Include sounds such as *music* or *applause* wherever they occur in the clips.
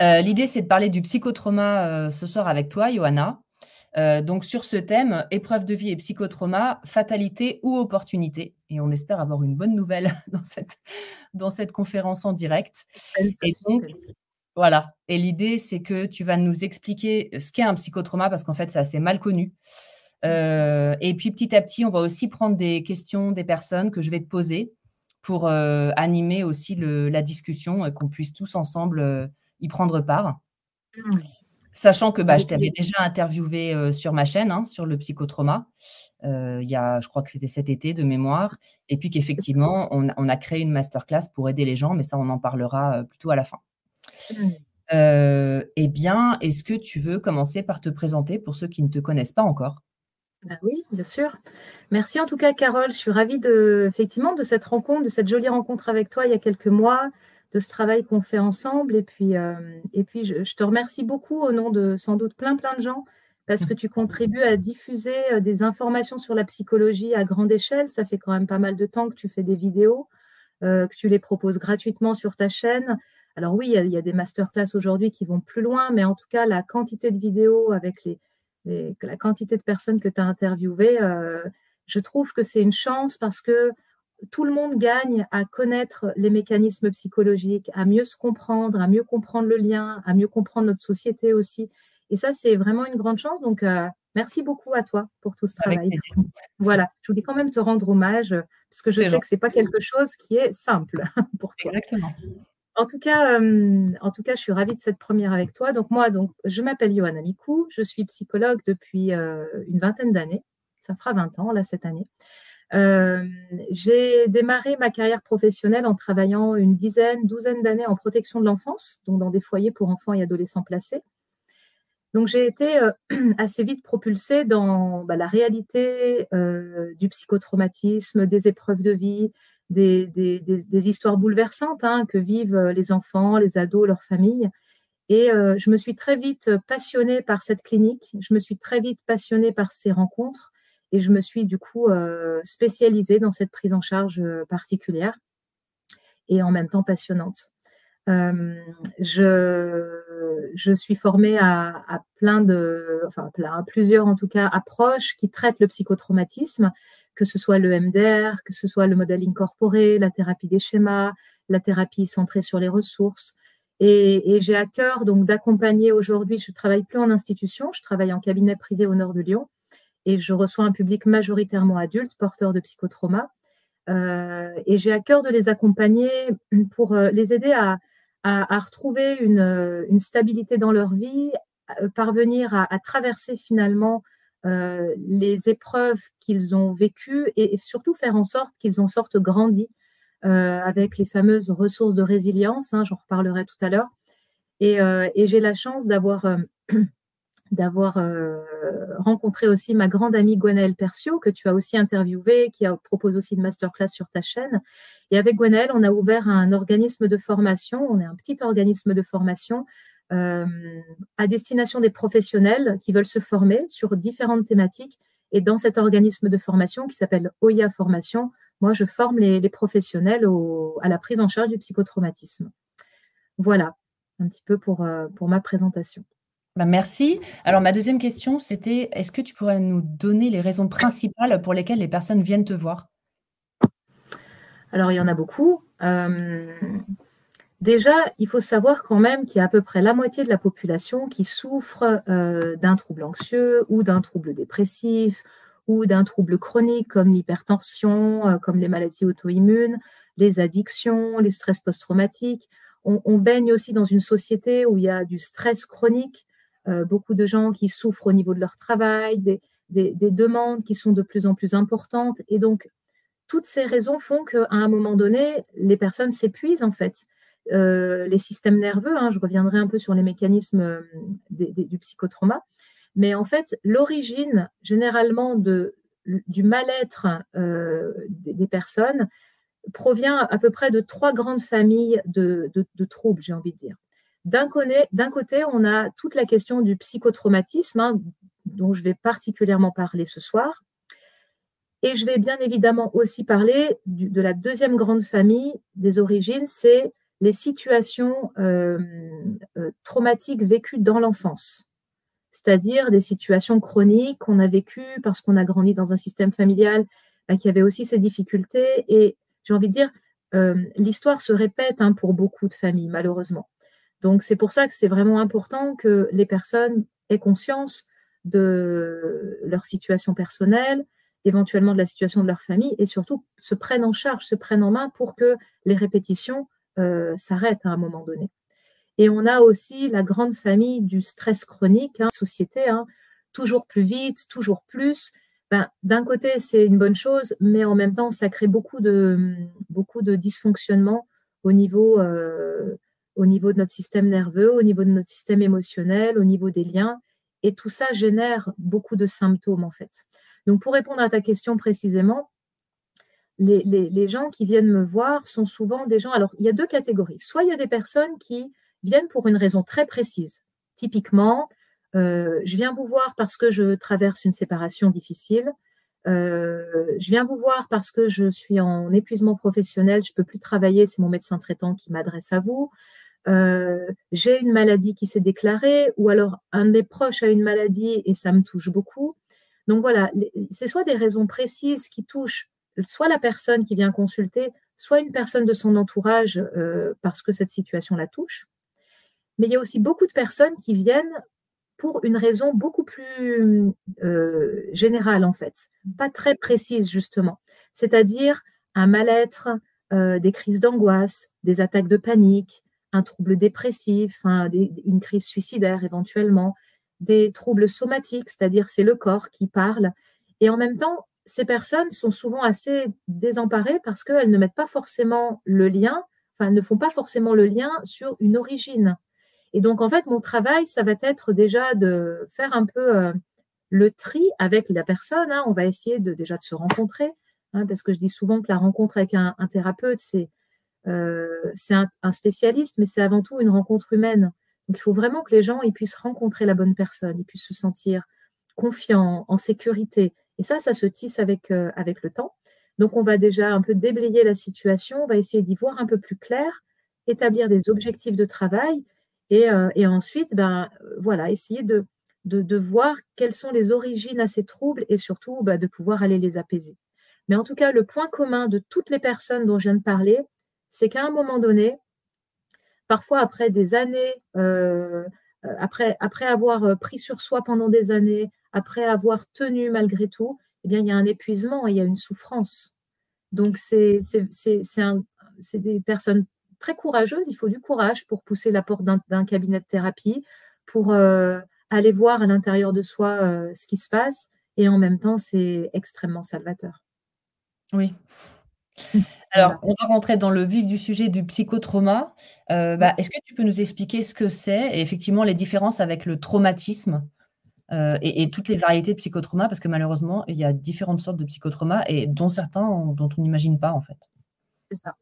Euh, L'idée, c'est de parler du psychotrauma euh, ce soir avec toi, Johanna. Euh, donc, sur ce thème, épreuve de vie et psychotrauma, fatalité ou opportunité. Et on espère avoir une bonne nouvelle *laughs* dans cette, dans cette conférence en direct. Et donc, voilà. Et l'idée, c'est que tu vas nous expliquer ce qu'est un psychotrauma parce qu'en fait, c'est assez mal connu. Et puis, petit à petit, on va aussi prendre des questions des personnes que je vais te poser pour animer aussi le- la discussion et qu'on puisse tous ensemble y prendre part. Mm. Sachant que bah, je t'avais déjà interviewé euh, sur ma chaîne, hein, sur le psychotrauma, euh, il y a, je crois que c'était cet été de mémoire, et puis qu'effectivement, on, on a créé une masterclass pour aider les gens, mais ça, on en parlera euh, plutôt à la fin. Mm. Euh, eh bien, est-ce que tu veux commencer par te présenter pour ceux qui ne te connaissent pas encore? Bah oui, bien sûr. Merci en tout cas, Carole. Je suis ravie de, effectivement, de cette rencontre, de cette jolie rencontre avec toi il y a quelques mois, de ce travail qu'on fait ensemble. Et puis, euh, je, te remercie beaucoup au nom de sans doute plein, plein de gens parce que tu contribues à diffuser euh, des informations sur la psychologie à grande échelle. Ça fait quand même pas mal de temps que tu fais des vidéos, euh, que tu les proposes gratuitement sur ta chaîne. Alors oui, il y a, des masterclass aujourd'hui qui vont plus loin, mais en tout cas, la quantité de vidéos avec les, la quantité de personnes que tu as interviewées, je trouve que c'est une chance parce que tout le monde gagne à connaître les mécanismes psychologiques, à mieux se comprendre, à mieux comprendre le lien, à mieux comprendre notre société aussi. Et ça, c'est vraiment une grande chance. Donc, euh, merci beaucoup à toi pour tout ce travail. Voilà, je voulais quand même te rendre hommage parce que je sais que gentil. c'est pas quelque chose qui est simple *laughs* pour toi. Exactement. En tout cas, euh, en tout cas, je suis ravie de cette première avec toi. Donc moi, donc, je m'appelle Johanna Mikou, je suis psychologue depuis euh, une vingtaine d'années. Ça fera 20 ans là cette année. Euh, j'ai démarré ma carrière professionnelle en travaillant une dizaine, douzaine d'années en protection de l'enfance, donc dans des foyers pour enfants et adolescents placés. Donc j'ai été euh, *clears throat* assez vite propulsée dans bah, la réalité euh, du psychotraumatisme, des épreuves de vie, des, histoires bouleversantes hein, que vivent euh, les enfants, les ados, leurs familles. Et je me suis très vite passionnée par cette clinique, je me suis très vite passionnée par ces rencontres et je me suis du coup euh, spécialisée dans cette prise en charge euh, particulière et en même temps passionnante. Euh, je, je suis formée à, plein de, enfin plusieurs en tout cas approches qui traitent le psychotraumatisme, que ce soit le MDR, que ce soit le modèle incorporé, la thérapie des schémas, la thérapie centrée sur les ressources. Et, et j'ai à cœur donc d'accompagner aujourd'hui, je travaille plus en institution, je travaille en cabinet privé au nord de Lyon et je reçois un public majoritairement adulte, porteur de psychotrauma. Euh, et j'ai à cœur de les accompagner *clears throat* pour euh, les aider à, retrouver une, euh, une, stabilité dans leur vie, parvenir à, traverser finalement les épreuves qu'ils ont vécues et, surtout faire en sorte qu'ils en sortent grandis avec les fameuses ressources de résilience, hein, j'en reparlerai tout à l'heure. Et j'ai la chance d'avoir *clears throat* d'avoir euh, rencontré aussi ma grande amie Gwenaëlle Percio, que tu as aussi interviewée, qui a, propose aussi une masterclass sur ta chaîne. Et avec Gwenaëlle, on a ouvert un organisme de formation, on est un petit organisme de formation euh, à destination des professionnels qui veulent se former sur différentes thématiques. Et dans cet organisme de formation qui s'appelle OIA Formation, moi, je forme les, professionnels à la prise en charge du psychotraumatisme. Voilà, un petit peu pour, euh, pour ma présentation. Bah, merci. Alors, ma deuxième question, c'était est-ce que tu pourrais nous donner les raisons principales pour lesquelles les personnes viennent te voir? Alors, il y en a beaucoup. Euh, déjà, il faut savoir quand même qu'il y a à peu près la moitié de la population qui souffre euh, d'un trouble anxieux ou d'un trouble dépressif ou d'un trouble chronique comme l'hypertension, euh, comme les maladies auto-immunes, les addictions, les stress post-traumatiques. on, baigne aussi dans une société où il y a du stress chronique, beaucoup de gens qui souffrent au niveau de leur travail, des, demandes qui sont de plus en plus importantes. Et donc, toutes ces raisons font qu'à un moment donné, les personnes s'épuisent en fait. Euh, les systèmes nerveux, hein, je reviendrai un peu sur les mécanismes euh, du psychotrauma, mais en fait, l'origine généralement du mal-être des, personnes provient à peu près de trois grandes familles de troubles, j'ai envie de dire. D'un côté, on a toute la question du psychotraumatisme, hein, dont je vais particulièrement parler ce soir. Et je vais bien évidemment aussi parler de la deuxième grande famille des origines, c'est les situations euh, euh, traumatiques vécues dans l'enfance, c'est-à-dire des situations chroniques qu'on a vécues parce qu'on a grandi dans un système familial bah, qui avait aussi ses difficultés. Et j'ai envie de dire, euh, l'histoire se répète hein, pour beaucoup de familles, malheureusement. Donc, c'est pour ça que c'est vraiment important que les personnes aient conscience de leur situation personnelle, éventuellement de la situation de leur famille, et surtout se prennent en charge, se prennent en main pour que les répétitions euh, s'arrêtent à un moment donné. Et on a aussi la grande famille du stress chronique, hein, société, hein, toujours plus vite, toujours plus. Ben, D'un côté, c'est une bonne chose, mais en même temps, ça crée beaucoup de, beaucoup de dysfonctionnements au niveau euh, au niveau de notre système nerveux, au niveau de notre système émotionnel, au niveau des liens. Et tout ça génère beaucoup de symptômes, en fait. Donc, pour répondre à ta question précisément, les, gens qui viennent me voir sont souvent des gens. Alors, il y a deux catégories. Soit il y a des personnes qui viennent pour une raison très précise. Typiquement, euh, je viens vous voir parce que je traverse une séparation difficile. Euh, je viens vous voir parce que je suis en épuisement professionnel, je ne peux plus travailler, c'est mon médecin traitant qui m'adresse à vous. Euh, j'ai une maladie qui s'est déclarée, ou alors un de mes proches a une maladie et ça me touche beaucoup. Donc voilà, c'est soit des raisons précises qui touchent soit la personne qui vient consulter, soit une personne de son entourage euh, parce que cette situation la touche. Mais il y a aussi beaucoup de personnes qui viennent pour une raison beaucoup plus euh, générale en fait, pas très précise justement, c'est-à-dire un mal-être, des crises d'angoisse, des attaques de panique, un trouble dépressif, une crise suicidaire éventuellement, des troubles somatiques, c'est-à-dire c'est le corps qui parle. Et en même temps, ces personnes sont souvent assez désemparées parce qu'elles ne mettent pas forcément le lien, enfin, ne font pas forcément le lien sur une origine. Et donc, en fait, mon travail, ça va être déjà de faire un peu euh, le tri avec la personne. Hein. On va essayer de, déjà de se rencontrer, hein, parce que je dis souvent que la rencontre avec un thérapeute, c'est c'est un, spécialiste, mais c'est avant tout une rencontre humaine. Il faut vraiment que les gens puissent rencontrer la bonne personne, ils puissent se sentir confiants, en sécurité. Et ça, ça se tisse avec, euh, avec le temps. Donc, on va déjà un peu déblayer la situation, on va essayer d'y voir un peu plus clair, établir des objectifs de travail et, euh, ensuite, ben, voilà, essayer de, de, voir quelles sont les origines à ces troubles et surtout ben, de pouvoir aller les apaiser. Mais en tout cas, le point commun de toutes les personnes dont je viens de parler, c'est qu'à un moment donné, parfois après des années, euh, euh, après, après avoir euh, pris sur soi pendant des années, après avoir tenu malgré tout, eh bien, il y a un épuisement, il y a une souffrance. Donc, c'est des personnes très courageuses, il faut du courage pour pousser la porte d'un cabinet de thérapie, pour aller voir à l'intérieur de soi ce qui se passe, et en même temps, c'est extrêmement salvateur. Oui, *laughs* alors, on va rentrer dans le vif du sujet du psychotrauma. Euh, bah, est-ce que tu peux nous expliquer ce que c'est et effectivement les différences avec le traumatisme euh, et, toutes les variétés de psychotrauma, parce que malheureusement, il y a différentes sortes de psychotrauma, et dont certains dont on n'imagine pas, en fait. C'est ça.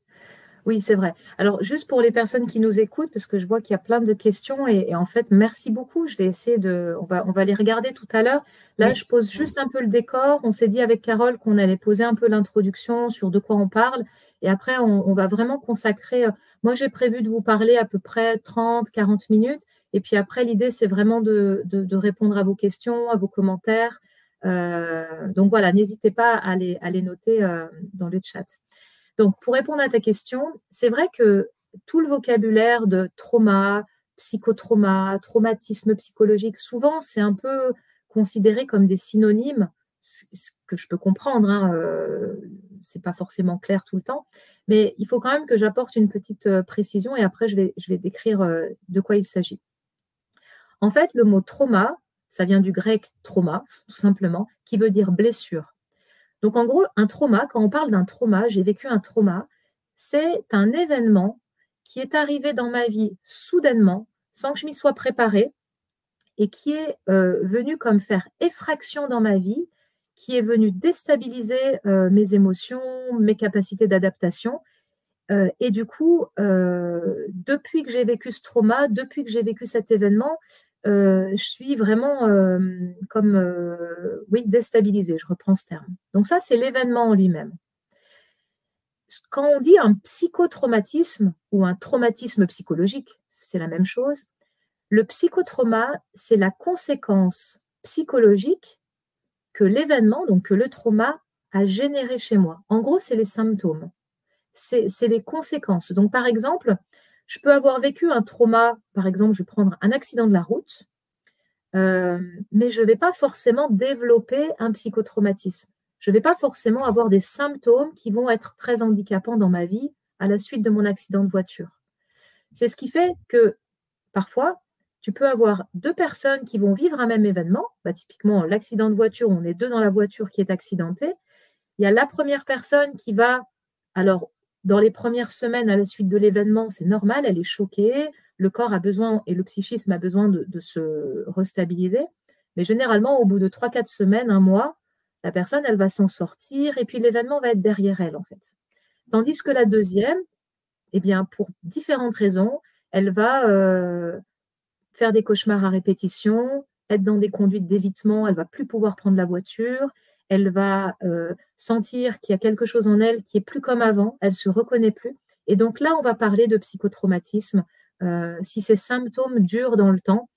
Oui, c'est vrai. Alors, juste pour les personnes qui nous écoutent, parce que je vois qu'il y a plein de questions, et, en fait, merci beaucoup. Je vais essayer de. On va, on va les regarder tout à l'heure. Là, je pose juste un peu le décor. On s'est dit avec Carole qu'on allait poser un peu l'introduction sur de quoi on parle. Et après, on, va vraiment consacrer. Euh, moi, j'ai prévu de vous parler à peu près 30, 40 minutes. Et puis après, l'idée, c'est vraiment de, répondre à vos questions, à vos commentaires. Euh, donc voilà, n'hésitez pas à les, à les noter euh, dans le chat. Donc, pour répondre à ta question, c'est vrai que tout le vocabulaire de trauma, psychotrauma, traumatisme psychologique, souvent, c'est un peu considéré comme des synonymes, ce que je peux comprendre, hein, euh, c'est pas forcément clair tout le temps, mais il faut quand même que j'apporte une petite euh, précision et après je vais, décrire euh, de quoi il s'agit. En fait, le mot trauma, ça vient du grec trauma, tout simplement, qui veut dire blessure. Donc en gros, un trauma, quand on parle d'un trauma, j'ai vécu un trauma, c'est un événement qui est arrivé dans ma vie soudainement, sans que je m'y sois préparée, et qui est euh, venu comme faire effraction dans ma vie, qui est venu déstabiliser euh, mes émotions, mes capacités d'adaptation. Euh, et du coup, depuis que j'ai vécu ce trauma, depuis que j'ai vécu cet événement, euh, je suis vraiment euh, comme, euh, oui, déstabilisée, je reprends ce terme. Donc ça, c'est l'événement en lui-même. Quand on dit un psychotraumatisme ou un traumatisme psychologique, c'est la même chose. Le psychotrauma, c'est la conséquence psychologique que l'événement, donc que le trauma, a généré chez moi. En gros, c'est les symptômes. C'est les conséquences. Donc, par exemple, je peux avoir vécu un trauma, par exemple, je vais prendre un accident de la route, euh, mais je ne vais pas forcément développer un psychotraumatisme. Je ne vais pas forcément avoir des symptômes qui vont être très handicapants dans ma vie à la suite de mon accident de voiture. C'est ce qui fait que parfois, tu peux avoir deux personnes qui vont vivre un même événement. Bah, typiquement, l'accident de voiture, on est deux dans la voiture qui est accidentée. Il y a la première personne qui va alors dans les premières semaines à la suite de l'événement, c'est normal, elle est choquée, le corps a besoin et le psychisme a besoin de, se restabiliser. Mais généralement, au bout de 3-4 semaines, un mois, la personne, elle va s'en sortir et puis l'événement va être derrière elle, en fait. Tandis que la deuxième, eh bien, pour différentes raisons, elle va euh, faire des cauchemars à répétition, être dans des conduites d'évitement, elle va plus pouvoir prendre la voiture, elle va euh, sentir qu'il y a quelque chose en elle qui est plus comme avant, elle se reconnaît plus. Et donc là, on va parler de psychotraumatisme. Euh, si ces symptômes durent dans le temps,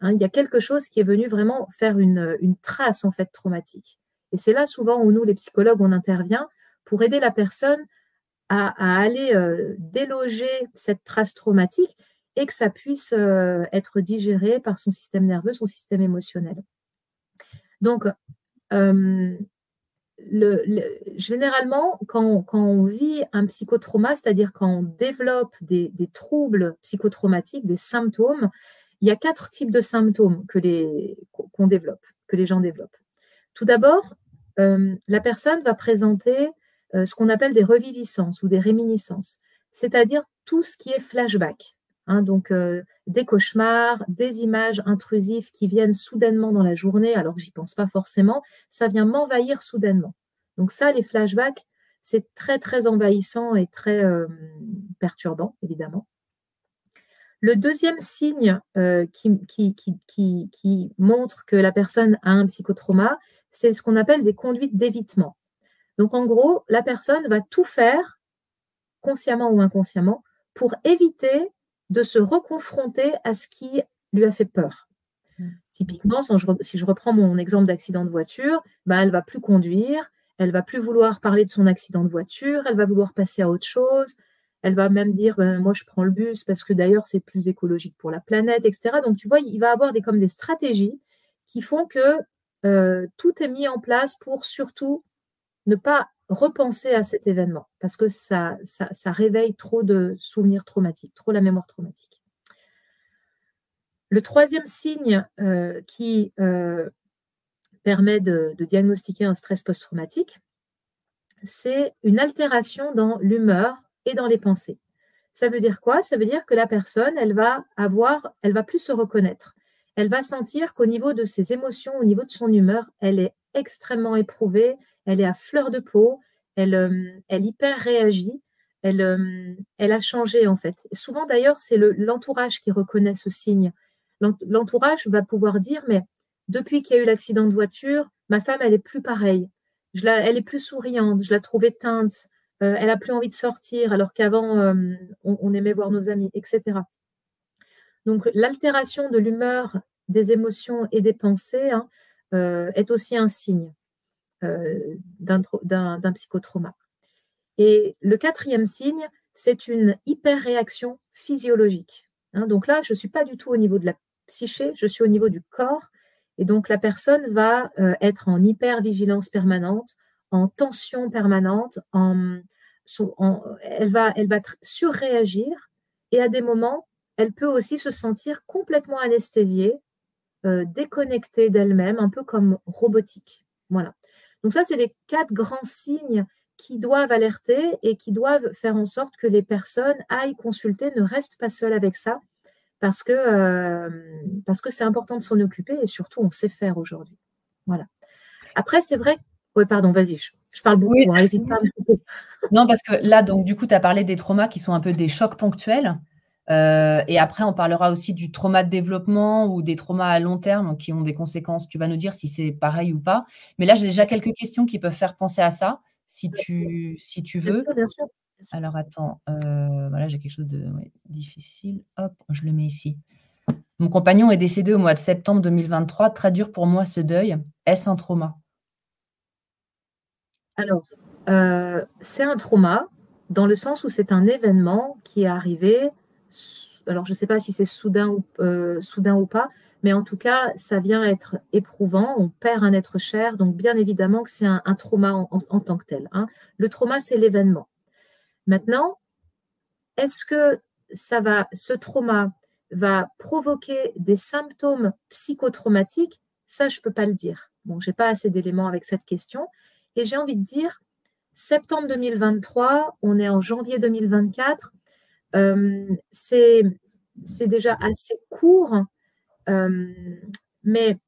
hein, il y a quelque chose qui est venu vraiment faire une, trace en fait traumatique. Et c'est là souvent où nous, les psychologues, on intervient pour aider la personne à, aller euh, déloger cette trace traumatique et que ça puisse être digéré par son système nerveux, son système émotionnel. Donc, généralement, quand, on vit un psychotrauma, c'est-à-dire quand on développe des, troubles psychotraumatiques, des symptômes, il y a quatre types de symptômes que les, qu'on développe, que les gens développent. Tout d'abord, la personne va présenter ce qu'on appelle des reviviscences ou des réminiscences, c'est-à-dire tout ce qui est flashback. Hein, donc, euh, des cauchemars, des images intrusives qui viennent soudainement dans la journée, alors que j'y pense pas forcément, ça vient m'envahir soudainement. Donc ça, les flashbacks, c'est très, très envahissant et très euh, perturbant, évidemment. Le deuxième signe euh, qui, qui, montre que la personne a un psychotrauma, c'est ce qu'on appelle des conduites d'évitement. Donc en gros, la personne va tout faire, consciemment ou inconsciemment, pour éviter de se reconfronter à ce qui lui a fait peur. Mm. Typiquement, si je reprends mon exemple d'accident de voiture, ben, elle va plus conduire, elle va plus vouloir parler de son accident de voiture, elle va vouloir passer à autre chose, elle va même dire ben, moi je prends le bus parce que d'ailleurs c'est plus écologique pour la planète, etc. Donc tu vois, il va avoir des, comme des stratégies qui font que euh, tout est mis en place pour surtout ne pas repenser à cet événement parce que ça, réveille trop de souvenirs traumatiques, trop la mémoire traumatique. Le troisième signe euh, qui euh, permet de, diagnostiquer un stress post-traumatique, c'est une altération dans l'humeur et dans les pensées. Ça veut dire quoi? Ça veut dire que la personne, elle va avoir, elle va plus se reconnaître. elle va sentir qu'au niveau de ses émotions, au niveau de son humeur, elle est extrêmement éprouvée, elle est à fleur de peau, elle, euh, hyper réagit, elle, euh, elle a changé en fait. souvent d'ailleurs, c'est l'entourage qui reconnaît ce signe. L'entourage va pouvoir dire, mais depuis qu'il y a eu l'accident de voiture, ma femme, elle est plus pareille. Elle est plus souriante, je la trouve éteinte, euh, elle a plus envie de sortir alors qu'avant, on, aimait voir nos amis, etc. Donc l'altération de l'humeur, des émotions et des pensées hein, est aussi un signe. Euh, d'un psychotrauma. Et le quatrième signe, c'est une hyperréaction physiologique. Hein. donc là, je ne suis pas du tout au niveau de la psyché, je suis au niveau du corps. Et donc la personne va euh, être en hypervigilance permanente, en tension permanente, en, elle, va, elle va surréagir et à des moments, elle peut aussi se sentir complètement anesthésiée, euh, déconnectée d'elle-même, un peu comme robotique. Voilà. Donc ça, c'est les quatre grands signes qui doivent alerter et qui doivent faire en sorte que les personnes aillent consulter, ne restent pas seules avec ça, parce que euh, parce que c'est important de s'en occuper et surtout on sait faire aujourd'hui. Voilà. Après, c'est vrai. Oui, pardon, vas-y, je, parle beaucoup. Hein, pas. non, parce que là, donc du coup, tu as parlé des traumas qui sont un peu des chocs ponctuels. Euh, et après, on parlera aussi du trauma de développement ou des traumas à long terme qui ont des conséquences. Tu vas nous dire si c'est pareil ou pas. Mais là, j'ai déjà quelques questions qui peuvent faire penser à ça, si tu, si tu veux. Alors, attends. Euh, voilà, j'ai quelque chose de difficile. Hop, je le mets ici. Mon compagnon est décédé au mois de septembre 2023. Très dur pour moi ce deuil. Est-ce un trauma? Alors, euh, c'est un trauma dans le sens où c'est un événement qui est arrivé alors je ne sais pas si c'est soudain ou, euh, soudain ou pas, mais en tout cas, ça vient être éprouvant, on perd un être cher, donc bien évidemment que c'est un, trauma en, tant que tel. Hein. Le trauma, c'est l'événement. Maintenant, est-ce que ce trauma va provoquer des symptômes psychotraumatiques? Ça, je ne peux pas le dire. Bon, je n'ai pas assez d'éléments avec cette question. Et j'ai envie de dire, septembre 2023, on est en janvier 2024, euh, c'est déjà assez court, euh, mais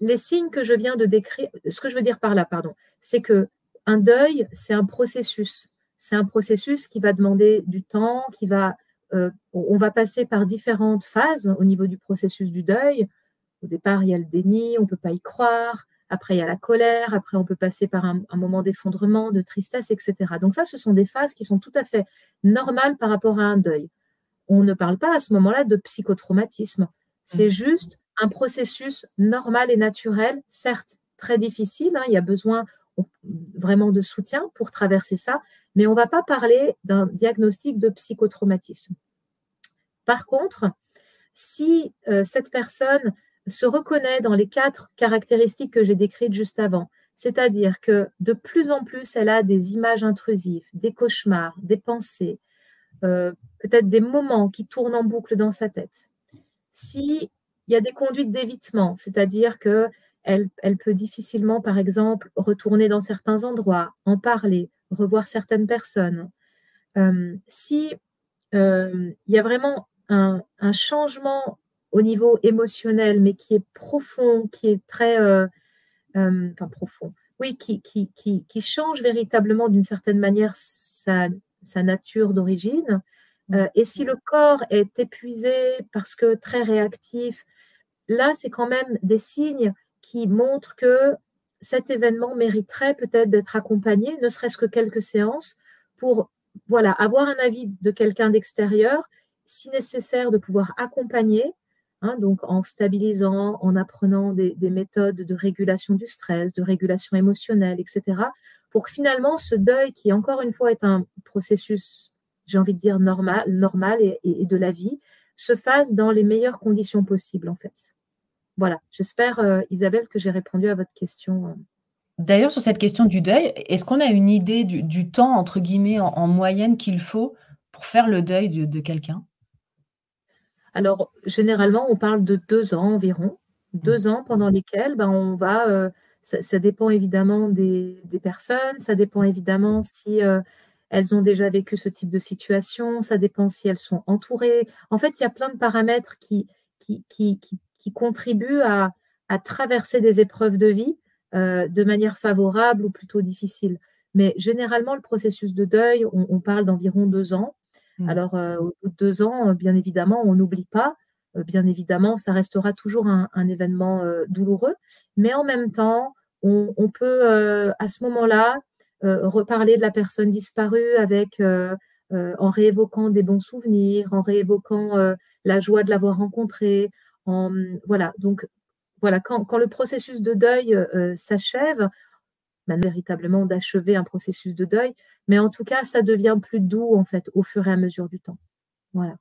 les signes que je viens de décrire, ce que je veux dire par là, pardon, c'est que un deuil, c'est un processus. C'est un processus qui va demander du temps, qui va, euh, on va passer par différentes phases au niveau du processus du deuil. Au départ, il y a le déni, on ne peut pas y croire. Après, il y a la colère. Après, on peut passer par un, moment d'effondrement, de tristesse, etc. Donc ça, ce sont des phases qui sont tout à fait normales par rapport à un deuil. On ne parle pas à ce moment-là de psychotraumatisme. C'est mmh. juste un processus normal et naturel, certes très difficile. Hein, il y a besoin vraiment de soutien pour traverser ça, mais on ne va pas parler d'un diagnostic de psychotraumatisme. Par contre, si euh, cette personne se reconnaît dans les quatre caractéristiques que j'ai décrites juste avant. C'est-à-dire que de plus en plus, elle a des images intrusives, des cauchemars, des pensées, euh, peut-être des moments qui tournent en boucle dans sa tête. S'il y a des conduites d'évitement, c'est-à-dire que elle, peut difficilement, par exemple, retourner dans certains endroits, en parler, revoir certaines personnes. Euh, si euh, il y a vraiment un, un changement au niveau émotionnel, mais qui est profond, qui est très, euh, euh, enfin profond, oui, qui, qui, qui, qui change véritablement d'une certaine manière sa, sa nature d'origine. Euh, et si le corps est épuisé parce que très réactif, là, c'est quand même des signes qui montrent que cet événement mériterait peut-être d'être accompagné, ne serait-ce que quelques séances, pour voilà, avoir un avis de quelqu'un d'extérieur, si nécessaire, de pouvoir accompagner Hein, donc en stabilisant, en apprenant des, méthodes de régulation du stress, de régulation émotionnelle, etc., pour que finalement ce deuil, qui encore une fois est un processus, j'ai envie de dire, normal, normal et, de la vie, se fasse dans les meilleures conditions possibles, en fait. Voilà, j'espère, euh, Isabelle, que j'ai répondu à votre question. Euh. D'ailleurs, sur cette question du deuil, est-ce qu'on a une idée du, temps, entre guillemets, en, moyenne qu'il faut pour faire le deuil de quelqu'un? Alors, généralement, on parle de deux ans environ, deux ans pendant lesquels ben, on va, euh, ça, dépend évidemment des, personnes, ça dépend évidemment si euh, elles ont déjà vécu ce type de situation, ça dépend si elles sont entourées. En fait, il y a plein de paramètres qui, qui, qui contribuent à, traverser des épreuves de vie de manière favorable ou plutôt difficile. Mais généralement, le processus de deuil, on, parle d'environ deux ans. Mmh. Alors, au bout de deux ans, bien évidemment, on n'oublie pas. bien évidemment, ça restera toujours un, événement douloureux. Mais en même temps, on peut, à ce moment-là, reparler de la personne disparue avec en réévoquant des bons souvenirs, en réévoquant la joie de l'avoir rencontré. En, voilà, donc voilà, quand, le processus de deuil s'achève, véritablement d'achever un processus de deuil, mais en tout cas, ça devient plus doux en fait au fur et à mesure du temps. Voilà.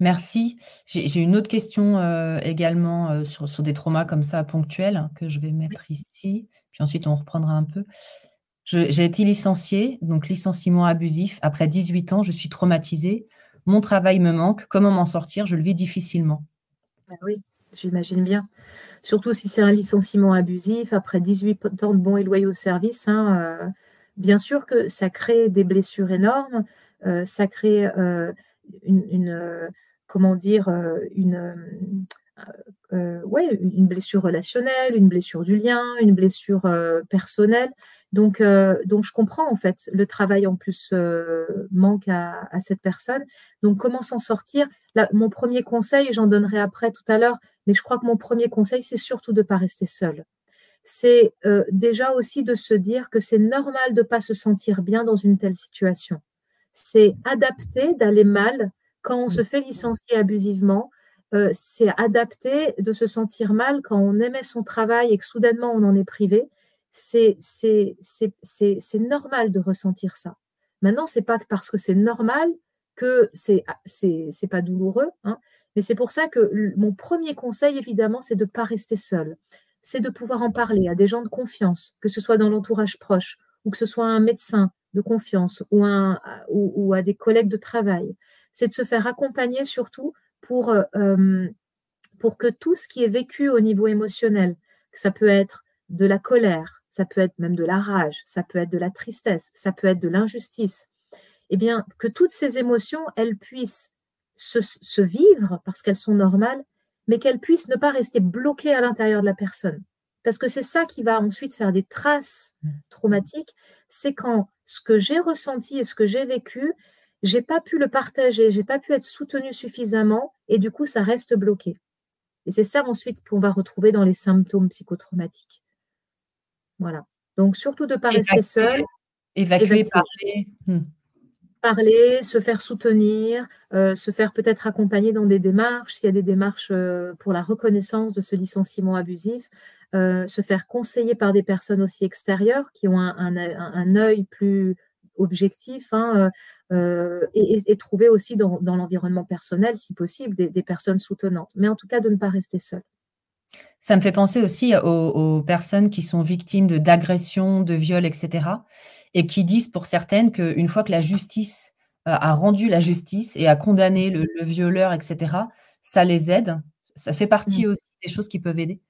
Merci. J'ai une autre question également sur, sur, des traumas comme ça ponctuels que je vais mettre ici, puis ensuite on reprendra un peu. J'ai été licenciée, donc licenciement abusif. Après 18 ans, je suis traumatisée. Mon travail me manque. Comment m'en sortir? Je le vis difficilement. Ah oui, j'imagine bien. Surtout si c'est un licenciement abusif, après 18 ans de bons et loyaux services, hein, euh, bien sûr que ça crée des blessures énormes, euh, ça crée euh, une, comment dire, une, ouais, une blessure relationnelle, une blessure du lien, une blessure personnelle. Donc, euh, donc, je comprends en fait. Le travail en plus euh, manque à, cette personne. Donc, comment s'en sortir? Mon premier conseil, j'en donnerai après tout à l'heure, mais je crois que mon premier conseil, c'est surtout de ne pas rester seul. C'est euh, déjà aussi de se dire que c'est normal de ne pas se sentir bien dans une telle situation. C'est adapté d'aller mal quand on se fait licencier abusivement. c'est adapté de se sentir mal quand on aimait son travail et que soudainement on en est privé c'est normal de ressentir ça. Maintenant, c'est pas parce que c'est normal que c'est ah, c'est pas douloureux, hein, mais c'est pour ça que mon premier conseil, évidemment, c'est de ne pas rester seul. C'est de pouvoir en parler à des gens de confiance, que ce soit dans l'entourage proche ou que ce soit un médecin de confiance ou, un, ou, à des collègues de travail. C'est de se faire accompagner surtout pour, euh, pour que tout ce qui est vécu au niveau émotionnel, que ça peut être de la colère, ça peut être même de la rage, ça peut être de la tristesse, ça peut être de l'injustice, eh bien, que toutes ces émotions, elles puissent se, vivre parce qu'elles sont normales, mais qu'elles puissent ne pas rester bloquées à l'intérieur de la personne. Parce que c'est ça qui va ensuite faire des traces traumatiques, c'est quand ce que j'ai ressenti et ce que j'ai vécu, j'ai pas pu le partager, j'ai pas pu être soutenu suffisamment, et du coup, ça reste bloqué. Et c'est ça ensuite qu'on va retrouver dans les symptômes psychotraumatiques. Voilà. Donc, surtout de ne pas rester seul. Évacuer, parler. Hmm. Parler, se faire soutenir, euh, se faire peut-être accompagner dans des démarches, s'il y a des démarches euh, pour la reconnaissance de ce licenciement abusif, euh, se faire conseiller par des personnes aussi extérieures qui ont un, œil plus objectif hein, et, trouver aussi dans, l'environnement personnel, si possible, des, personnes soutenantes. Mais en tout cas, de ne pas rester seul. Ça me fait penser aussi aux, personnes qui sont victimes d'agressions, de, viols, etc. Et qui disent pour certaines qu'une fois que la justice euh, a rendu la justice et a condamné le, violeur, etc., ça les aide. Ça fait partie mmh. aussi des choses qui peuvent aider.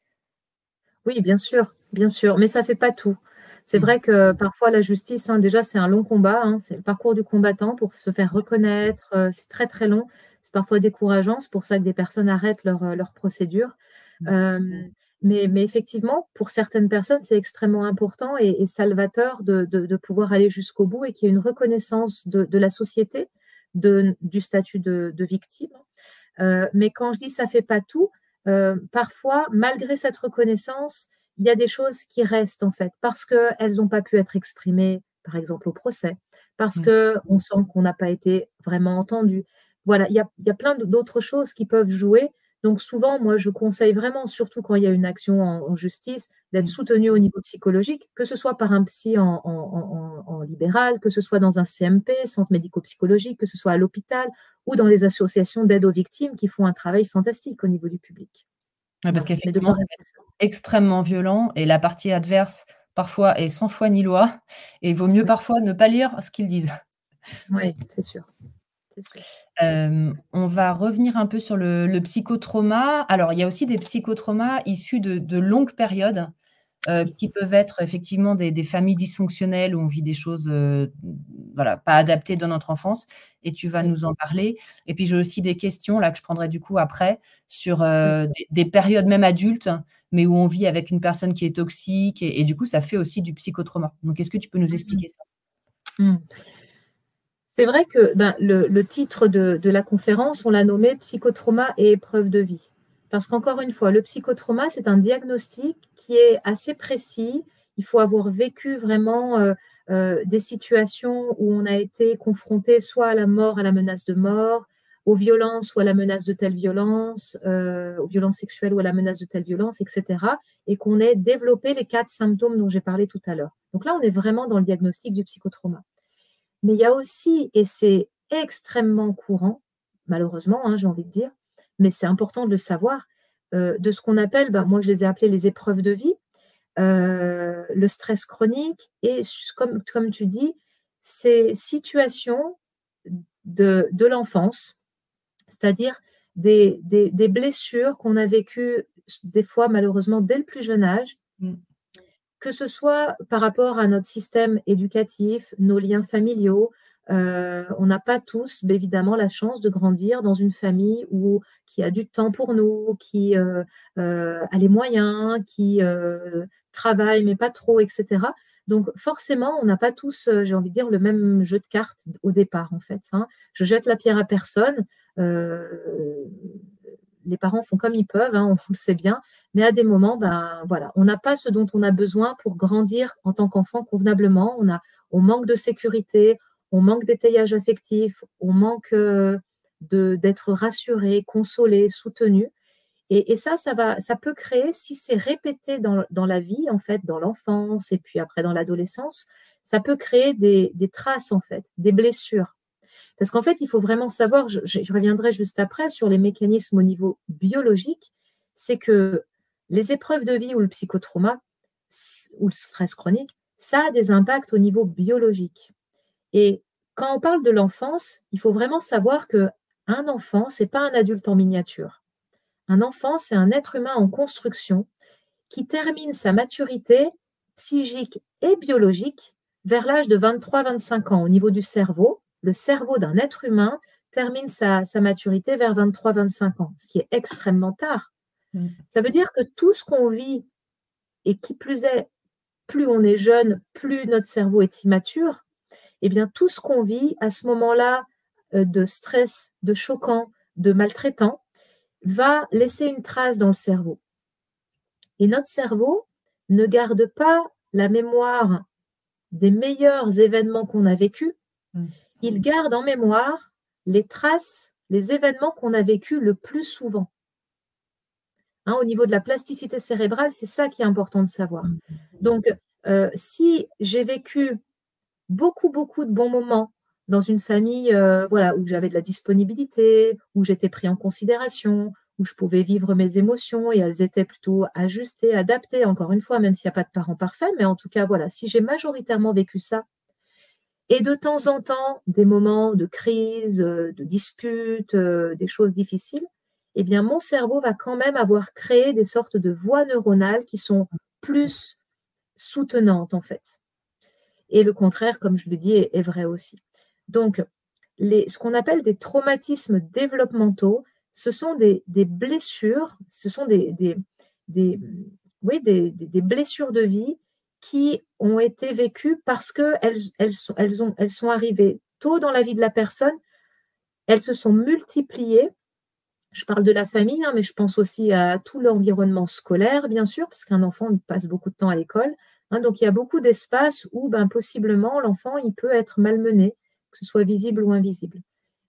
Oui, bien sûr, bien sûr, mais ça ne fait pas tout. C'est mmh. vrai que parfois la justice, hein, déjà, c'est un long combat, hein. c'est le parcours du combattant pour se faire reconnaître, euh, c'est très très long, c'est parfois décourageant, c'est pour ça que des personnes arrêtent leur, euh, leur procédure. Mmh. mais, mais, effectivement, pour certaines personnes, c'est extrêmement important et, salvateur de, de, pouvoir aller jusqu'au bout et qu'il y ait une reconnaissance de, de la société de, du statut de, victime. mais quand je dis ça fait pas tout, parfois, malgré cette reconnaissance, il y a des choses qui restent en fait parce qu'elles n'ont pas pu être exprimées, par exemple au procès, parce mmh. qu'on sent qu'on n'a pas été vraiment entendu. Voilà, il y a, y a plein d'autres choses qui peuvent jouer donc souvent, moi, je conseille vraiment, surtout quand il y a une action en, justice, d'être mmh. soutenu au niveau psychologique, que ce soit par un psy en, libéral, que ce soit dans un CMP, centre médico-psychologique, que ce soit à l'hôpital ou dans les associations d'aide aux victimes qui font un travail fantastique au niveau du public. parce qu'effectivement, c'est extrêmement violent et la partie adverse, parfois, est sans foi ni loi et il vaut mieux parfois ne pas lire ce qu'ils disent. Oui, c'est sûr. Euh, on va revenir un peu sur le, psychotrauma. Alors, il y a aussi des psychotraumas issus de, longues périodes. euh, qui peuvent être effectivement des, familles dysfonctionnelles où on vit des choses euh, voilà, pas adaptées dans notre enfance. Et tu vas nous en parler. Et puis j'ai aussi des questions là que je prendrai du coup après sur des, périodes même adultes, mais où on vit avec une personne qui est toxique. Et, du coup, ça fait aussi du psychotrauma. Donc est-ce que tu peux nous expliquer ça? Mmh. C'est vrai que ben, le, titre de, la conférence, on l'a nommé Psychotrauma et épreuve de vie. Parce qu'encore une fois, le psychotrauma, c'est un diagnostic qui est assez précis. Il faut avoir vécu vraiment euh, euh, des situations où on a été confronté soit à la mort, à la menace de mort, aux violences ou à la menace de telle violence, euh, aux violences sexuelles ou à la menace de telle violence, etc. Et qu'on ait développé les quatre symptômes dont j'ai parlé tout à l'heure. Donc là, on est vraiment dans le diagnostic du psychotrauma. Mais il y a aussi, et c'est extrêmement courant, malheureusement, hein, j'ai envie de dire, mais c'est important de le savoir, euh, de ce qu'on appelle, ben, moi je les ai appelés les épreuves de vie, euh, le stress chronique et comme, tu dis, ces situations de, l'enfance, c'est-à-dire des, blessures qu'on a vécues des fois malheureusement dès le plus jeune âge, mm. Que ce soit par rapport à notre système éducatif, nos liens familiaux, euh, on n'a pas tous, évidemment, la chance de grandir dans une famille qui a du temps pour nous, qui euh, euh, a les moyens, qui travaille, mais pas trop, etc. Donc forcément, on n'a pas tous, j'ai envie de dire, le même jeu de cartes au départ, en fait. Hein. Je jette la pierre à personne. Les parents font comme ils peuvent, hein, on le sait bien, mais à des moments, ben voilà, on n'a pas ce dont on a besoin pour grandir en tant qu'enfant convenablement. On a, on manque de sécurité, on manque d'étayage affectif, on manque euh, d'être rassuré, consolé, soutenu. Et, ça, ça, va, ça peut créer, si c'est répété dans, la vie, en fait, dans l'enfance et puis après dans l'adolescence, ça peut créer des, traces, en fait, des blessures. Parce qu'en fait, il faut vraiment savoir, je, reviendrai juste après sur les mécanismes au niveau biologique, c'est que les épreuves de vie ou le psychotrauma ou le stress chronique, ça a des impacts au niveau biologique. Et quand on parle de l'enfance, il faut vraiment savoir que un enfant, c'est pas un adulte en miniature. Un enfant, c'est un être humain en construction qui termine sa maturité psychique et biologique vers l'âge de 23-25 ans au niveau du cerveau. Le cerveau d'un être humain termine sa, maturité vers 23-25 ans, ce qui est extrêmement tard. Mm. Ça veut dire que tout ce qu'on vit, et qui plus est, plus on est jeune, plus notre cerveau est immature, eh bien, tout ce qu'on vit à ce moment-là euh, de stress, de choquant, de maltraitant, va laisser une trace dans le cerveau. Et notre cerveau ne garde pas la mémoire des meilleurs événements qu'on a vécus, mmh. Il garde en mémoire les traces, les événements qu'on a vécus le plus souvent. Hein, au niveau de la plasticité cérébrale, c'est ça qui est important de savoir. Donc, euh, si j'ai vécu beaucoup, beaucoup de bons moments dans une famille euh, voilà, où j'avais de la disponibilité, où j'étais pris en considération, où je pouvais vivre mes émotions et elles étaient plutôt ajustées, adaptées, encore une fois, même s'il n'y a pas de parents parfaits, mais en tout cas, voilà, si j'ai majoritairement vécu ça, et de temps en temps des moments de crise, euh, de dispute, euh, des choses difficiles, eh bien, mon cerveau va quand même avoir créé des sortes de voies neuronales qui sont plus soutenantes, en fait. Et le contraire, comme je l'ai dit, est, vrai aussi. Donc, ce qu'on appelle des traumatismes développementaux, ce sont des, blessures, ce sont des, blessures de vie qui ont été vécues parce qu'elles elles sont, arrivées tôt dans la vie de la personne, elles se sont multipliées. Je parle de la famille, hein, mais je pense aussi à tout l'environnement scolaire, bien sûr, parce qu'un enfant passe beaucoup de temps à l'école. Hein, donc il y a beaucoup d'espaces où ben, possiblement l'enfant il peut être malmené, que ce soit visible ou invisible.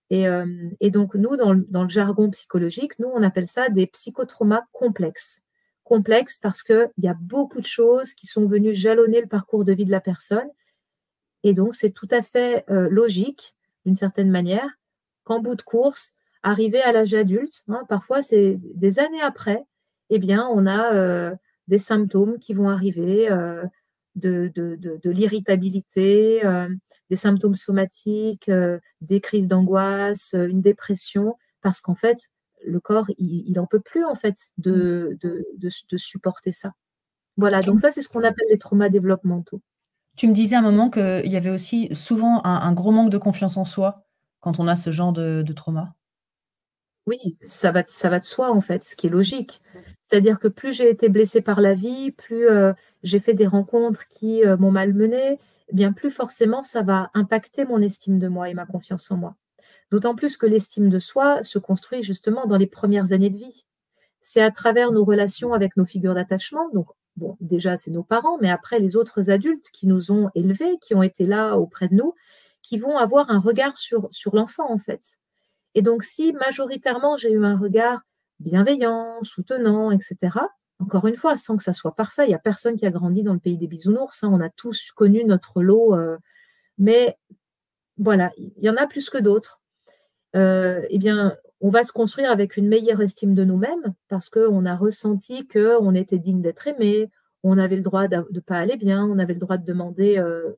Et, euh, donc nous, dans dans le, jargon psychologique, nous, on appelle ça des psychotraumas complexes. Complexes parce qu'il y a beaucoup de choses qui sont venues jalonner le parcours de vie de la personne. Et donc c'est tout à fait euh, logique, d'une certaine manière, qu'en bout de course, arrivé à l'âge adulte, hein, parfois c'est des années après, eh bien, on a euh, des symptômes qui vont arriver, euh, de, de, l'irritabilité, euh, des symptômes somatiques, des crises d'angoisse, une dépression, parce qu'en fait, le corps, il n'en peut plus en fait de, de, supporter ça. Voilà, donc ça, c'est ce qu'on appelle les traumas développementaux. Tu me disais à un moment qu'il y avait aussi souvent un, gros manque de confiance en soi quand on a ce genre de, trauma. Oui, ça va, ça va de soi en fait, ce qui est logique. C'est-à-dire que plus j'ai été blessée par la vie, plus euh, j'ai fait des rencontres qui euh, m'ont malmenée, eh bien plus forcément ça va impacter mon estime de moi et ma confiance en moi. D'autant plus que l'estime de soi se construit justement dans les premières années de vie. C'est à travers nos relations avec nos figures d'attachement, donc bon, déjà c'est nos parents, mais après les autres adultes qui nous ont élevés, qui ont été là auprès de nous, qui vont avoir un regard sur, l'enfant en fait. Et donc si majoritairement j'ai eu un regard bienveillant, soutenant, etc., encore une fois, sans que ça soit parfait, il n'y a personne qui a grandi dans le pays des bisounours, hein, on a tous connu notre lot, euh, mais voilà, il y en a plus que d'autres. Euh, eh bien, on va se construire avec une meilleure estime de nous-mêmes parce qu'on a ressenti qu'on était digne d'être aimé, on avait le droit de ne pas aller bien, on avait le droit de demander euh,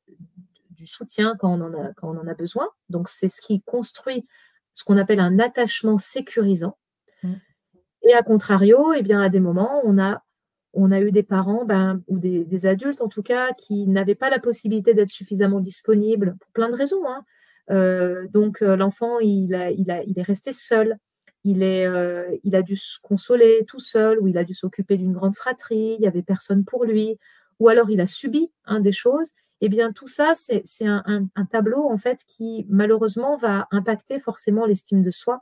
du soutien quand on, en a, quand on en a besoin. Donc, c'est ce qui construit ce qu'on appelle un attachement sécurisant. Mm. Et à contrario, eh bien, à des moments, on a, on a eu des parents ben, ou des, adultes, en tout cas, qui n'avaient pas la possibilité d'être suffisamment disponibles pour plein de raisons. Hein. Euh, donc euh, l'enfant, il, est resté seul. Euh, il a dû se consoler tout seul, ou il a dû s'occuper d'une grande fratrie, il n'y avait personne pour lui, ou alors il a subi des choses. Eh bien, tout ça, c'est un, tableau en fait qui malheureusement va impacter forcément l'estime de soi,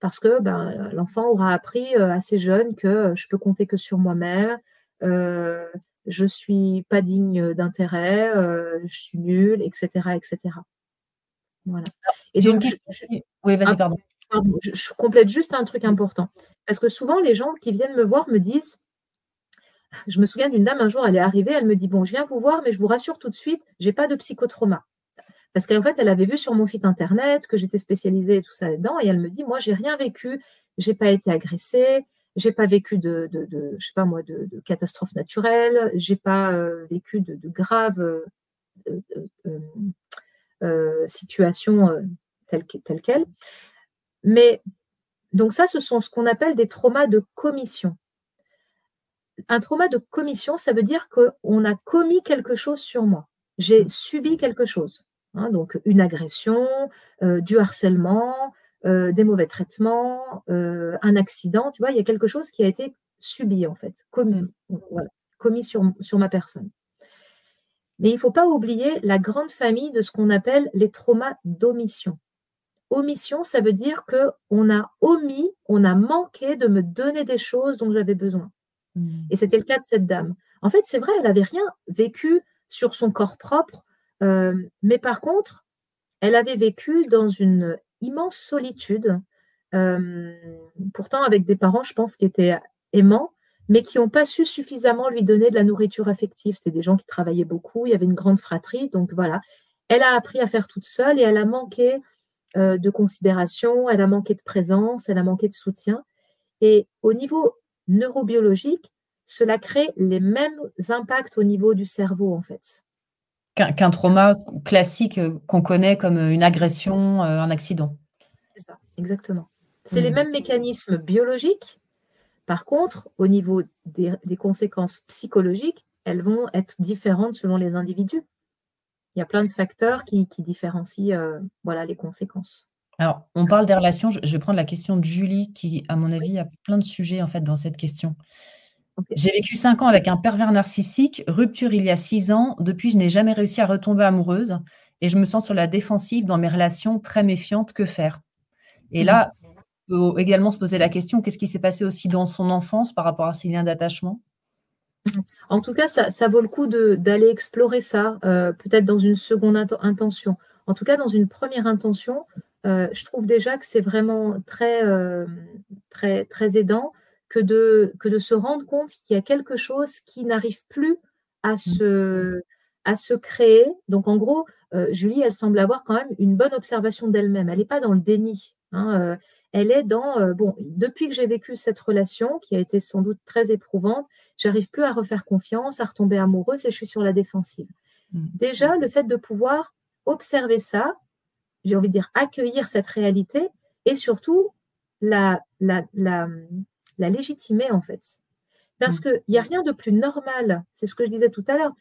parce que ben, l'enfant aura appris assez jeune que je peux compter que sur moi-même, euh, je suis pas digne d'intérêt, je suis etc., etc. Voilà. Et donc, je, oui, vas-y, pardon. Je, complète juste un truc important. Parce que souvent, les gens qui viennent me voir me disent Je me souviens d'une dame un jour, elle est arrivée, elle me dit Bon, je viens vous voir, mais je vous rassure tout de suite, j'ai pas de psychotrauma. Parce qu'en fait, elle avait vu sur mon site internet que j'étais spécialisée et tout ça là-dedans, et elle me dit Moi, j'ai rien vécu, j'ai pas été agressée, j'ai pas vécu de, de, je sais pas moi, de, de catastrophe naturelle, j'ai pas euh, vécu de, graves euh, euh, euh, situation euh, telle, telle qu'elle. Mais donc ça, ce sont ce qu'on appelle des traumas de commission. Un trauma de commission, ça veut dire qu'on a commis quelque chose sur moi. J'ai subi quelque chose. Hein, donc une agression, euh, du harcèlement, des mauvais traitements, un accident. Tu vois, il y a quelque chose qui a été subi en fait, commis, mm. commis sur, sur ma personne. Mais il ne faut pas oublier la grande famille de ce qu'on appelle les traumas d'omission. Omission, ça veut dire qu'on a omis, on a manqué de me donner des choses dont j'avais besoin. Hmm. Et c'était le cas de cette dame. En fait, c'est vrai, elle n'avait rien vécu sur son corps propre, euh, mais par contre, elle avait vécu dans une immense solitude, euh, pourtant avec des parents, je pense, qui étaient aimants, mais qui n'ont pas su suffisamment lui donner de la nourriture affective. C'était des gens qui travaillaient beaucoup, il y avait une grande fratrie, donc voilà. Elle a appris à faire toute seule et elle a manqué euh, de considération, elle a manqué de présence, elle a manqué de soutien. Et au niveau neurobiologique, cela crée les mêmes impacts au niveau du cerveau, en fait. Qu'un trauma classique euh, qu'on connaît comme une agression, euh, un accident. C'est ça, exactement. C'est les hmm. mêmes mécanismes biologiques, par contre, au niveau des, conséquences psychologiques, elles vont être différentes selon les individus. Il y a plein de facteurs qui, différencient euh, voilà, les conséquences. Alors, on parle des relations. Je vais prendre la question de Julie, qui, à mon avis, a plein de sujets en fait dans cette question. J'ai vécu cinq ans avec un pervers narcissique, rupture il y a six ans. Depuis, je n'ai jamais réussi à retomber amoureuse et je me sens sur la défensive dans mes relations très méfiantes. Que faire? Et là, peut également se poser la question qu'est-ce qui s'est passé aussi dans son enfance par rapport à ses liens d'attachement? En tout cas, ça, vaut le coup d'aller explorer ça, euh, peut-être dans une seconde intention. En tout cas, dans une première intention, euh, je trouve déjà que c'est vraiment très, euh, très, très aidant que de, que de se rendre compte qu'il y a quelque chose qui n'arrive plus à se, à se créer. Donc, en gros, Julie, elle semble avoir quand même une bonne observation d'elle-même. Elle n'est pas dans le déni. Hein, elle est dans, euh, bon, depuis que j'ai vécu cette relation, qui a été sans doute très éprouvante, j'arrive plus à refaire confiance, à retomber amoureuse et je suis sur la défensive. Mmh. Déjà, le fait de pouvoir observer ça, j'ai envie de dire accueillir cette réalité et surtout la, la, la, légitimer en fait. Parce mmh. qu'il n'y a rien de plus normal, c'est ce que je disais tout à l'heure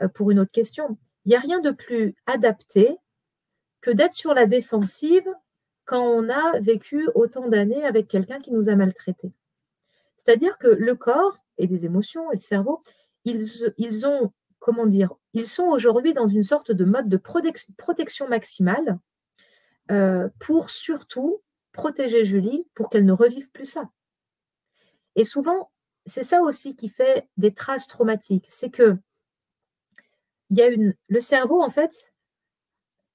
euh, pour une autre question, il n'y a rien de plus adapté que d'être sur la défensive quand on a vécu autant d'années avec quelqu'un qui nous a maltraités. C'est-à-dire que le corps et les émotions et le cerveau, ils, ont, comment dire, ils sont aujourd'hui dans une sorte de mode de protection maximale euh, pour surtout protéger Julie pour qu'elle ne revive plus ça. Et souvent, c'est ça aussi qui fait des traces traumatiques. C'est que il y a une, le cerveau, en fait,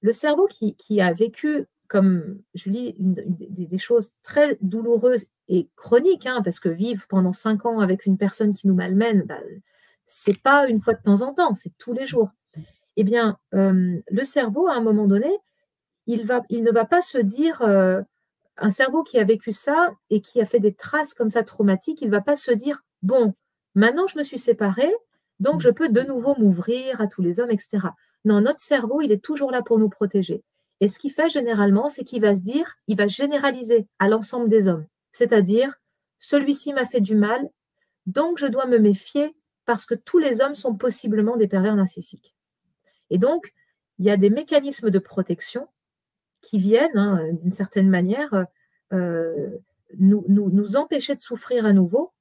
le cerveau qui, a vécu, comme Julie, des, choses très douloureuses et chroniques, hein, parce que vivre pendant cinq ans avec une personne qui nous malmène, bah, c'est pas une fois de temps en temps, c'est tous les jours. Eh bien, euh, le cerveau, à un moment donné, il, ne va pas se dire, euh, un cerveau qui a vécu ça et qui a fait des traces comme ça traumatiques, il ne va pas se dire, bon, maintenant je me suis séparée, donc je peux de nouveau m'ouvrir à tous les hommes, etc. Non, notre cerveau, il est toujours là pour nous protéger. Et ce qu'il fait généralement, c'est qu'il va se dire, il va généraliser à l'ensemble des hommes. C'est-à-dire, celui-ci m'a fait du mal, donc je dois me méfier parce que tous les hommes sont possiblement des pervers narcissiques. Et donc, il y a des mécanismes de protection qui viennent, hein, d'une certaine manière, euh, nous, nous, empêcher de souffrir à nouveau.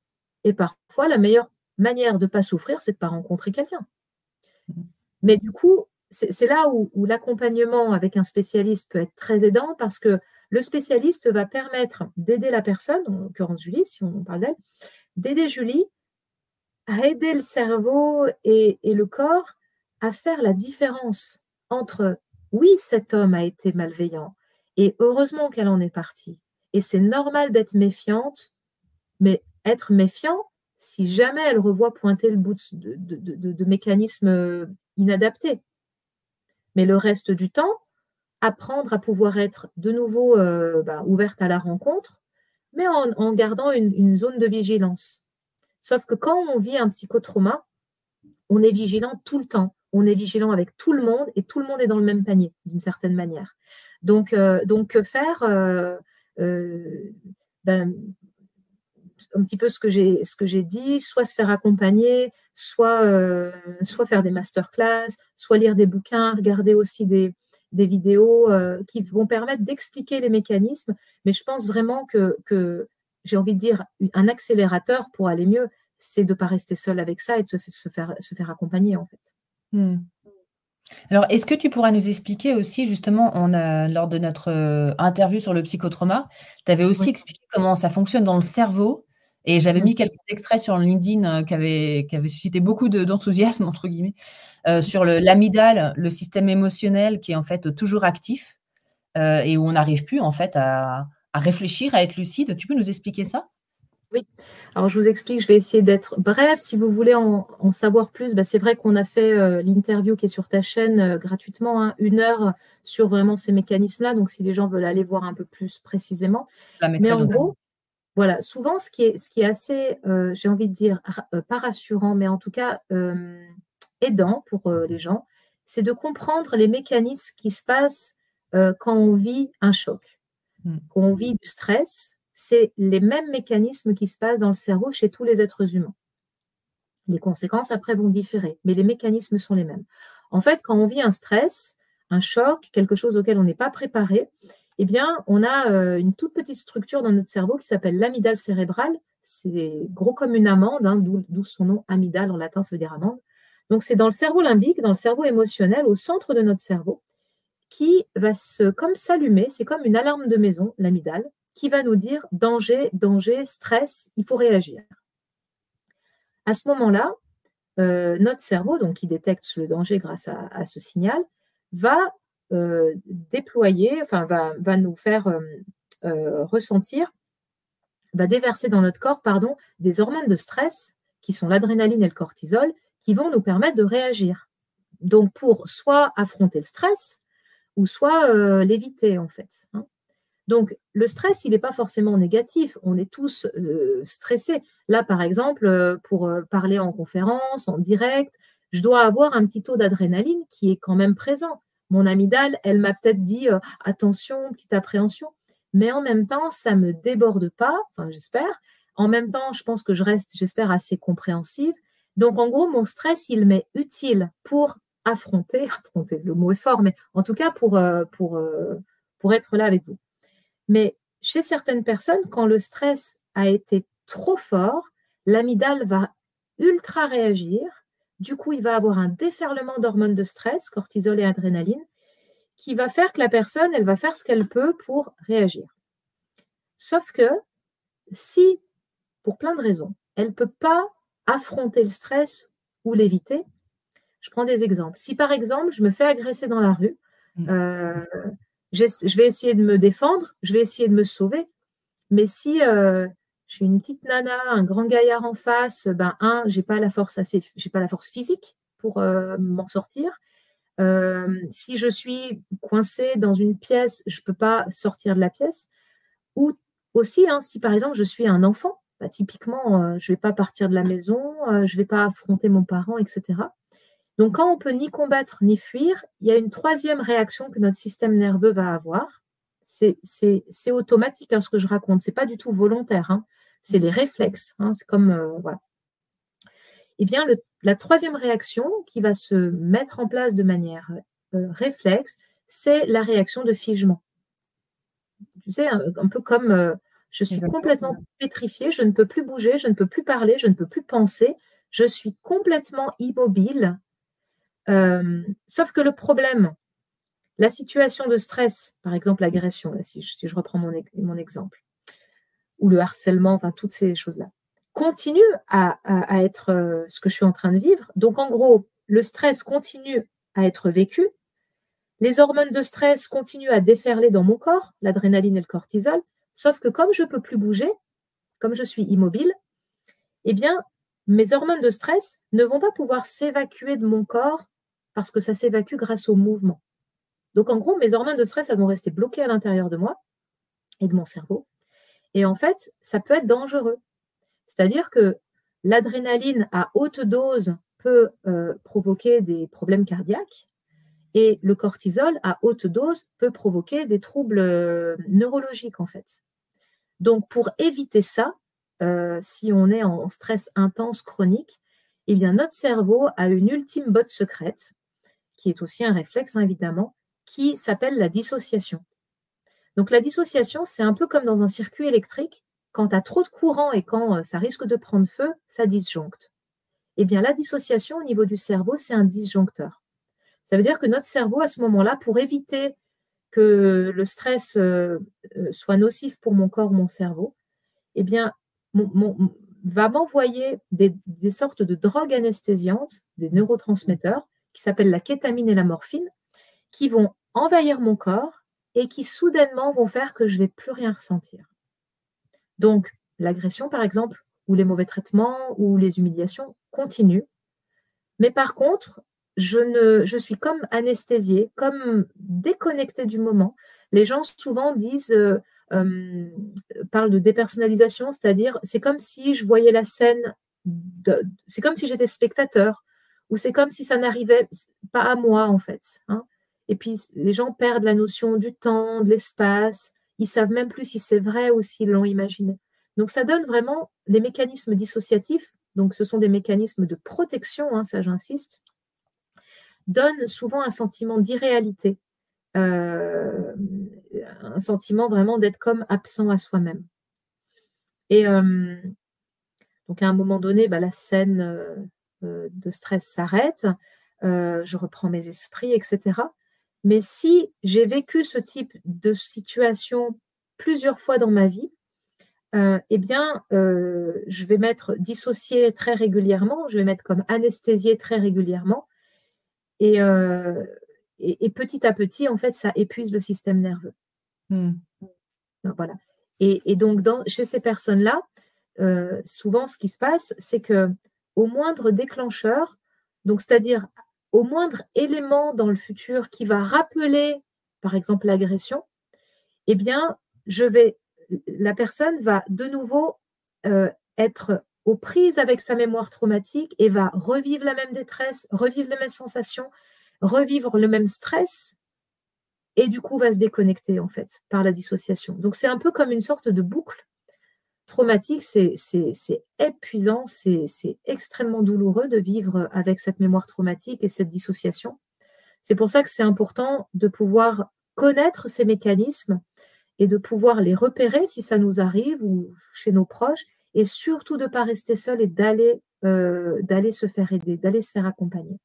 Et parfois, la meilleure manière de ne pas souffrir, c'est de ne pas rencontrer quelqu'un. Mais du coup, c'est là où, l'accompagnement avec un spécialiste peut être très aidant parce que le spécialiste va permettre d'aider la personne, en l'occurrence Julie, si on parle d'elle, d'aider Julie à aider le cerveau et, le corps à faire la différence entre oui, cet homme a été malveillant. Et heureusement qu'elle en est partie. Et c'est normal d'être méfiante, mais être méfiant, si jamais elle revoit pointer le bout de, mécanismes euh, inadaptés. Mais le reste du temps, apprendre à pouvoir être de nouveau euh, bah, ouverte à la rencontre, mais en, gardant une, zone de vigilance. Sauf que quand on vit un psychotrauma, on est vigilant tout le temps on est vigilant avec tout le monde et tout le monde est dans le même panier, d'une certaine manière. Donc, euh, donc faire euh, ben, un petit peu ce que j'ai ce que j'ai dit, soit se faire accompagner, soit soit faire des masterclass, soit lire des bouquins, regarder aussi des, des vidéos qui vont permettre d'expliquer les mécanismes. Mais je pense vraiment que, que j'ai envie de dire un accélérateur pour aller mieux, c'est de ne pas rester seul avec ça et de se, faire, se faire accompagner en fait. Hmm. Alors, est-ce que tu pourras nous expliquer aussi, justement, on a, lors de notre euh, interview sur le psychotrauma, tu avais aussi expliqué comment ça fonctionne dans le cerveau. Et j'avais mis quelques extraits sur LinkedIn euh, qui, avaient, qui suscité beaucoup d'enthousiasme, entre guillemets, euh, sur l'amygdale, le, système émotionnel qui est en fait toujours actif et où on n'arrive plus en fait à, à réfléchir, à être lucide. Tu peux nous expliquer ça? Oui, alors je vous explique, je vais essayer d'être bref. Si vous voulez en, savoir plus, bah, c'est vrai qu'on a fait euh, l'interview qui est sur ta chaîne euh, gratuitement, hein, une heure sur vraiment ces mécanismes-là. Donc, si les gens veulent aller voir un peu plus précisément. Mais en gros, voilà, souvent, ce qui est, ce qui est assez, euh, j'ai envie de dire, pas rassurant, mais en tout cas aidant pour les gens, c'est de comprendre les mécanismes qui se passent quand on vit un choc, hmm. quand on vit du stress c'est les mêmes mécanismes qui se passent dans le cerveau chez tous les êtres humains. Les conséquences, après, vont différer, mais les mécanismes sont les mêmes. En fait, quand on vit un stress, un choc, quelque chose auquel on n'est pas préparé, eh bien, on a euh, une toute petite structure dans notre cerveau qui s'appelle l'amygdale cérébrale. C'est gros comme une amande, hein, d'où son nom amygdale en latin, ça veut dire amande. Donc, c'est dans le cerveau limbique, dans le cerveau émotionnel, au centre de notre cerveau, qui va se, comme s'allumer, c'est comme une alarme de maison, l'amygdale, qui va nous dire danger, danger, stress, il faut réagir. À ce moment-là, euh, notre cerveau, donc qui détecte le danger grâce à, ce signal, va déployer, enfin va, nous faire euh, ressentir, va déverser dans notre corps, pardon, des hormones de stress qui sont l'adrénaline et le cortisol, qui vont nous permettre de réagir. Donc pour soit affronter le stress, ou soit l'éviter en fait. Hein. Donc, le stress, il n'est pas forcément négatif. On est tous euh, stressés. Là, par exemple, euh, pour euh, parler en conférence, en direct, je dois avoir un petit taux d'adrénaline qui est quand même présent. Mon amygdale, elle m'a peut-être dit attention, petite appréhension, mais en même temps, ça ne me déborde pas, enfin j'espère, En même temps, je pense que je reste, j'espère, assez compréhensive. Donc, en gros, mon stress, il m'est utile pour affronter, *laughs* affronter, le mot est fort, mais en tout cas pour, euh, pour, euh, pour être là avec vous. Mais chez certaines personnes, quand le stress a été trop fort, l'amygdale va ultra réagir. Du coup, il va avoir un déferlement d'hormones de stress, cortisol et adrénaline, qui va faire que la personne, elle va faire ce qu'elle peut pour réagir. Sauf que si, pour plein de raisons, elle ne peut pas affronter le stress ou l'éviter, je prends des exemples. Si par exemple, je me fais agresser dans la rue, mmh. euh, je vais essayer de me défendre, je vais essayer de me sauver. Mais si euh, je suis une petite nana, un grand gaillard en face, ben un, j'ai pas la force assez, j'ai pas la force physique pour euh, m'en sortir. si je suis coincée dans une pièce, je peux pas sortir de la pièce. Ou aussi, hein, si par exemple je suis un enfant, bah, typiquement, je vais pas partir de la maison, je vais pas affronter mon parent, etc. Donc, quand on peut ni combattre ni fuir, il y a une troisième réaction que notre système nerveux va avoir. C'est automatique hein, ce que je raconte, c'est pas du tout volontaire, hein. C'est les réflexes. Hein. c'est comme euh, voilà. Eh bien, la troisième réaction qui va se mettre en place de manière euh, réflexe, c'est la réaction de figement. Tu sais, un, peu comme euh, je suis complètement pétrifiée, je ne peux plus bouger, je ne peux plus parler, je ne peux plus penser, je suis complètement immobile euh, sauf que le problème, la situation de stress, par exemple l'agression, si, si, je reprends mon, mon, exemple, ou le harcèlement, enfin toutes ces choses-là, continue à, être euh, ce que je suis en train de vivre. Donc en gros, le stress continue à être vécu, les hormones de stress continuent à déferler dans mon corps, l'adrénaline et le cortisol, sauf que comme je ne peux plus bouger, comme je suis immobile, eh bien, mes hormones de stress ne vont pas pouvoir s'évacuer de mon corps parce que ça s'évacue grâce au mouvement. Donc en gros, mes hormones de stress, elles vont rester bloquées à l'intérieur de moi et de mon cerveau. Et en fait, ça peut être dangereux. C'est-à-dire que l'adrénaline à haute dose peut euh, provoquer des problèmes cardiaques et le cortisol à haute dose peut provoquer des troubles euh, neurologiques en fait. Donc pour éviter ça, euh, si on est en stress intense chronique, eh bien notre cerveau a une ultime botte secrète qui est aussi un réflexe, hein, évidemment, qui s'appelle la dissociation. Donc la dissociation, c'est un peu comme dans un circuit électrique. Quand tu as trop de courant et quand euh, ça risque de prendre feu, ça disjoncte. Eh bien, la dissociation au niveau du cerveau, c'est un disjoncteur. Ça veut dire que notre cerveau, à ce moment-là, pour éviter que le stress euh, euh, soit nocif pour mon corps, mon cerveau, eh bien, va m'envoyer des, des, sortes de drogues anesthésiantes, des neurotransmetteurs, qui s'appellent la kétamine et la morphine, qui vont envahir mon corps et qui soudainement vont faire que je ne vais plus rien ressentir. Donc, l'agression, par exemple, ou les mauvais traitements, ou les humiliations continuent. Mais par contre, je, ne, je suis comme anesthésiée, comme déconnectée du moment. Les gens souvent disent, euh, euh, parlent de dépersonnalisation, c'est-à-dire c'est comme si je voyais la scène, c'est comme si j'étais spectateur ou c'est comme si ça n'arrivait pas à moi en fait. Hein. Et puis les gens perdent la notion du temps, de l'espace, ils savent même plus si c'est vrai ou s'ils l'ont imaginé. Donc ça donne vraiment les mécanismes dissociatifs, donc ce sont des mécanismes de protection, hein, ça j'insiste, donnent souvent un sentiment d'irréalité, euh, un sentiment vraiment d'être comme absent à soi-même. Et donc à un moment donné, bah, la scène euh, euh, de stress s'arrête, je reprends mes esprits, etc. Mais si j'ai vécu ce type de situation plusieurs fois dans ma vie, euh, eh bien, je vais mettre dissocié très régulièrement, je vais mettre comme anesthésié très régulièrement. Et, et, petit à petit, en fait, ça épuise le système nerveux. Hmm. Voilà. Et, donc, dans, chez ces personnes-là, souvent, ce qui se passe, c'est que au moindre déclencheur, donc c'est-à-dire au moindre élément dans le futur qui va rappeler, par exemple, l'agression, eh bien, je vais, la personne va de nouveau euh, être aux prises avec sa mémoire traumatique et va revivre la même détresse, revivre les mêmes sensations, revivre le même stress, et du coup va se déconnecter en fait par la dissociation. Donc c'est un peu comme une sorte de boucle post-traumatique, c'est épuisant, c'est extrêmement douloureux de vivre avec cette mémoire traumatique et cette dissociation. C'est pour ça que c'est important de pouvoir connaître ces mécanismes et de pouvoir les repérer si ça nous arrive ou chez nos proches, et surtout de ne pas rester seul et d'aller euh, d'aller se faire aider, d'aller se faire accompagner.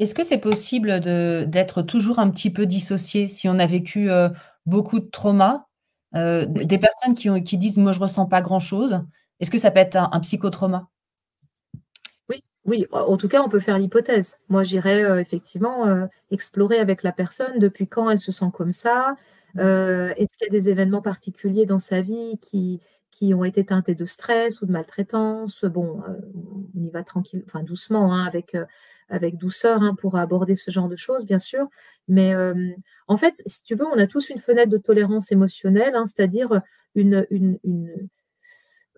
Est-ce que c'est possible d'être toujours un petit peu dissocié si on a vécu euh, beaucoup de traumas? Euh, Des personnes qui, ont, qui disent Moi, je ne ressens pas grand-chose. Est-ce que ça peut être un, psychotrauma? Oui, oui. En tout cas, on peut faire l'hypothèse. Moi, j'irais effectivement explorer avec la personne depuis quand elle se sent comme ça. Mmh. Est-ce qu'il y a des événements particuliers dans sa vie qui, qui ont été teintés de stress ou de maltraitance? Bon, euh, on y va tranquille, enfin doucement, hein, avec, euh, avec douceur hein, pour aborder ce genre de choses, bien sûr. Mais euh, en fait, si tu veux, on a tous une fenêtre de tolérance émotionnelle, hein, c'est-à-dire une, une, une,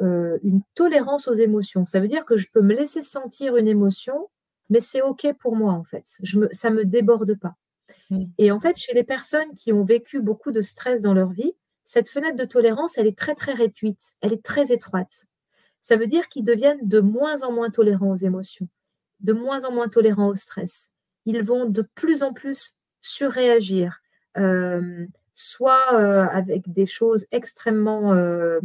une, tolérance aux émotions. Ça veut dire que je peux me laisser sentir une émotion, mais c'est OK pour moi, en fait. Je me, ça ne me déborde pas. Mmh. Et en fait, chez les personnes qui ont vécu beaucoup de stress dans leur vie, cette fenêtre de tolérance, elle est très, très réduite, elle est très étroite. Ça veut dire qu'ils deviennent de moins en moins tolérants aux émotions, de moins en moins tolérants au stress. Ils vont de plus en plus surréagir, euh, soit euh, avec des choses extrêmement euh,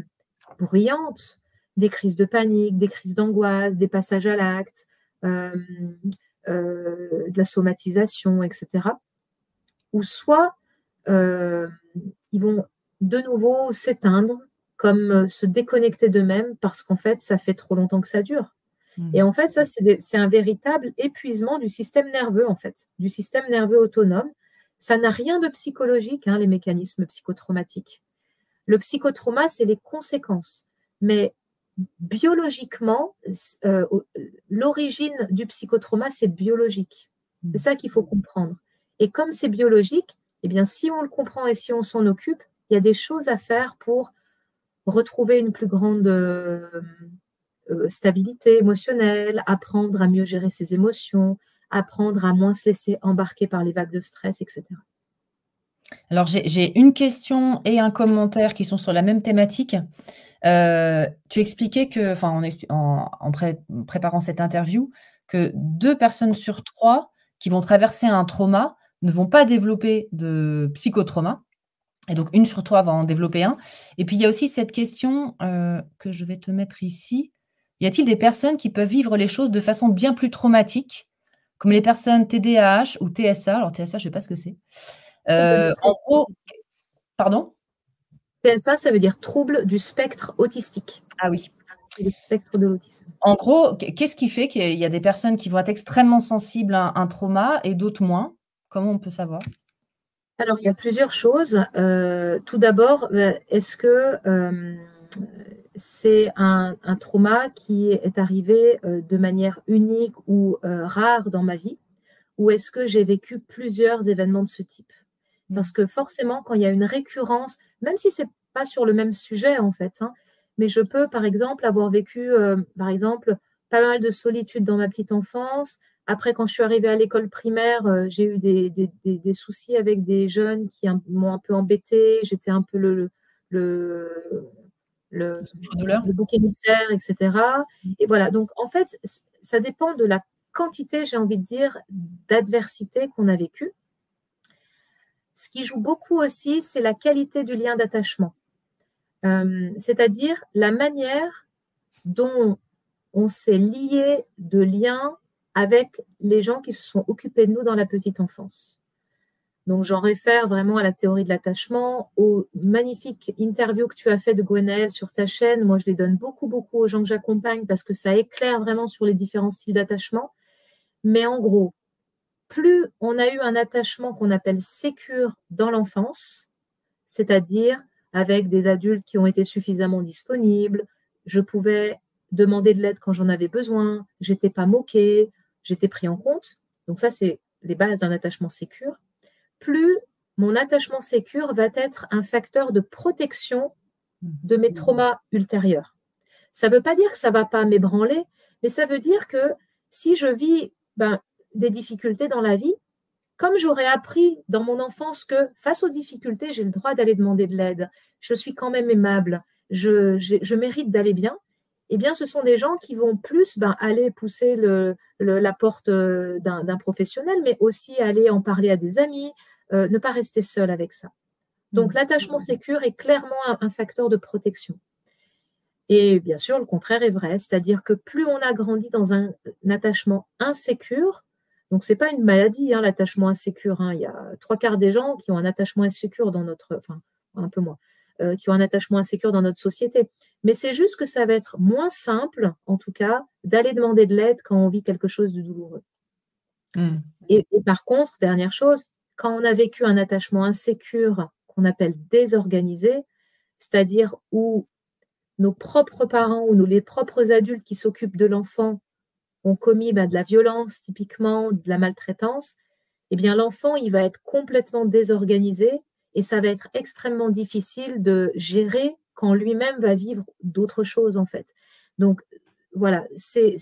bruyantes, des crises de panique, des crises d'angoisse, des passages à l'acte, de la somatisation, etc. Ou soit ils vont de nouveau s'éteindre, comme se déconnecter d'eux-mêmes parce qu'en fait, ça fait trop longtemps que ça dure. Mmh. Et en fait, ça, c'est un véritable épuisement du système nerveux, en fait, du système nerveux autonome. Ça n'a rien de psychologique, hein, les mécanismes psychotraumatiques. Le psychotrauma, c'est les conséquences. Mais biologiquement, euh, l'origine du psychotrauma, c'est biologique. C'est ça qu'il faut comprendre. Et comme c'est biologique, eh bien, si on le comprend et si on s'en occupe, il y a des choses à faire pour retrouver une plus grande euh, euh, stabilité émotionnelle, apprendre à mieux gérer ses émotions, apprendre à moins se laisser embarquer par les vagues de stress, etc. Alors, j'ai une question et un commentaire qui sont sur la même thématique. Euh, tu expliquais que, en, préparant cette interview, que deux personnes sur trois qui vont traverser un trauma ne vont pas développer de psychotrauma. Et donc, une sur trois va en développer un. Et puis, il y a aussi cette question euh, que je vais te mettre ici. Y a-t-il des personnes qui peuvent vivre les choses de façon bien plus traumatique, comme les personnes TDAH ou TSA Alors, TSA, je ne sais pas ce que c'est. Euh, en gros, pardon? TSA, ça veut dire trouble du spectre autistique. Ah oui. Le spectre de l'autisme. En gros, qu'est-ce qui fait qu'il y a des personnes qui vont être extrêmement sensibles à un trauma et d'autres moins? Comment on peut savoir? Alors, il y a plusieurs choses. Euh, tout d'abord, euh, est-ce que euh, c'est un, trauma qui est arrivé de manière unique ou rare dans ma vie Ou est-ce que j'ai vécu plusieurs événements de ce type? Mmh. Parce que forcément, quand il y a une récurrence, même si ce n'est pas sur le même sujet en fait, hein, mais je peux par exemple avoir vécu, par exemple, pas mal de solitude dans ma petite enfance, après, quand je suis arrivée à l'école primaire, euh, j'ai eu des, soucis avec des jeunes qui m'ont un peu embêtée. J'étais un peu le, le, le, le, bouc émissaire, etc. Et voilà, donc en fait, ça dépend de la quantité, j'ai envie de dire, d'adversité qu'on a vécue. Ce qui joue beaucoup aussi, c'est la qualité du lien d'attachement. Euh, c'est-à-dire la manière dont on s'est lié de liens avec les gens qui se sont occupés de nous dans la petite enfance. Donc, j'en réfère vraiment à la théorie de l'attachement, aux magnifiques interviews que tu as fait de Gwenaël sur ta chaîne. Moi, je les donne beaucoup, beaucoup aux gens que j'accompagne parce que ça éclaire vraiment sur les différents styles d'attachement. Mais en gros, plus on a eu un attachement qu'on appelle sécure dans l'enfance, c'est-à-dire avec des adultes qui ont été suffisamment disponibles, je pouvais demander de l'aide quand j'en avais besoin, j'étais pas moquée, j'étais pris en compte. Donc ça, c'est les bases d'un attachement sécure. Plus mon attachement sécure va être un facteur de protection de mes traumas ultérieurs. Ça ne veut pas dire que ça ne va pas m'ébranler, mais ça veut dire que si je vis ben, des difficultés dans la vie, comme j'aurais appris dans mon enfance que face aux difficultés, j'ai le droit d'aller demander de l'aide, je suis quand même aimable, je, mérite d'aller bien, eh bien, ce sont des gens qui vont plus ben, aller pousser la porte euh, d'un professionnel, mais aussi aller en parler à des amis, euh, ne pas rester seul avec ça. Donc, mmh. l'attachement sécure est clairement un, facteur de protection. Et bien sûr, le contraire est vrai, c'est-à-dire que plus on a grandi dans un, attachement insécure, donc ce n'est pas une maladie, hein, l'attachement insécure. Hein, il y a trois quarts des gens qui ont un attachement insécure dans notre, enfin un peu moins, euh, qui ont un attachement insécure dans notre société. Mais c'est juste que ça va être moins simple, en tout cas, d'aller demander de l'aide quand on vit quelque chose de douloureux. Hmm. Et, par contre, dernière chose, quand on a vécu un attachement insécure qu'on appelle désorganisé, c'est-à-dire où nos propres parents ou les propres adultes qui s'occupent de l'enfant ont commis bah, de la violence typiquement, de la maltraitance, eh bien l'enfant, il va être complètement désorganisé et ça va être extrêmement difficile de gérer quand lui-même va vivre d'autres choses en fait. Voilà, c'est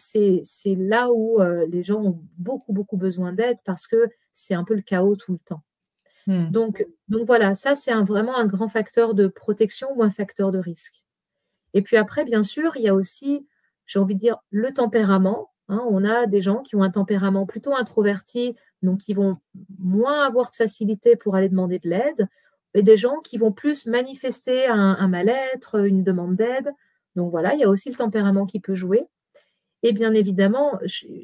là où euh, les gens ont beaucoup, beaucoup besoin d'aide parce que c'est un peu le chaos tout le temps. Donc, donc voilà, ça c'est vraiment un grand facteur de protection ou un facteur de risque. Et puis après, bien sûr, il y a aussi, j'ai envie de dire, le tempérament. Hein. on a des gens qui ont un tempérament plutôt introverti, donc qui vont moins avoir de facilité pour aller demander de l'aide, et des gens qui vont plus manifester un, mal-être, une demande d'aide. Donc voilà, il y a aussi le tempérament qui peut jouer. Et bien évidemment,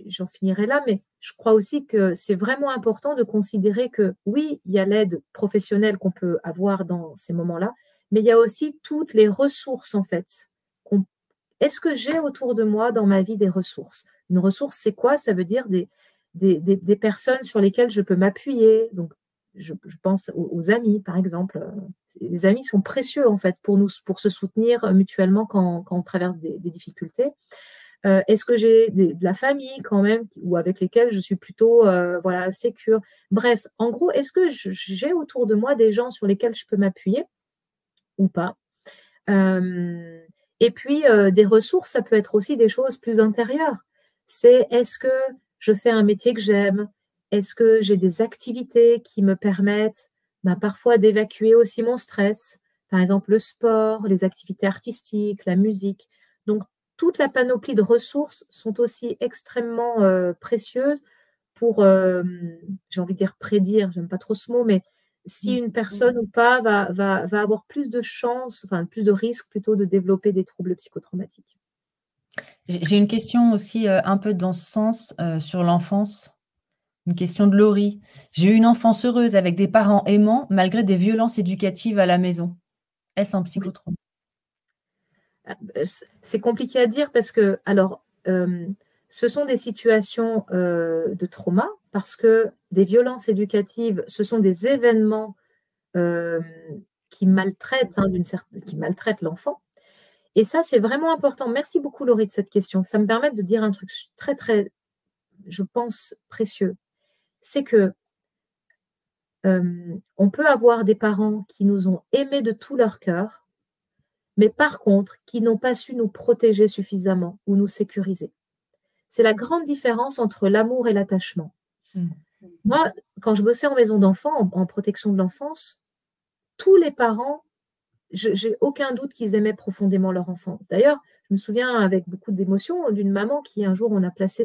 j'en finirai là, mais je crois aussi que c'est vraiment important de considérer que oui, il y a l'aide professionnelle qu'on peut avoir dans ces moments-là, mais il y a aussi toutes les ressources en fait. Est-ce que j'ai autour de moi dans ma vie des ressources? Une ressource, c'est quoi? Ça veut dire des, personnes sur lesquelles je peux m'appuyer. Donc, je, pense aux, amis, par exemple. Les amis sont précieux, en fait, pour nous, pour se soutenir mutuellement quand, on traverse des, difficultés. Euh, est-ce que j'ai de la famille quand même ou avec lesquels je suis plutôt euh, voilà sécure? Bref, en gros, est-ce que j'ai autour de moi des gens sur lesquels je peux m'appuyer? Ou pas? Euh, Et puis des ressources, ça peut être aussi des choses plus intérieures. C'est est-ce que je fais un métier que j'aime? Est-ce que j'ai des activités qui me permettent bah, parfois d'évacuer aussi mon stress Par exemple, le sport, les activités artistiques, la musique. Donc, toute la panoplie de ressources sont aussi extrêmement euh, précieuses pour, euh, j'ai envie de dire prédire, j'aime pas trop ce mot, mais si mmh. une personne ou pas va, va, va avoir plus de chances, enfin plus de risques plutôt de développer des troubles psychotraumatiques. J'ai une question aussi euh, un peu dans ce sens euh, sur l'enfance. Une question de Laurie. J'ai eu une enfance heureuse avec des parents aimants malgré des violences éducatives à la maison. Est-ce un psychotrauma ah, bah, C'est compliqué à dire parce que, alors, euh, ce sont des situations de trauma parce que des violences éducatives, ce sont des événements qui maltraitent, hein, qui maltraitent l'enfant. Et ça, c'est vraiment important. Merci beaucoup, Laurie, de cette question. Ça me permet de dire un truc très, très, je pense, précieux. C'est que euh, on peut avoir des parents qui nous ont aimés de tout leur cœur, mais par contre, qui n'ont pas su nous protéger suffisamment ou nous sécuriser. C'est la grande différence entre l'amour et l'attachement. Mmh. Moi, quand je bossais en maison d'enfants, en protection de l'enfance, tous les parents j'ai aucun doute qu'ils aimaient profondément leur enfance. D'ailleurs, je me souviens avec beaucoup d'émotion d'une maman qui un jour on a placé.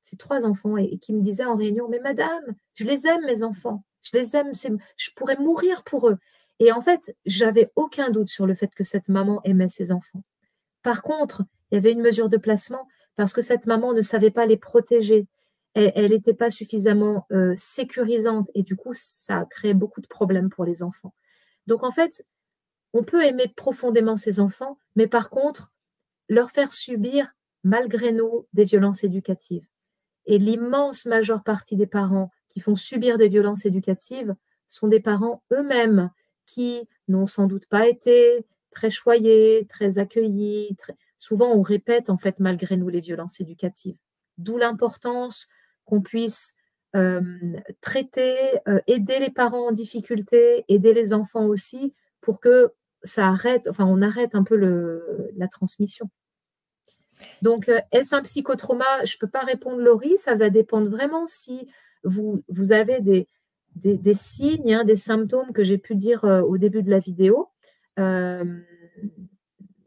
Ces, trois enfants et, qui me disaient en réunion, mais madame, je les aime mes enfants. Je les aime, je pourrais mourir pour eux. Et en fait, j'avais aucun doute sur le fait que cette maman aimait ses enfants. Par contre, il y avait une mesure de placement parce que cette maman ne savait pas les protéger. Elle n'était pas suffisamment euh, sécurisante et du coup, ça créé beaucoup de problèmes pour les enfants. Donc en fait, on peut aimer profondément ses enfants, mais par contre, leur faire subir, malgré nous, des violences éducatives. Et l'immense majeure partie des parents qui font subir des violences éducatives sont des parents eux-mêmes qui n'ont sans doute pas été très choyés, très accueillis. Souvent, on répète en fait malgré nous les violences éducatives. D'où l'importance qu'on puisse traiter, aider les parents en difficulté, aider les enfants aussi, pour que ça arrête, enfin, on arrête un peu la transmission. Donc, euh, est-ce un psychotrauma? Je ne peux pas répondre, Laurie. Ça va dépendre vraiment si vous, avez des, des, signes, hein, des symptômes que j'ai pu dire euh, au début de la vidéo. Euh,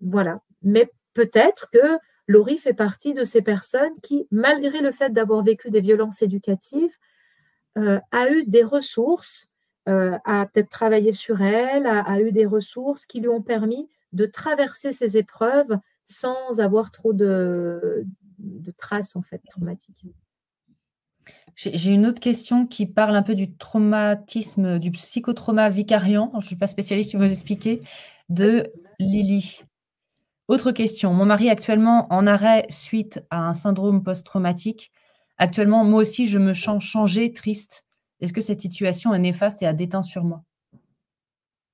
voilà. Mais peut-être que Laurie fait partie de ces personnes qui, malgré le fait d'avoir vécu des violences éducatives, a eu des ressources, a peut-être travaillé sur elle, a, eu des ressources qui lui ont permis de traverser ces épreuves sans avoir trop de, traces en fait traumatiques. J'ai une autre question qui parle un peu du traumatisme, du psychotrauma vicariant. Je ne suis pas spécialiste, tu vas vous expliquer, de Lily. Autre question. Mon mari actuellement en arrêt suite à un syndrome post-traumatique. Actuellement, moi aussi, je me sens changée, triste. Est-ce que cette situation est néfaste et a déteint sur moi?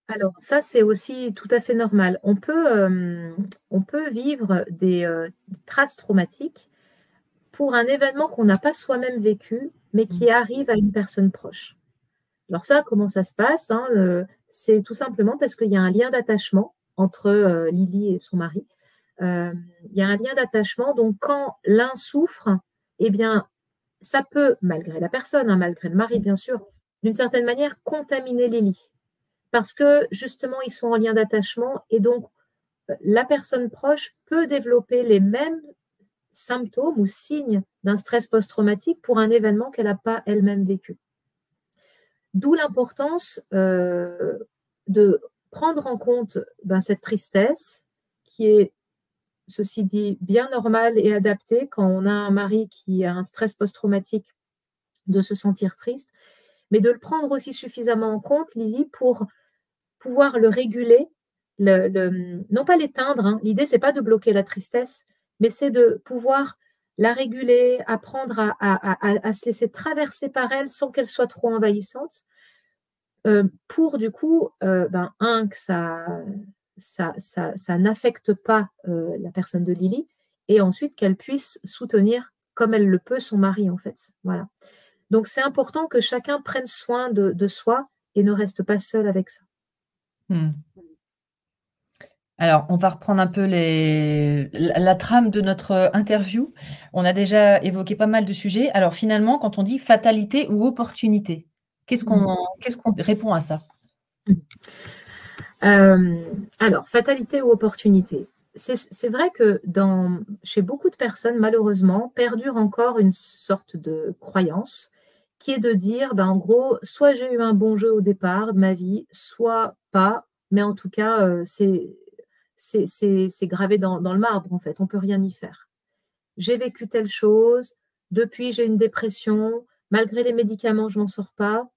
Alors ça, c'est aussi tout à fait normal. On peut, euh, on peut vivre des, euh, traces traumatiques pour un événement qu'on n'a pas soi-même vécu, mais qui mmh. arrive à une personne proche. Alors ça, comment ça se passe hein, C'est tout simplement parce qu'il y a un lien d'attachement entre euh, Lily et son mari. il y a un lien d'attachement, donc quand l'un souffre, eh bien, ça peut, malgré la personne, hein, malgré le mari bien sûr, d'une certaine manière, contaminer Lily parce que justement, ils sont en lien d'attachement et donc euh, la personne proche peut développer les mêmes symptômes ou signes d'un stress post-traumatique pour un événement qu'elle n'a pas elle-même vécu. D'où l'importance euh, de prendre en compte ben, cette tristesse qui est, ceci dit, bien normale et adaptée quand on a un mari qui a un stress post-traumatique de se sentir triste, mais de le prendre aussi suffisamment en compte, Lily, pour pouvoir le réguler, le, non pas l'éteindre. Hein. L'idée, c'est pas de bloquer la tristesse, mais c'est de pouvoir la réguler, apprendre à, se laisser traverser par elle sans qu'elle soit trop envahissante, euh, pour du coup, euh, ben, un, que ça, n'affecte pas euh, la personne de Lily, et ensuite qu'elle puisse soutenir comme elle le peut son mari, en fait. Voilà. Donc c'est important que chacun prenne soin de soi et ne reste pas seul avec ça. Hmm. Alors, on va reprendre un peu la, trame de notre interview. On a déjà évoqué pas mal de sujets. Alors, finalement, quand on dit fatalité ou opportunité, qu'est-ce qu'on hmm. répond à ça? Euh, Alors, fatalité ou opportunité? C'est vrai que dans, chez beaucoup de personnes, malheureusement, perdure encore une sorte de croyance qui est de dire, ben, en gros, soit j'ai eu un bon jeu au départ de ma vie, soit pas, mais en tout cas, euh, c'est gravé dans, le marbre, en fait, on ne peut rien y faire. J'ai vécu telle chose, depuis j'ai une dépression, malgré les médicaments, je ne m'en sors pas.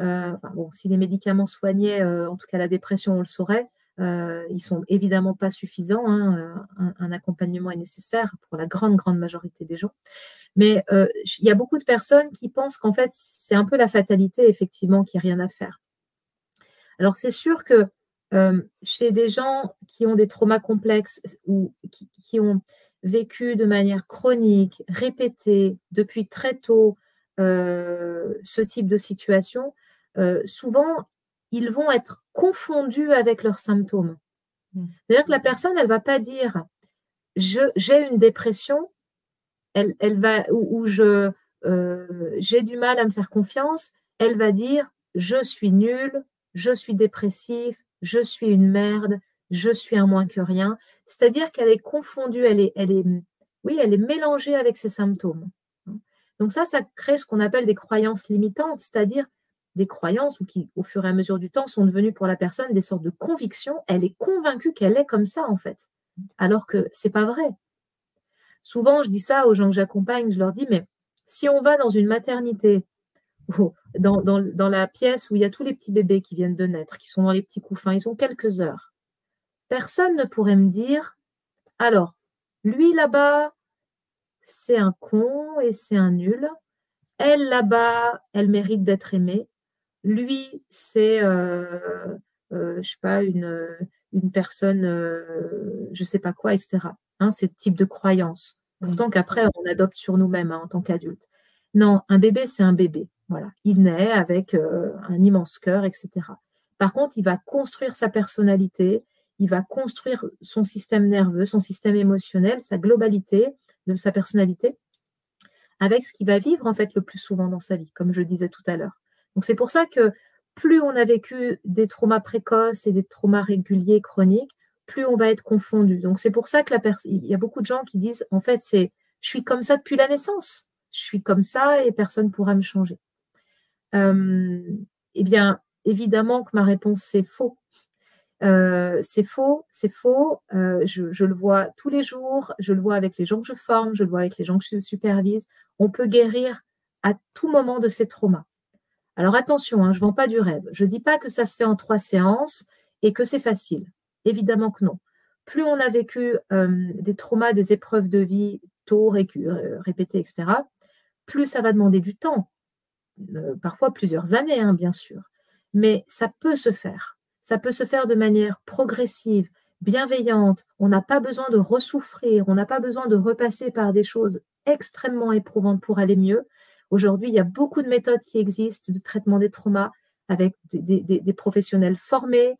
Euh, si les médicaments soignaient, euh, en tout cas la dépression, on le saurait. ils ne sont évidemment pas suffisants. Hein, un, accompagnement est nécessaire pour la grande, grande majorité des gens. Mais il y a beaucoup de personnes qui pensent qu'en fait, c'est un peu la fatalité, effectivement, qu'il n'y a rien à faire. Alors, c'est sûr que chez des gens qui ont des traumas complexes ou qui, ont vécu de manière chronique, répétée, depuis très tôt, ce type de situation, souvent, ils vont être confondus avec leurs symptômes. Mmh. C'est-à-dire que la personne, elle ne va pas dire j'ai une dépression, elle, va, ou, je, j'ai du mal à me faire confiance, elle va dire je suis nulle, je suis dépressif, je suis une merde, je suis un moins que rien. C'est-à-dire qu'elle est confondue, elle est, elle est, oui, elle est mélangée avec ses symptômes. Donc ça, ça crée ce qu'on appelle des croyances limitantes, c'est-à-dire des croyances ou qui, au fur et à mesure du temps, sont devenues pour la personne des sortes de convictions. Elle est convaincue qu'elle est comme ça, en fait, alors que c'est pas vrai. Souvent, je dis ça aux gens que j'accompagne, je leur dis, mais si on va dans une maternité, *laughs* dans, dans, la pièce où il y a tous les petits bébés qui viennent de naître, qui sont dans les petits couffins, ils ont quelques heures, personne ne pourrait me dire, alors, lui là-bas, c'est un con et c'est un nul. Elle là-bas, elle mérite d'être aimée. Lui, c'est, euh, euh, je sais pas, une, une personne, euh, je sais pas quoi, etc. Hein, c'est type de croyance. Pourtant qu'après, on adopte sur nous-mêmes hein, en tant qu'adulte. Non, un bébé, c'est un bébé. Il naît avec euh, un immense cœur, etc. Par contre, il va construire sa personnalité, il va construire son système nerveux, son système émotionnel, sa globalité de sa personnalité, avec ce qu'il va vivre en fait le plus souvent dans sa vie, comme je disais tout à l'heure. Donc c'est pour ça que plus on a vécu des traumas précoces et des traumas réguliers chroniques, plus on va être confondu. Donc c'est pour ça que il y a beaucoup de gens qui disent en fait c'est je suis comme ça depuis la naissance, je suis comme ça et personne ne pourra me changer. Euh, eh bien évidemment que ma réponse c'est faux. Euh, c'est faux, c'est faux. Euh, je, le vois tous les jours, je le vois avec les gens que je forme, je le vois avec les gens que je supervise. On peut guérir à tout moment de ces traumas. Alors attention, hein, je ne vends pas du rêve. Je ne dis pas que ça se fait en trois séances et que c'est facile. Évidemment que non. Plus on a vécu des traumas, des épreuves de vie tôt, répétées, etc., plus ça va demander du temps. Euh, parfois plusieurs années, hein, bien sûr. Mais ça peut se faire. Ça peut se faire de manière progressive, bienveillante. On n'a pas besoin de ressouffrir, on n'a pas besoin de repasser par des choses extrêmement éprouvantes pour aller mieux. Aujourd'hui, il y a beaucoup de méthodes qui existent de traitement des traumas avec des, professionnels formés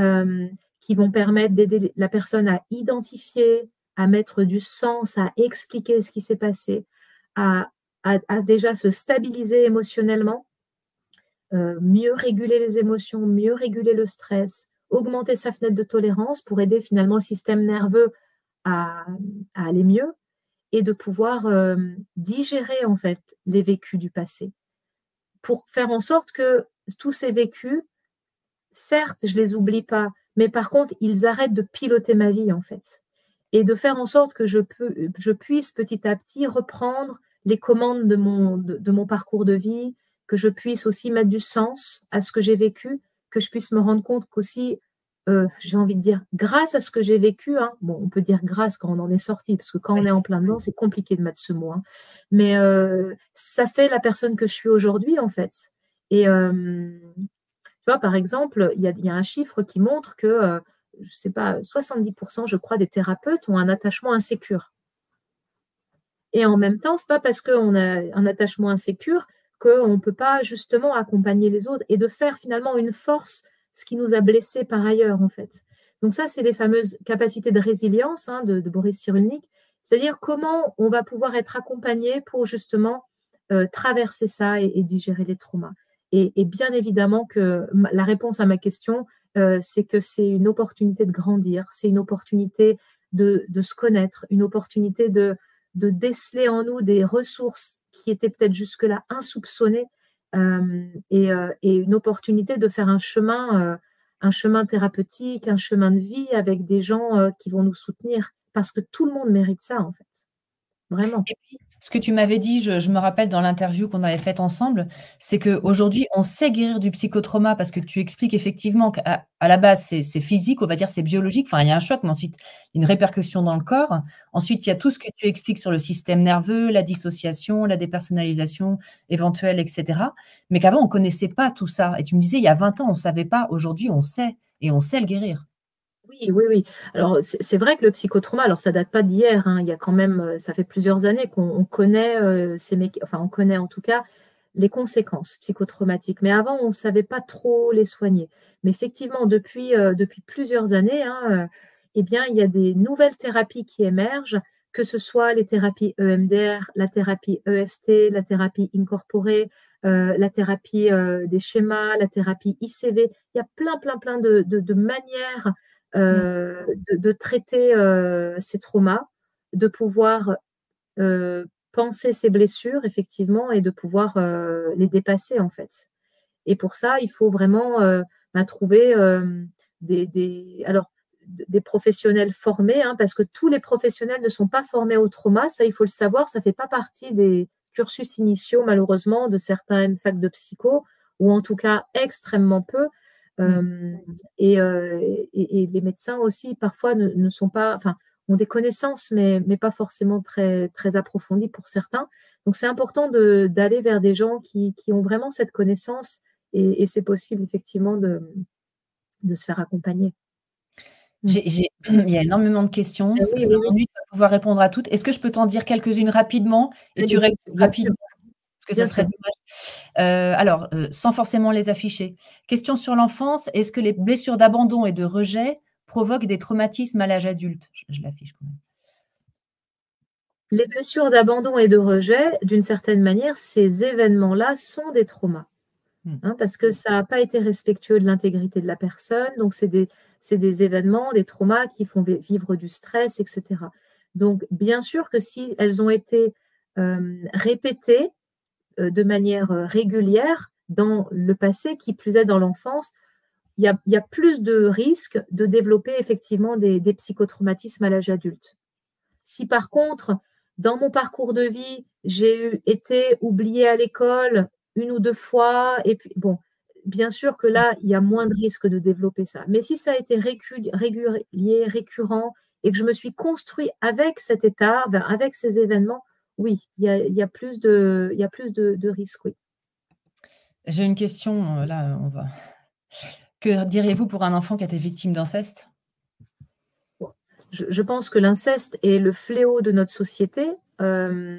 euh, qui vont permettre d'aider la personne à identifier, à mettre du sens, à expliquer ce qui s'est passé, à, déjà se stabiliser émotionnellement, euh, mieux réguler les émotions, mieux réguler le stress, augmenter sa fenêtre de tolérance pour aider finalement le système nerveux à aller mieux et de pouvoir euh, digérer en fait les vécus du passé. Pour faire en sorte que tous ces vécus, certes, je les oublie pas, mais par contre, ils arrêtent de piloter ma vie en fait. Et de faire en sorte que je puisse petit à petit reprendre les commandes de mon, de mon parcours de vie, que je puisse aussi mettre du sens à ce que j'ai vécu, que je puisse me rendre compte qu'aussi euh, j'ai envie de dire, grâce à ce que j'ai vécu, hein, bon, on peut dire grâce quand on en est sorti, parce que quand on est en plein dedans, c'est compliqué de mettre ce mot, hein, mais euh, ça fait la personne que je suis aujourd'hui, en fait. Et euh, tu vois, par exemple, il y, a un chiffre qui montre que, je ne sais pas, 70%, je crois, des thérapeutes ont un attachement insécure. Et en même temps, ce n'est pas parce qu'on a un attachement insécure qu'on ne peut pas justement accompagner les autres et de faire finalement une force ce qui nous a blessés par ailleurs, en fait. Donc ça, c'est les fameuses capacités de résilience hein, de, Boris Cyrulnik, c'est-à-dire comment on va pouvoir être accompagné pour justement euh, traverser ça et, digérer les traumas. Et, bien évidemment que la réponse à ma question, euh, c'est que c'est une opportunité de grandir, c'est une opportunité de, se connaître, une opportunité de, de déceler en nous des ressources qui étaient peut-être jusque-là insoupçonnées euh, euh, et, une opportunité de faire un chemin, euh, un chemin thérapeutique, un chemin de vie avec des gens qui vont nous soutenir, parce que tout le monde mérite ça, en fait. Vraiment ce que tu m'avais dit, je, me rappelle dans l'interview qu'on avait faite ensemble, c'est qu'aujourd'hui, on sait guérir du psychotrauma parce que tu expliques effectivement qu'à la base, c'est physique, on va dire, c'est biologique. Enfin, il y a un choc, mais ensuite, une répercussion dans le corps. Ensuite, il y a tout ce que tu expliques sur le système nerveux, la dissociation, la dépersonnalisation éventuelle, etc. Mais qu'avant, on ne connaissait pas tout ça. Et tu me disais, il y a 20 ans, on ne savait pas. Aujourd'hui, on sait et on sait le guérir. Oui, oui, oui. Alors, c'est vrai que le psychotrauma, alors ça date pas d'hier, hein. il y a quand même, euh, ça fait plusieurs années qu'on connaît euh, ces enfin, on connaît en tout cas les conséquences psychotraumatiques. Mais avant, on ne savait pas trop les soigner. Mais effectivement, depuis, euh, plusieurs années, hein, eh bien, il y a des nouvelles thérapies qui émergent, que ce soit les thérapies EMDR, la thérapie EFT, la thérapie incorporée, la thérapie des schémas, la thérapie ICV. Il y a plein, plein, plein de manières euh, de, traiter euh, ces traumas, de pouvoir euh, penser ces blessures, effectivement, et de pouvoir les dépasser, en fait. Et pour ça, il faut vraiment bah, trouver des, alors, des professionnels formés, hein, parce que tous les professionnels ne sont pas formés au trauma. Ça, il faut le savoir, ça ne fait pas partie des cursus initiaux, malheureusement, de certaines facs de psycho, ou en tout cas extrêmement peu. Mmh. et, les médecins aussi, parfois, ne, sont pas, enfin, ont des connaissances, mais, mais pas forcément très, très approfondies pour certains. Donc, c'est important d'aller vers des gens qui, qui, ont vraiment cette connaissance et, c'est possible, effectivement, de, de se faire accompagner. Mmh. *clears throat* il y a énormément de questions. Ah oui, oui, pouvoir répondre à toutes. Est-ce que je peux t'en dire quelques-unes rapidement et tu réponds rapidement? Parce que ça serait dommage. Euh, alors, euh, sans forcément les afficher. Question sur l'enfance. Est-ce que les blessures d'abandon et de rejet provoquent des traumatismes à l'âge adulte? Je, l'affiche quand même. Les blessures d'abandon et de rejet, d'une certaine manière, ces événements-là sont des traumas. Mmh. Hein, parce que ça n'a pas été respectueux de l'intégrité de la personne. Donc, c'est des, des événements, des traumas qui font vivre du stress, etc. Donc, bien sûr que si elles ont été euh, répétées de manière euh, régulière dans le passé, qui plus est dans l'enfance, il y, a, plus de risques de développer effectivement des, psychotraumatismes à l'âge adulte. Si par contre, dans mon parcours de vie, j'ai été oubliée à l'école une ou deux fois, et puis bon, bien sûr que là, il y a moins de risques de développer ça. Mais si ça a été régulier, récurrent, et que je me suis construit avec cet état, avec ces événements, oui, il y a, plus de, il y a plus de, risques, oui. J'ai une question, euh, là, on va. Que diriez-vous pour un enfant qui a été victime d'inceste? Je, pense que l'inceste est le fléau de notre société. Euh,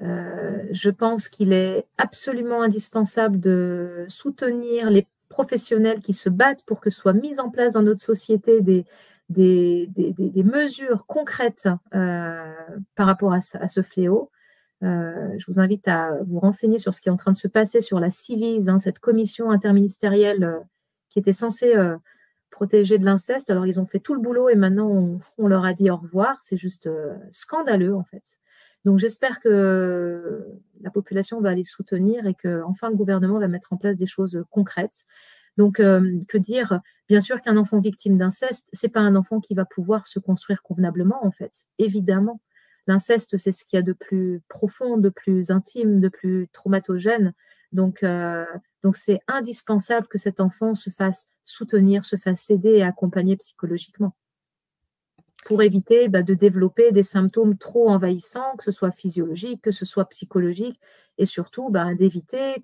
euh, je pense qu'il est absolument indispensable de soutenir les professionnels qui se battent pour que soient mises en place dans notre société des, des, mesures concrètes euh, par rapport à, ce fléau. Euh, je vous invite à vous renseigner sur ce qui est en train de se passer sur la CIVIS, hein, cette commission interministérielle qui était censée protéger de l'inceste. Alors, ils ont fait tout le boulot et maintenant, on, on leur a dit au revoir. C'est juste scandaleux, en fait. Donc j'espère que la population va les soutenir et que enfin le gouvernement va mettre en place des choses concrètes. Donc euh, que dire? Bien sûr qu'un enfant victime d'inceste, c'est pas un enfant qui va pouvoir se construire convenablement en fait. Évidemment, l'inceste c'est ce qu'il y a de plus profond, de plus intime, de plus traumatogène. Donc euh, donc c'est indispensable que cet enfant se fasse soutenir, se fasse aider et accompagner psychologiquement pour éviter bah, de développer des symptômes trop envahissants, que ce soit physiologique, que ce soit psychologique, et surtout bah, d'éviter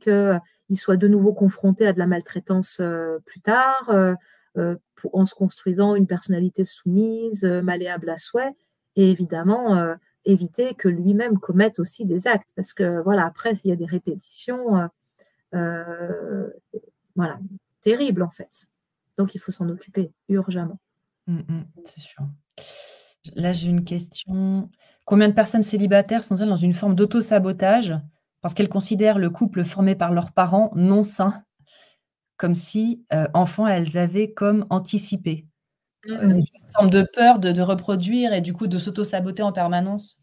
qu'il soit de nouveau confronté à de la maltraitance euh, plus tard, euh, euh, en se construisant une personnalité soumise, malléable à souhait, et évidemment éviter que lui-même commette aussi des actes, parce que voilà, après, il y a des répétitions, voilà, terribles en fait. Donc il faut s'en occuper urgemment. Mmh, mmh, c'est sûr. Là, j'ai une question. Combien de personnes célibataires sont-elles dans une forme d'auto-sabotage? Parce qu'elles considèrent le couple formé par leurs parents non sain, comme si, euh, enfants, elles avaient comme anticipé? Mmh euh, une forme de peur de reproduire et du coup de s'auto-saboter en permanence?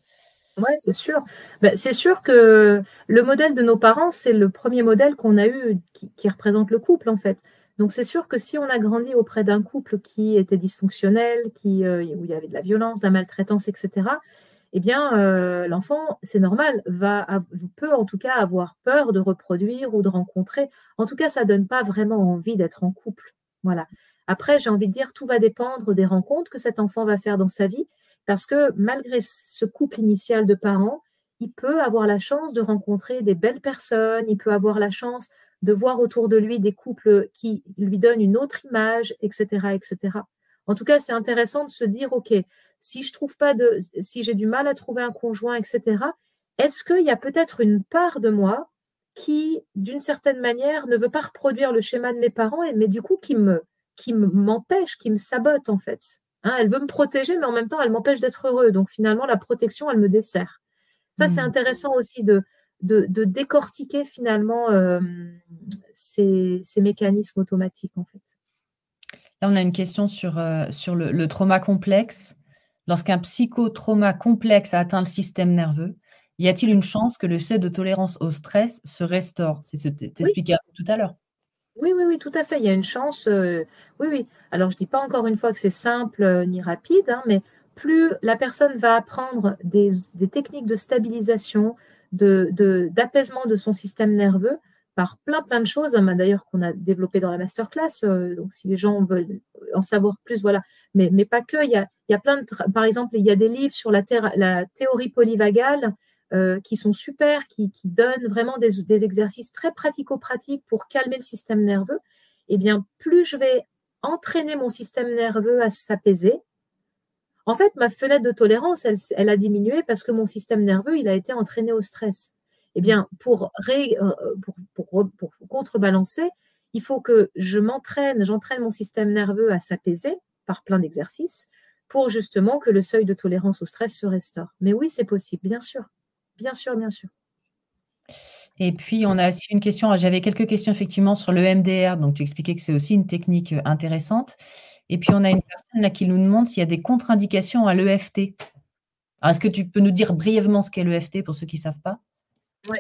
Oui, c'est sûr. Ben, c'est sûr que le modèle de nos parents, c'est le premier modèle qu'on a eu qui représente le couple, en fait. Donc c'est sûr que si on a grandi auprès d'un couple qui était dysfonctionnel, qui, euh, où il y avait de la violence, de la maltraitance, etc., eh bien euh, l'enfant, c'est normal, va, peut en tout cas avoir peur de reproduire ou de rencontrer. En tout cas, ça ne donne pas vraiment envie d'être en couple. Voilà. Après, j'ai envie de dire, tout va dépendre des rencontres que cet enfant va faire dans sa vie, parce que malgré ce couple initial de parents, il peut avoir la chance de rencontrer des belles personnes, il peut avoir la chance de voir autour de lui des couples qui lui donnent une autre image, etc., etc. En tout cas, c'est intéressant de se dire, OK, si je trouve pas de, si j'ai du mal à trouver un conjoint, etc., est-ce qu'il y a peut-être une part de moi qui, d'une certaine manière, ne veut pas reproduire le schéma de mes parents, mais du coup, qui me, qui m'empêche, qui me sabote, en fait. Hein, elle veut me protéger, mais en même temps, elle m'empêche d'être heureux. Donc, finalement, la protection, elle me dessert. Ça, c'est mmh. intéressant aussi de, de, décortiquer finalement euh, ces, mécanismes automatiques en fait. Là, on a une question sur, euh, sur le, trauma complexe. Lorsqu'un psychotrauma complexe a atteint le système nerveux, y a-t-il une chance que le seuil de tolérance au stress se restaure? C'est ce que tu expliquais tout à l'heure. Oui, oui, oui, tout à fait. Il y a une chance. oui, oui. Alors, je ne dis pas encore une fois que c'est simple ni rapide, hein, mais plus la personne va apprendre des, techniques de stabilisation, d'apaisement de, de, son système nerveux par plein plein de choses, hein, d'ailleurs qu'on a développé dans la masterclass. Euh, donc si les gens veulent en savoir plus, voilà. Mais, pas que. Il y a, plein de, par exemple, il y a des livres sur la, théorie polyvagale euh, qui sont super, qui, donnent vraiment des, des exercices très pratico-pratiques pour calmer le système nerveux. Eh bien, plus je vais entraîner mon système nerveux à s'apaiser, en fait, ma fenêtre de tolérance, elle, a diminué parce que mon système nerveux, il a été entraîné au stress. Eh bien, pour, euh, pour, contrebalancer, il faut que je m'entraîne, j'entraîne mon système nerveux à s'apaiser par plein d'exercices pour justement que le seuil de tolérance au stress se restaure. Mais oui, c'est possible, bien sûr. Bien sûr, bien sûr. Et puis, on a aussi une question. J'avais quelques questions effectivement sur le MDR. Donc, tu expliquais que c'est aussi une technique euh, intéressante. Et puis, on a une personne là qui nous demande s'il y a des contre-indications à l'EFT. Est-ce que tu peux nous dire brièvement ce qu'est l'EFT pour ceux qui ne savent pas? Oui.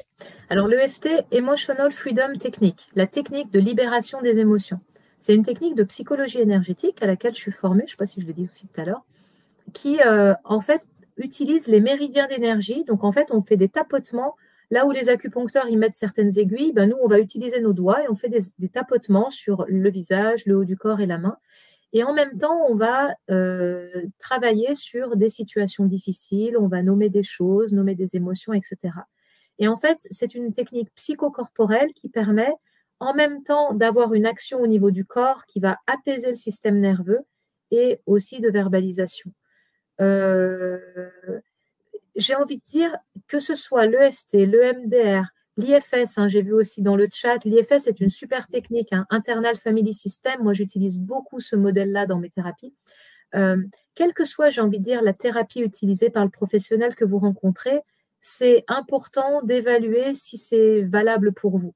Alors, l'EFT, Emotional Freedom Technique, la technique de libération des émotions. C'est une technique de psychologie énergétique à laquelle je suis formée, je ne sais pas si je l'ai dit aussi tout à l'heure, qui, euh, en fait, utilise les méridiens d'énergie. Donc, en fait, on fait des tapotements. Là où les acupuncteurs y mettent certaines aiguilles, ben, nous, on va utiliser nos doigts et on fait des, tapotements sur le visage, le haut du corps et la main. Et en même temps, on va euh, travailler sur des situations difficiles, on va nommer des choses, nommer des émotions, etc. Et en fait, c'est une technique psychocorporelle qui permet en même temps d'avoir une action au niveau du corps qui va apaiser le système nerveux et aussi de verbalisation. Euh, j'ai envie de dire que ce soit l'EFT, le MDR, L'IFS, hein, j'ai vu aussi dans le chat, l'IFS est une super technique, hein, Internal Family System. Moi, j'utilise beaucoup ce modèle-là dans mes thérapies. Euh, quelle que soit, j'ai envie de dire, la thérapie utilisée par le professionnel que vous rencontrez, c'est important d'évaluer si c'est valable pour vous.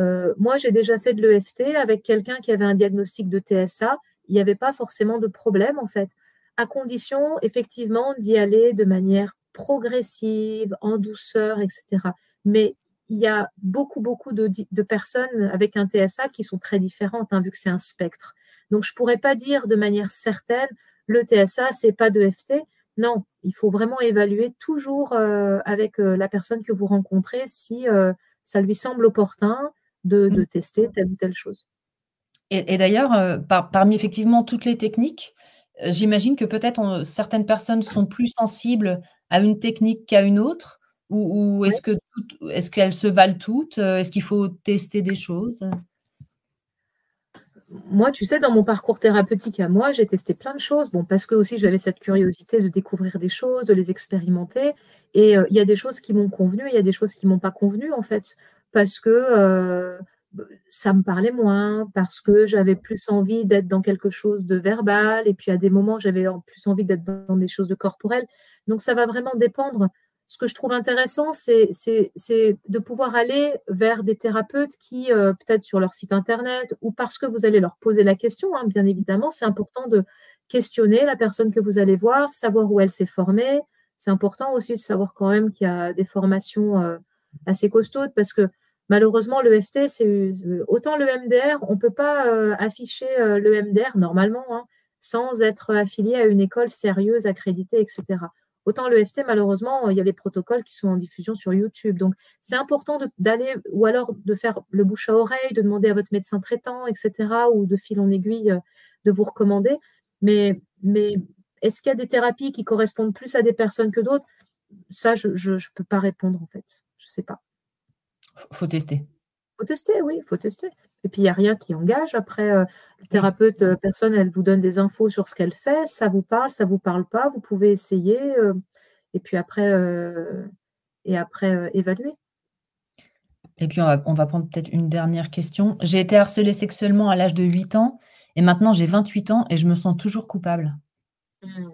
Euh, moi, j'ai déjà fait de l'EFT avec quelqu'un qui avait un diagnostic de TSA. Il n'y avait pas forcément de problème, en fait, à condition, effectivement, d'y aller de manière progressive, en douceur, etc. Mais il y a beaucoup, beaucoup de, personnes avec un TSA qui sont très différentes, hein, vu que c'est un spectre. Donc, je ne pourrais pas dire de manière certaine, le TSA, c'est pas de FT. Non, il faut vraiment évaluer toujours euh, avec euh, la personne que vous rencontrez si euh, ça lui semble opportun de, mmh. tester telle ou telle chose. Et, d'ailleurs, parmi effectivement toutes les techniques, j'imagine que peut-être certaines personnes sont plus sensibles à une technique qu'à une autre. Ou, est-ce que est-ce qu'elles se valent toutes Est-ce qu'il faut tester des choses? Moi, tu sais, dans mon parcours thérapeutique à moi, j'ai testé plein de choses. Bon, parce que aussi j'avais cette curiosité de découvrir des choses, de les expérimenter. Et euh, il y a des choses qui m'ont convenu, il y a des choses qui m'ont pas convenu en fait, parce que euh, ça me parlait moins, parce que j'avais plus envie d'être dans quelque chose de verbal, et puis à des moments j'avais plus envie d'être dans des choses de corporelles. Donc ça va vraiment dépendre ce que je trouve intéressant, c'est de pouvoir aller vers des thérapeutes qui, euh, peut-être sur leur site internet ou parce que vous allez leur poser la question, hein, bien évidemment, c'est important de questionner la personne que vous allez voir, savoir où elle s'est formée. C'est important aussi de savoir quand même qu'il y a des formations euh, assez costaudes parce que malheureusement, le FT, c'est euh, autant le MDR, on ne peut pas afficher le MDR normalement hein, sans être affilié à une école sérieuse, accréditée, etc. Autant le FT, malheureusement, il y a les protocoles qui sont en diffusion sur YouTube. Donc, c'est important d'aller, ou alors de faire le bouche à oreille, de demander à votre médecin traitant, etc., ou de fil en aiguille, euh, de vous recommander. Mais, mais est-ce qu'il y a des thérapies qui correspondent plus à des personnes que d'autres? Ça, je ne peux pas répondre, en fait. Je ne sais pas. faut tester. faut tester, oui, il faut tester. Et puis, il n'y a rien qui engage. Après, euh, le thérapeute, euh, personne, elle vous donne des infos sur ce qu'elle fait. Ça vous parle, ça ne vous parle pas. Vous pouvez essayer. Euh, et puis après, et après évaluer. Et puis, on va, on va prendre peut-être une dernière question. J'ai été harcelée sexuellement à l'âge de 8 ans. Et maintenant, j'ai 28 ans et je me sens toujours coupable. Mmh.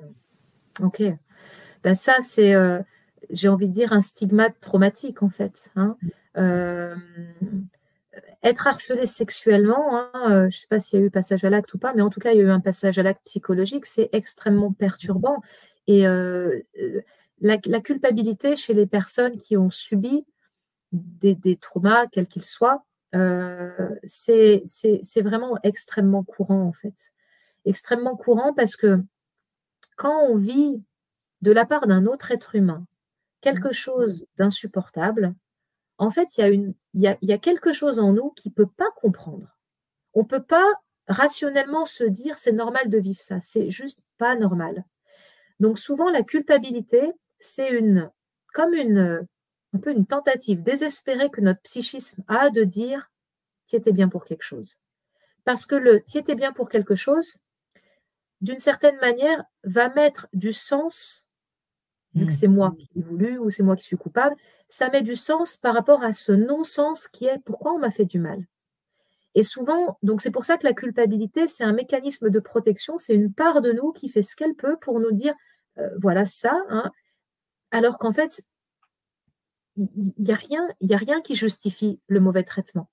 Ok. Ben ça, c'est, j'ai envie de dire, un stigmate traumatique, en fait. Hein être harcelé sexuellement, hein, euh, je ne sais pas s'il y a eu passage à l'acte ou pas, mais en tout cas, il y a eu un passage à l'acte psychologique, c'est extrêmement perturbant. Et euh, euh, la, culpabilité chez les personnes qui ont subi des, traumas, quels qu'ils soient, c'est vraiment extrêmement courant en fait. Extrêmement courant parce que quand on vit de la part d'un autre être humain quelque chose d'insupportable, en fait, il y, a une, il, y a, quelque chose en nous qui ne peut pas comprendre. On ne peut pas rationnellement se dire c'est normal de vivre ça, c'est juste pas normal. Donc souvent la culpabilité, c'est une comme une un peu une tentative désespérée que notre psychisme a de dire tu étais bien pour quelque chose. Parce que le tu étais bien pour quelque chose, d'une certaine manière, va mettre du sens, vu que mmh. c'est moi qui l'ai voulu ou c'est moi qui suis coupable, ça met du sens par rapport à ce non-sens qui est pourquoi on m'a fait du mal. Et souvent, donc c'est pour ça que la culpabilité, c'est un mécanisme de protection, c'est une part de nous qui fait ce qu'elle peut pour nous dire, euh, voilà ça, hein. alors qu'en fait, il n'y a, rien, qui justifie le mauvais traitement.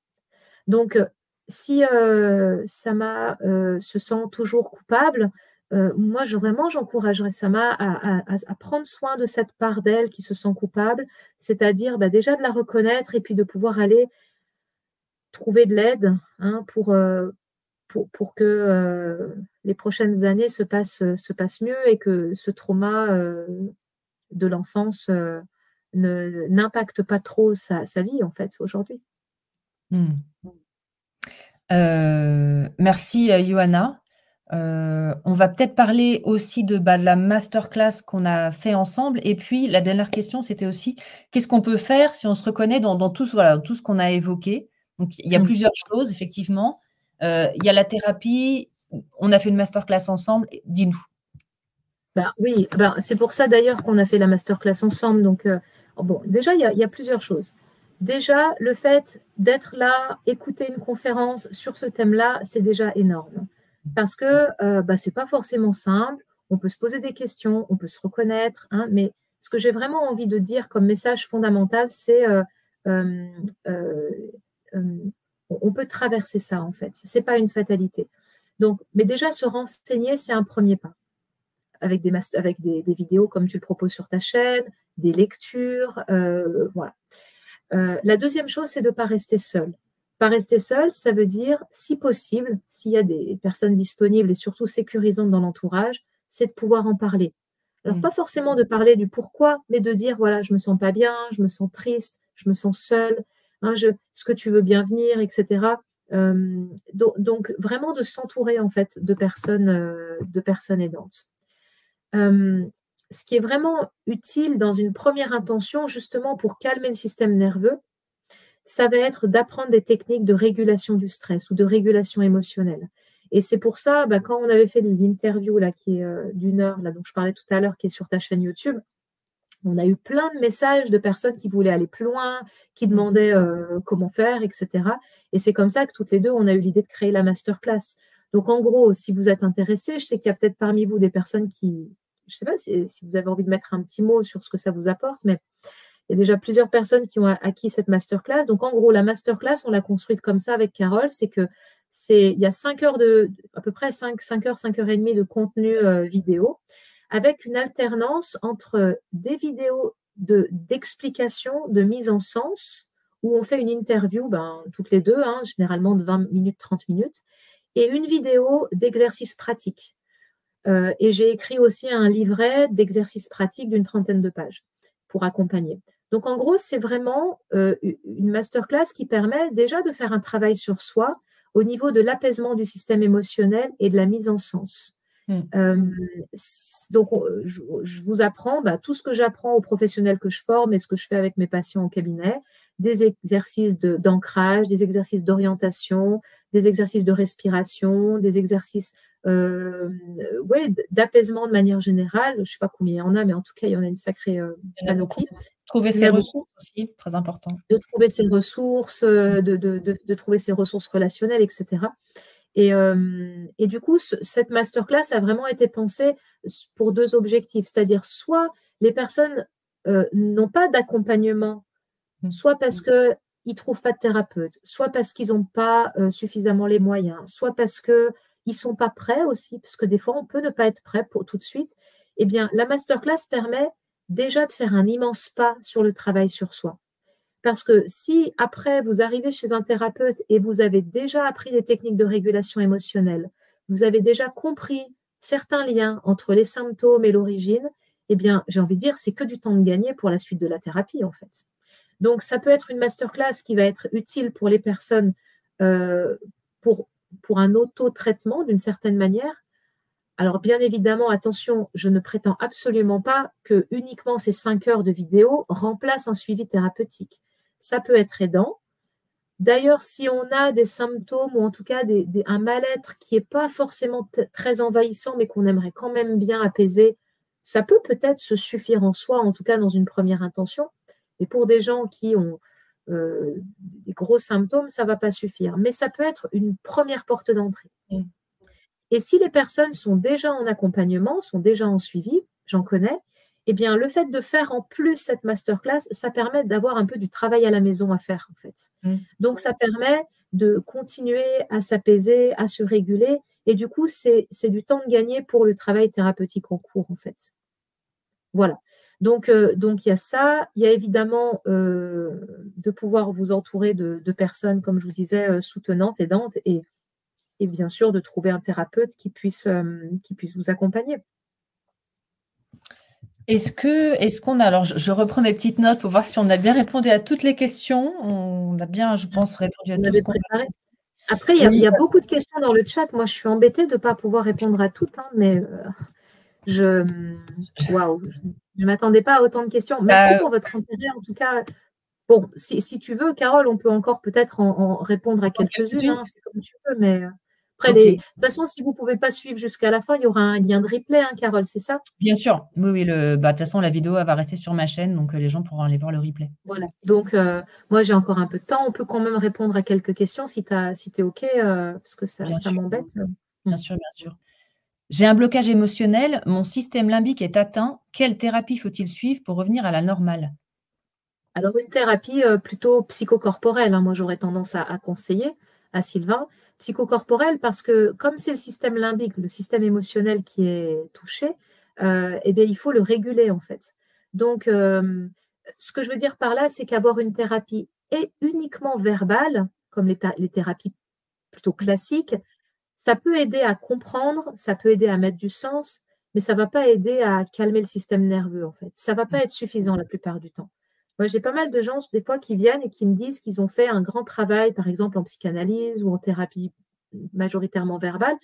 Donc, euh, si euh, Sama se sent toujours coupable, moi, je, vraiment, j'encouragerais Sama à, prendre soin de cette part d'elle qui se sent coupable, c'est-à-dire bah, déjà de la reconnaître et puis de pouvoir aller trouver de l'aide hein, pour, euh, pour, pour, que euh, les prochaines années se passent, se passent mieux et que ce trauma euh, de l'enfance n'impacte pas trop sa, sa, vie, en fait, aujourd'hui. Hmm. merci, Johanna. On va peut-être parler aussi de, bah, de la masterclass qu'on a fait ensemble. Et puis, la dernière question, c'était aussi qu'est-ce qu'on peut faire si on se reconnaît dans, dans tout, voilà, tout ce qu'on a évoqué? Donc, il y a mmh. plusieurs choses, effectivement. Euh, il y a la thérapie. On a fait une masterclass ensemble. Dis-nous. Ben, oui, ben, c'est pour ça d'ailleurs qu'on a fait la masterclass ensemble. Donc, euh, bon, déjà, il y, a, plusieurs choses. Déjà, le fait d'être là, écouter une conférence sur ce thème-là, c'est déjà énorme. Parce que euh, ben, ce n'est pas forcément simple. On peut se poser des questions, on peut se reconnaître. Hein, mais ce que j'ai vraiment envie de dire comme message fondamental, c'est euh, on peut traverser ça en fait. Ce n'est pas une fatalité. Donc, mais déjà se renseigner, c'est un premier pas. Avec des, des, vidéos comme tu le proposes sur ta chaîne, des lectures, euh, voilà. Euh, la deuxième chose, c'est de ne pas rester seul. Pas rester seul, ça veut dire, si possible, s'il y a des personnes disponibles et surtout sécurisantes dans l'entourage, c'est de pouvoir en parler. Alors, mmh. pas forcément de parler du pourquoi, mais de dire, voilà, je me sens pas bien, je me sens triste, je me sens seule, Hein, ce que tu veux bien venir, etc. Euh, donc, vraiment de s'entourer en fait de personnes, euh, de personnes aidantes. Euh, ce qui est vraiment utile dans une première intention, justement pour calmer le système nerveux, ça va être d'apprendre des techniques de régulation du stress ou de régulation émotionnelle. Et c'est pour ça, bah, quand on avait fait l'interview là qui est d'une heure, là dont je parlais tout à l'heure, qui est sur ta chaîne YouTube, on a eu plein de messages de personnes qui voulaient aller plus loin, qui demandaient euh, comment faire, etc. Et c'est comme ça que toutes les deux, on a eu l'idée de créer la masterclass. Donc, en gros, si vous êtes intéressés, je sais qu'il y a peut-être parmi vous des personnes qui, je ne sais pas si, vous avez envie de mettre un petit mot sur ce que ça vous apporte, mais il y a déjà plusieurs personnes qui ont acquis cette masterclass. Donc, en gros, la masterclass, on l'a construite comme ça avec Carole, c'est que c'est, il y a 5 heures de, à peu près 5, 5 heures, 5 heures et demie de contenu euh, vidéo avec une alternance entre des vidéos d'explication, de, mise en sens, où on fait une interview, ben, toutes les deux, hein, généralement de 20 minutes, 30 minutes, et une vidéo d'exercice pratique. Euh, et j'ai écrit aussi un livret d'exercices pratiques d'une trentaine de pages pour accompagner. Donc en gros, c'est vraiment euh, une masterclass qui permet déjà de faire un travail sur soi au niveau de l'apaisement du système émotionnel et de la mise en sens. Mmh. Euh, donc, je, vous apprends bah, tout ce que j'apprends aux professionnels que je forme et ce que je fais avec mes patients en cabinet, des exercices d'ancrage, des exercices d'orientation, des exercices de respiration, des exercices euh, ouais, d'apaisement de manière générale. Je ne sais pas combien il y en a, mais en tout cas, il y en a une sacrée euh, panoplie. Trouver ses ressources aussi, très important. De trouver ses ressources, de, de, de, trouver ses ressources relationnelles, etc. Euh, et, du coup, cette masterclass a vraiment été pensée pour deux objectifs, c'est-à-dire soit les personnes euh, n'ont pas d'accompagnement, mmh. soit parce qu'ils ne trouvent pas de thérapeute, soit parce qu'ils n'ont pas euh, suffisamment les moyens, soit parce qu'ils ne sont pas prêts aussi, parce que des fois, on peut ne pas être prêt pour tout de suite. Eh bien, la masterclass permet déjà de faire un immense pas sur le travail sur soi. Parce que si après vous arrivez chez un thérapeute et vous avez déjà appris des techniques de régulation émotionnelle, vous avez déjà compris certains liens entre les symptômes et l'origine, eh bien, j'ai envie de dire, c'est que du temps de gagner pour la suite de la thérapie, en fait. Donc, ça peut être une masterclass qui va être utile pour les personnes euh, pour, pour un auto-traitement d'une certaine manière. Alors, bien évidemment, attention, je ne prétends absolument pas que uniquement ces cinq heures de vidéo remplacent un suivi thérapeutique ça peut être aidant. D'ailleurs, si on a des symptômes ou en tout cas un mal-être qui n'est pas forcément très envahissant, mais qu'on aimerait quand même bien apaiser, ça peut peut-être se suffire en soi, en tout cas dans une première intention. Mais pour des gens qui ont euh, des gros symptômes, ça ne va pas suffire. Mais ça peut être une première porte d'entrée. Mmh. Et si les personnes sont déjà en accompagnement, sont déjà en suivi, j'en connais, eh bien, le fait de faire en plus cette masterclass, ça permet d'avoir un peu du travail à la maison à faire, en fait. Mmh. Donc, ça permet de continuer à s'apaiser, à se réguler. Et du coup, c'est du temps de gagner pour le travail thérapeutique en cours, en fait. Voilà. Donc, euh, donc il y a ça. Il y a évidemment euh, de pouvoir vous entourer de, personnes, comme je vous disais, euh, soutenantes, aidantes, et, et bien sûr de trouver un thérapeute qui puisse, qui puisse vous accompagner. Est-ce que, est-ce qu'on a, alors je, reprends mes petites notes pour voir si on a bien répondu à toutes les questions. On a bien, je pense, répondu à tout ce qu'on Après, il y, a, beaucoup de questions dans le chat. Moi, je suis embêtée de ne pas pouvoir répondre à toutes, hein, mais euh, je, waouh, je ne m'attendais pas à autant de questions. Merci bah, pour votre intérêt, en tout cas. Bon, si, tu veux, Carole, on peut encore peut-être en, répondre à quelques-unes, hein, c'est comme tu veux, mais. Euh, de toute façon, si vous ne pouvez pas suivre jusqu'à la fin, il y aura un lien de replay, hein, Carole, c'est ça? Bien sûr. Oui, oui. Le... Bah, de toute façon, la vidéo va rester sur ma chaîne, donc euh, les gens pourront aller voir le replay. Voilà. Donc, euh, moi, j'ai encore un peu de temps. On peut quand même répondre à quelques questions si tu si es OK, euh, parce que ça, ça m'embête. Bien sûr, bien sûr. J'ai un blocage émotionnel. Mon système limbique est atteint. Quelle thérapie faut-il suivre pour revenir à la normale? Alors, une thérapie plutôt psychocorporelle, hein, moi j'aurais tendance à, conseiller à Sylvain psychocorporel parce que comme c'est le système limbique, le système émotionnel qui est touché, euh, eh bien, il faut le réguler en fait. Donc, euh, ce que je veux dire par là, c'est qu'avoir une thérapie est uniquement verbale, comme les, thérapies plutôt classiques, ça peut aider à comprendre, ça peut aider à mettre du sens, mais ça ne va pas aider à calmer le système nerveux en fait. Ça ne va pas être suffisant la plupart du temps. Moi, j'ai pas mal de gens, des fois, qui viennent et qui me disent qu'ils ont fait un grand travail, par exemple en psychanalyse ou en thérapie majoritairement verbale.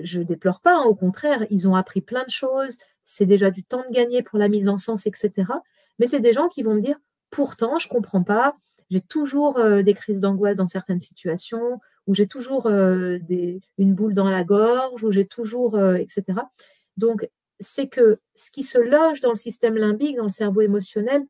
Je ne déplore pas, hein, au contraire, ils ont appris plein de choses, c'est déjà du temps de gagner pour la mise en sens, etc. Mais c'est des gens qui vont me dire, pourtant, je ne comprends pas, j'ai toujours euh, des crises d'angoisse dans certaines situations, ou j'ai toujours euh, une boule dans la gorge, ou j'ai toujours, euh, etc. Donc, c'est que ce qui se loge dans le système limbique, dans le cerveau émotionnel,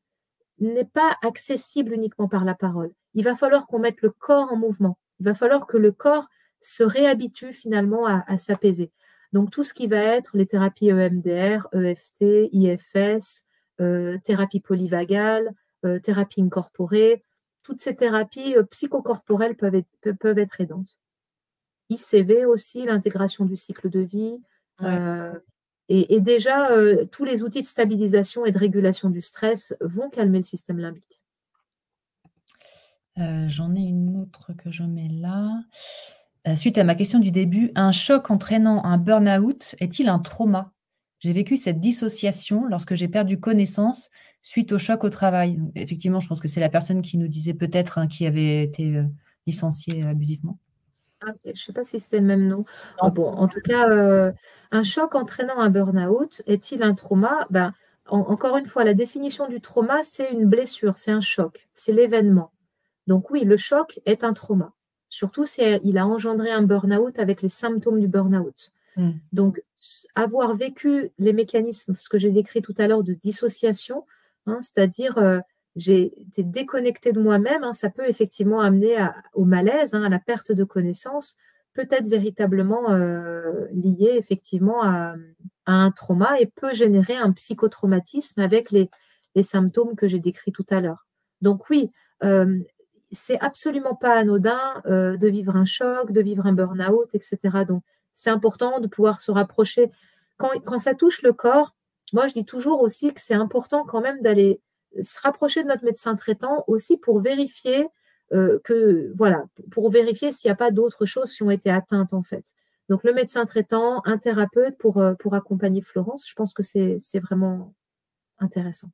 n'est pas accessible uniquement par la parole. Il va falloir qu'on mette le corps en mouvement. Il va falloir que le corps se réhabitue finalement à, s'apaiser. Donc tout ce qui va être les thérapies EMDR, EFT, IFS, euh, thérapie polyvagale, thérapie incorporée, toutes ces thérapies euh, psychocorporelles peuvent être, peuvent être aidantes. ICV aussi, l'intégration du cycle de vie, et, déjà, euh, tous les outils de stabilisation et de régulation du stress vont calmer le système limbique. Euh, j'en ai une autre que je mets là. Euh, suite à ma question du début, un choc entraînant un burn-out est-il un trauma? J'ai vécu cette dissociation lorsque j'ai perdu connaissance suite au choc au travail. Effectivement, je pense que c'est la personne qui nous disait peut-être hein, qui avait été licenciée abusivement. Ah, je ne sais pas si c'est le même nom. Ah bon, en tout cas, euh, un choc entraînant un burn-out est-il un trauma? Ben, Encore une fois, la définition du trauma, c'est une blessure, c'est un choc, c'est l'événement. Donc oui, le choc est un trauma. Surtout s'il a engendré un burn-out avec les symptômes du burn-out. Hmm. Donc, avoir vécu les mécanismes, ce que j'ai décrit tout à l'heure de dissociation, hein, c'est-à-dire euh, j'ai été déconnectée de moi-même, hein, ça peut effectivement amener au malaise, hein, à la perte de connaissance, peut-être véritablement euh, lié effectivement à, un trauma et peut générer un psychotraumatisme avec les, symptômes que j'ai décrits tout à l'heure. Donc oui, euh, c'est absolument pas anodin de vivre un choc, de vivre un burn-out, etc. Donc c'est important de pouvoir se rapprocher. quand ça touche le corps, moi je dis toujours aussi que c'est important quand même d'aller se rapprocher de notre médecin traitant aussi pour vérifier euh, que, voilà, pour vérifier s'il n'y a pas d'autres choses qui ont été atteintes en fait. Donc le médecin traitant, un thérapeute pour, euh, pour accompagner Florence, je pense que c'est vraiment intéressant.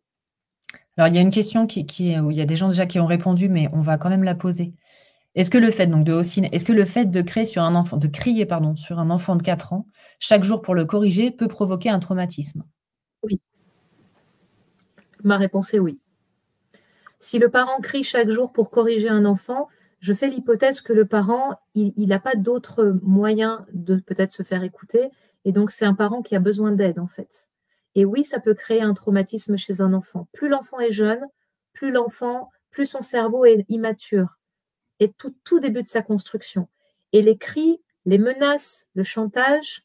Alors il y a une question qui, qui, où il y a des gens déjà qui ont répondu, mais on va quand même la poser. Est-ce que le fait donc de est-ce que le fait de créer sur un enfant, de crier pardon, sur un enfant de 4 ans chaque jour pour le corriger peut provoquer un traumatisme? Oui. Ma réponse est oui. Si le parent crie chaque jour pour corriger un enfant, je fais l'hypothèse que le parent, il n'a pas d'autre moyen de peut-être se faire écouter. Et donc, c'est un parent qui a besoin d'aide, en fait. Et oui, ça peut créer un traumatisme chez un enfant. Plus l'enfant est jeune, plus l'enfant, plus son cerveau est immature. Et tout, tout début de sa construction. Et les cris, les menaces, le chantage,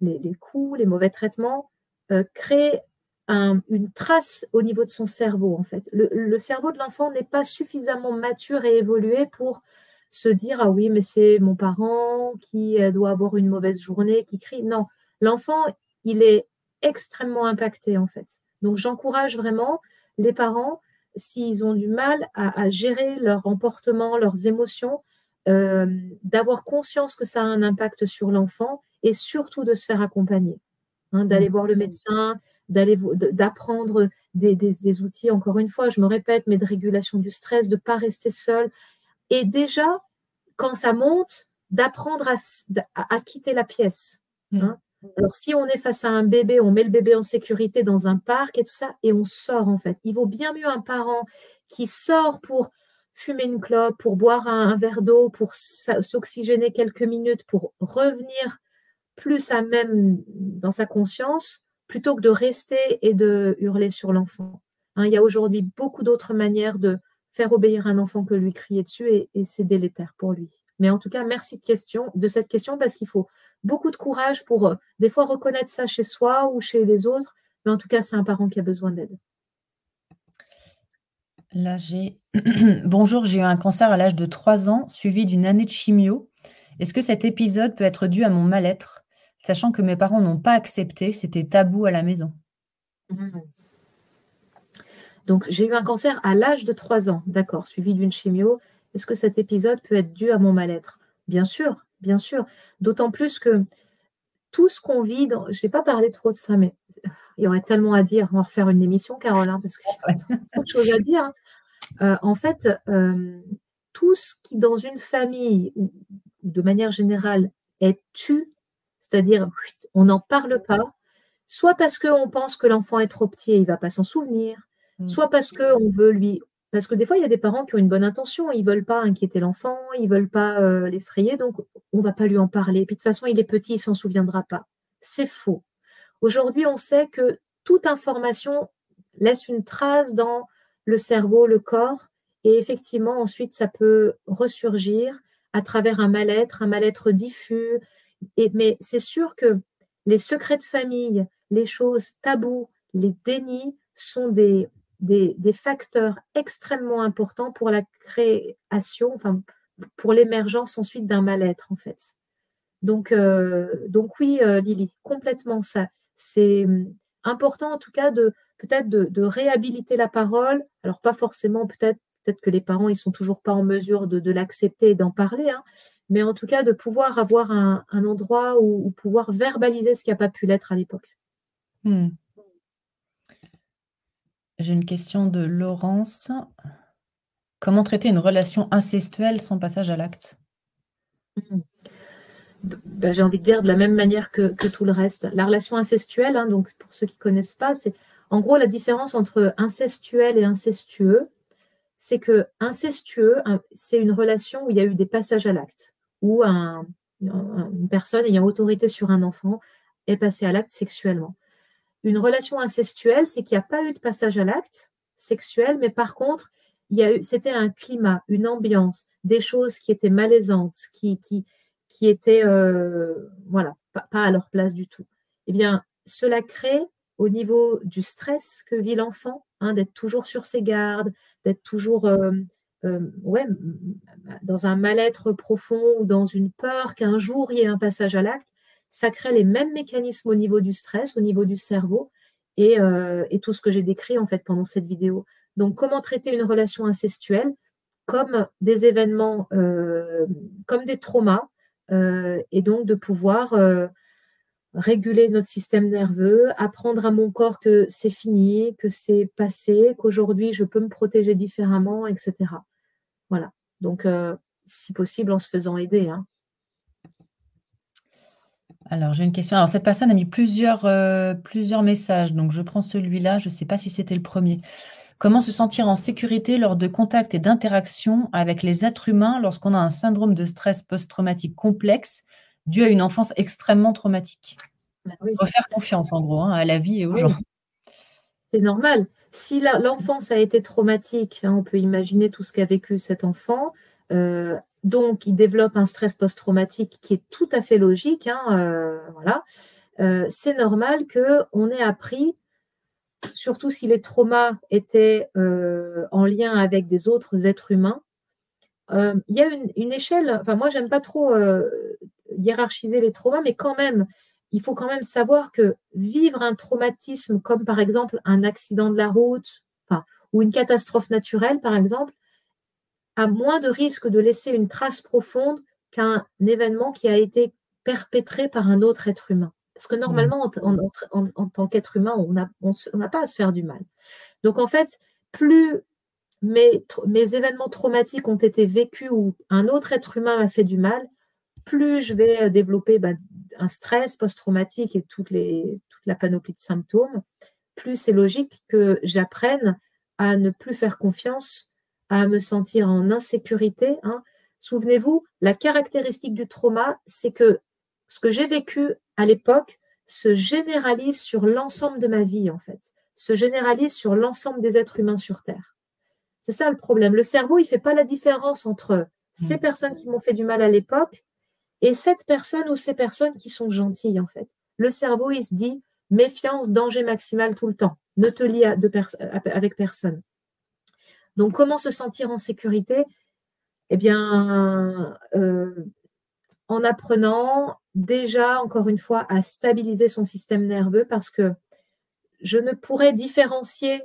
les, coups, les mauvais traitements euh, créent une trace au niveau de son cerveau, en fait. Le, cerveau de l'enfant n'est pas suffisamment mature et évolué pour se dire Ah oui, mais c'est mon parent qui euh, doit avoir une mauvaise journée, qui crie. Non, l'enfant, il est extrêmement impacté, en fait. Donc, j'encourage vraiment les parents, s'ils ont du mal à, gérer leur comportement, leurs émotions, euh, d'avoir conscience que ça a un impact sur l'enfant et surtout de se faire accompagner, hein, d'aller mmh. voir le médecin, d'aller d'apprendre des, outils, encore une fois, je me répète, mais de régulation du stress, de ne pas rester seul. Et déjà, quand ça monte, d'apprendre à, quitter la pièce. Mmh. Hein. Alors, si on est face à un bébé, on met le bébé en sécurité dans un parc et tout ça, et on sort en fait. Il vaut bien mieux un parent qui sort pour fumer une clope, pour boire un verre d'eau, pour s'oxygéner quelques minutes, pour revenir plus à même dans sa conscience, plutôt que de rester et de hurler sur l'enfant. Hein, il y a aujourd'hui beaucoup d'autres manières de faire obéir un enfant que lui crier dessus et, c'est délétère pour lui. Mais en tout cas, merci de, cette question parce qu'il faut beaucoup de courage pour euh, des fois reconnaître ça chez soi ou chez les autres. Mais en tout cas, c'est un parent qui a besoin d'aide. Là. *clears throat* Bonjour, j'ai eu un cancer à l'âge de 3 ans, suivi d'une année de chimio. Est-ce que cet épisode peut être dû à mon mal-être? Sachant que mes parents n'ont pas accepté, c'était tabou à la maison. Mmh. Donc, j'ai eu un cancer à l'âge de 3 ans, d'accord, suivi d'une chimio. Est-ce que cet épisode peut être dû à mon mal-être? Bien sûr, bien sûr. D'autant plus que tout ce qu'on vit, je n'ai pas parlé trop de ça, mais il y aurait tellement à dire. On va refaire une émission, Caroline, parce qu'il y a trop de choses à dire. Hein. Euh, en fait, euh, tout ce qui, dans une famille, ou de manière générale, est tu c'est-à-dire on n'en parle pas, soit parce qu'on pense que l'enfant est trop petit et il ne va pas s'en souvenir, mmh. soit parce qu'on veut lui... Parce que des fois, il y a des parents qui ont une bonne intention, ils ne veulent pas inquiéter l'enfant, ils ne veulent pas euh, l'effrayer, donc on ne va pas lui en parler. Puis de toute façon, il est petit, il ne s'en souviendra pas. C'est faux. Aujourd'hui, on sait que toute information laisse une trace dans le cerveau, le corps, et effectivement, ensuite, ça peut ressurgir à travers un mal-être, un mal-être diffus, mais c'est sûr que les secrets de famille, les choses tabous, les dénis sont des, des, facteurs extrêmement importants pour la création, enfin, pour l'émergence ensuite d'un mal-être, en fait. Donc, euh, donc oui, euh, Lily, complètement ça. C'est hum, important, en tout cas, de peut-être de, réhabiliter la parole. Alors, pas forcément peut-être peut-être que les parents, ils sont toujours pas en mesure de, l'accepter et d'en parler, hein, mais en tout cas de pouvoir avoir un, endroit où, pouvoir verbaliser ce qui n'a pas pu l'être à l'époque. Hmm. J'ai une question de Laurence. Comment traiter une relation incestuelle sans passage à l'acte? Hmm. ben, J'ai envie de dire de la même manière que, tout le reste. La relation incestuelle, hein, donc pour ceux qui ne connaissent pas, c'est en gros la différence entre incestuel et incestueux c'est que incestueux, c'est une relation où il y a eu des passages à l'acte, où une personne ayant autorité sur un enfant est passée à l'acte sexuellement. Une relation incestuelle, c'est qu'il n'y a pas eu de passage à l'acte sexuel, mais par contre, c'était un climat, une ambiance, des choses qui étaient malaisantes, qui, qui, qui étaient euh, voilà, pas, à leur place du tout. Eh bien, cela crée au niveau du stress que vit l'enfant, hein, d'être toujours sur ses gardes, d'être toujours euh, euh, ouais, dans un mal-être profond ou dans une peur qu'un jour il y ait un passage à l'acte, ça crée les mêmes mécanismes au niveau du stress, au niveau du cerveau et, euh, et tout ce que j'ai décrit en fait pendant cette vidéo. Donc, comment traiter une relation incestuelle comme des événements, comme des traumas, et donc de pouvoir réguler notre système nerveux, apprendre à mon corps que c'est fini, que c'est passé, qu'aujourd'hui je peux me protéger différemment, etc. Voilà. Donc, si possible, en se faisant aider. Hein. Alors, j'ai une question. Alors, cette personne a mis plusieurs, euh, plusieurs messages. Donc, je prends celui-là. Je ne sais pas si c'était le premier. Comment se sentir en sécurité lors de contacts et d'interactions avec les êtres humains lorsqu'on a un syndrome de stress post-traumatique complexe dû à une enfance extrêmement traumatique bah Refaire confiance, en gros, hein, à la vie et aux gens. C'est normal. Si l'enfance a été traumatique, hein, on peut imaginer tout ce qu'a vécu cet enfant. Euh, donc, il développe un stress post-traumatique qui est tout à fait logique. Hein, euh, voilà. Euh, c'est normal qu'on ait appris, surtout si les traumas étaient en lien avec des autres êtres humains. Il y a une, échelle, enfin moi j'aime pas trop hiérarchiser les traumas, mais quand même, il faut quand même savoir que vivre un traumatisme comme par exemple un accident de la route ou une catastrophe naturelle par exemple, a moins de risque de laisser une trace profonde qu'un événement qui a été perpétré par un autre être humain. Parce que normalement, en, tant qu'être humain, on n'a pas à se faire du mal. Donc en fait, plus mes, mes, événements traumatiques ont été vécus ou un autre être humain m'a fait du mal, plus je vais développer bah, un stress post-traumatique et toute, les, toute la panoplie de symptômes, plus c'est logique que j'apprenne à ne plus faire confiance à me sentir en insécurité. Hein. Souvenez-vous, la caractéristique du trauma, c'est que ce que j'ai vécu à l'époque se généralise sur l'ensemble de ma vie, en fait, se généralise sur l'ensemble des êtres humains sur Terre. C'est ça le problème. Le cerveau, il ne fait pas la différence entre ces mm. personnes qui m'ont fait du mal à l'époque et cette personne ou ces personnes qui sont gentilles, en fait. Le cerveau, il se dit méfiance, danger maximal tout le temps. Ne te lie avec personne. Donc, comment se sentir en sécurité? Eh bien, euh, en apprenant déjà, encore une fois, à stabiliser son système nerveux parce que je ne pourrais différencier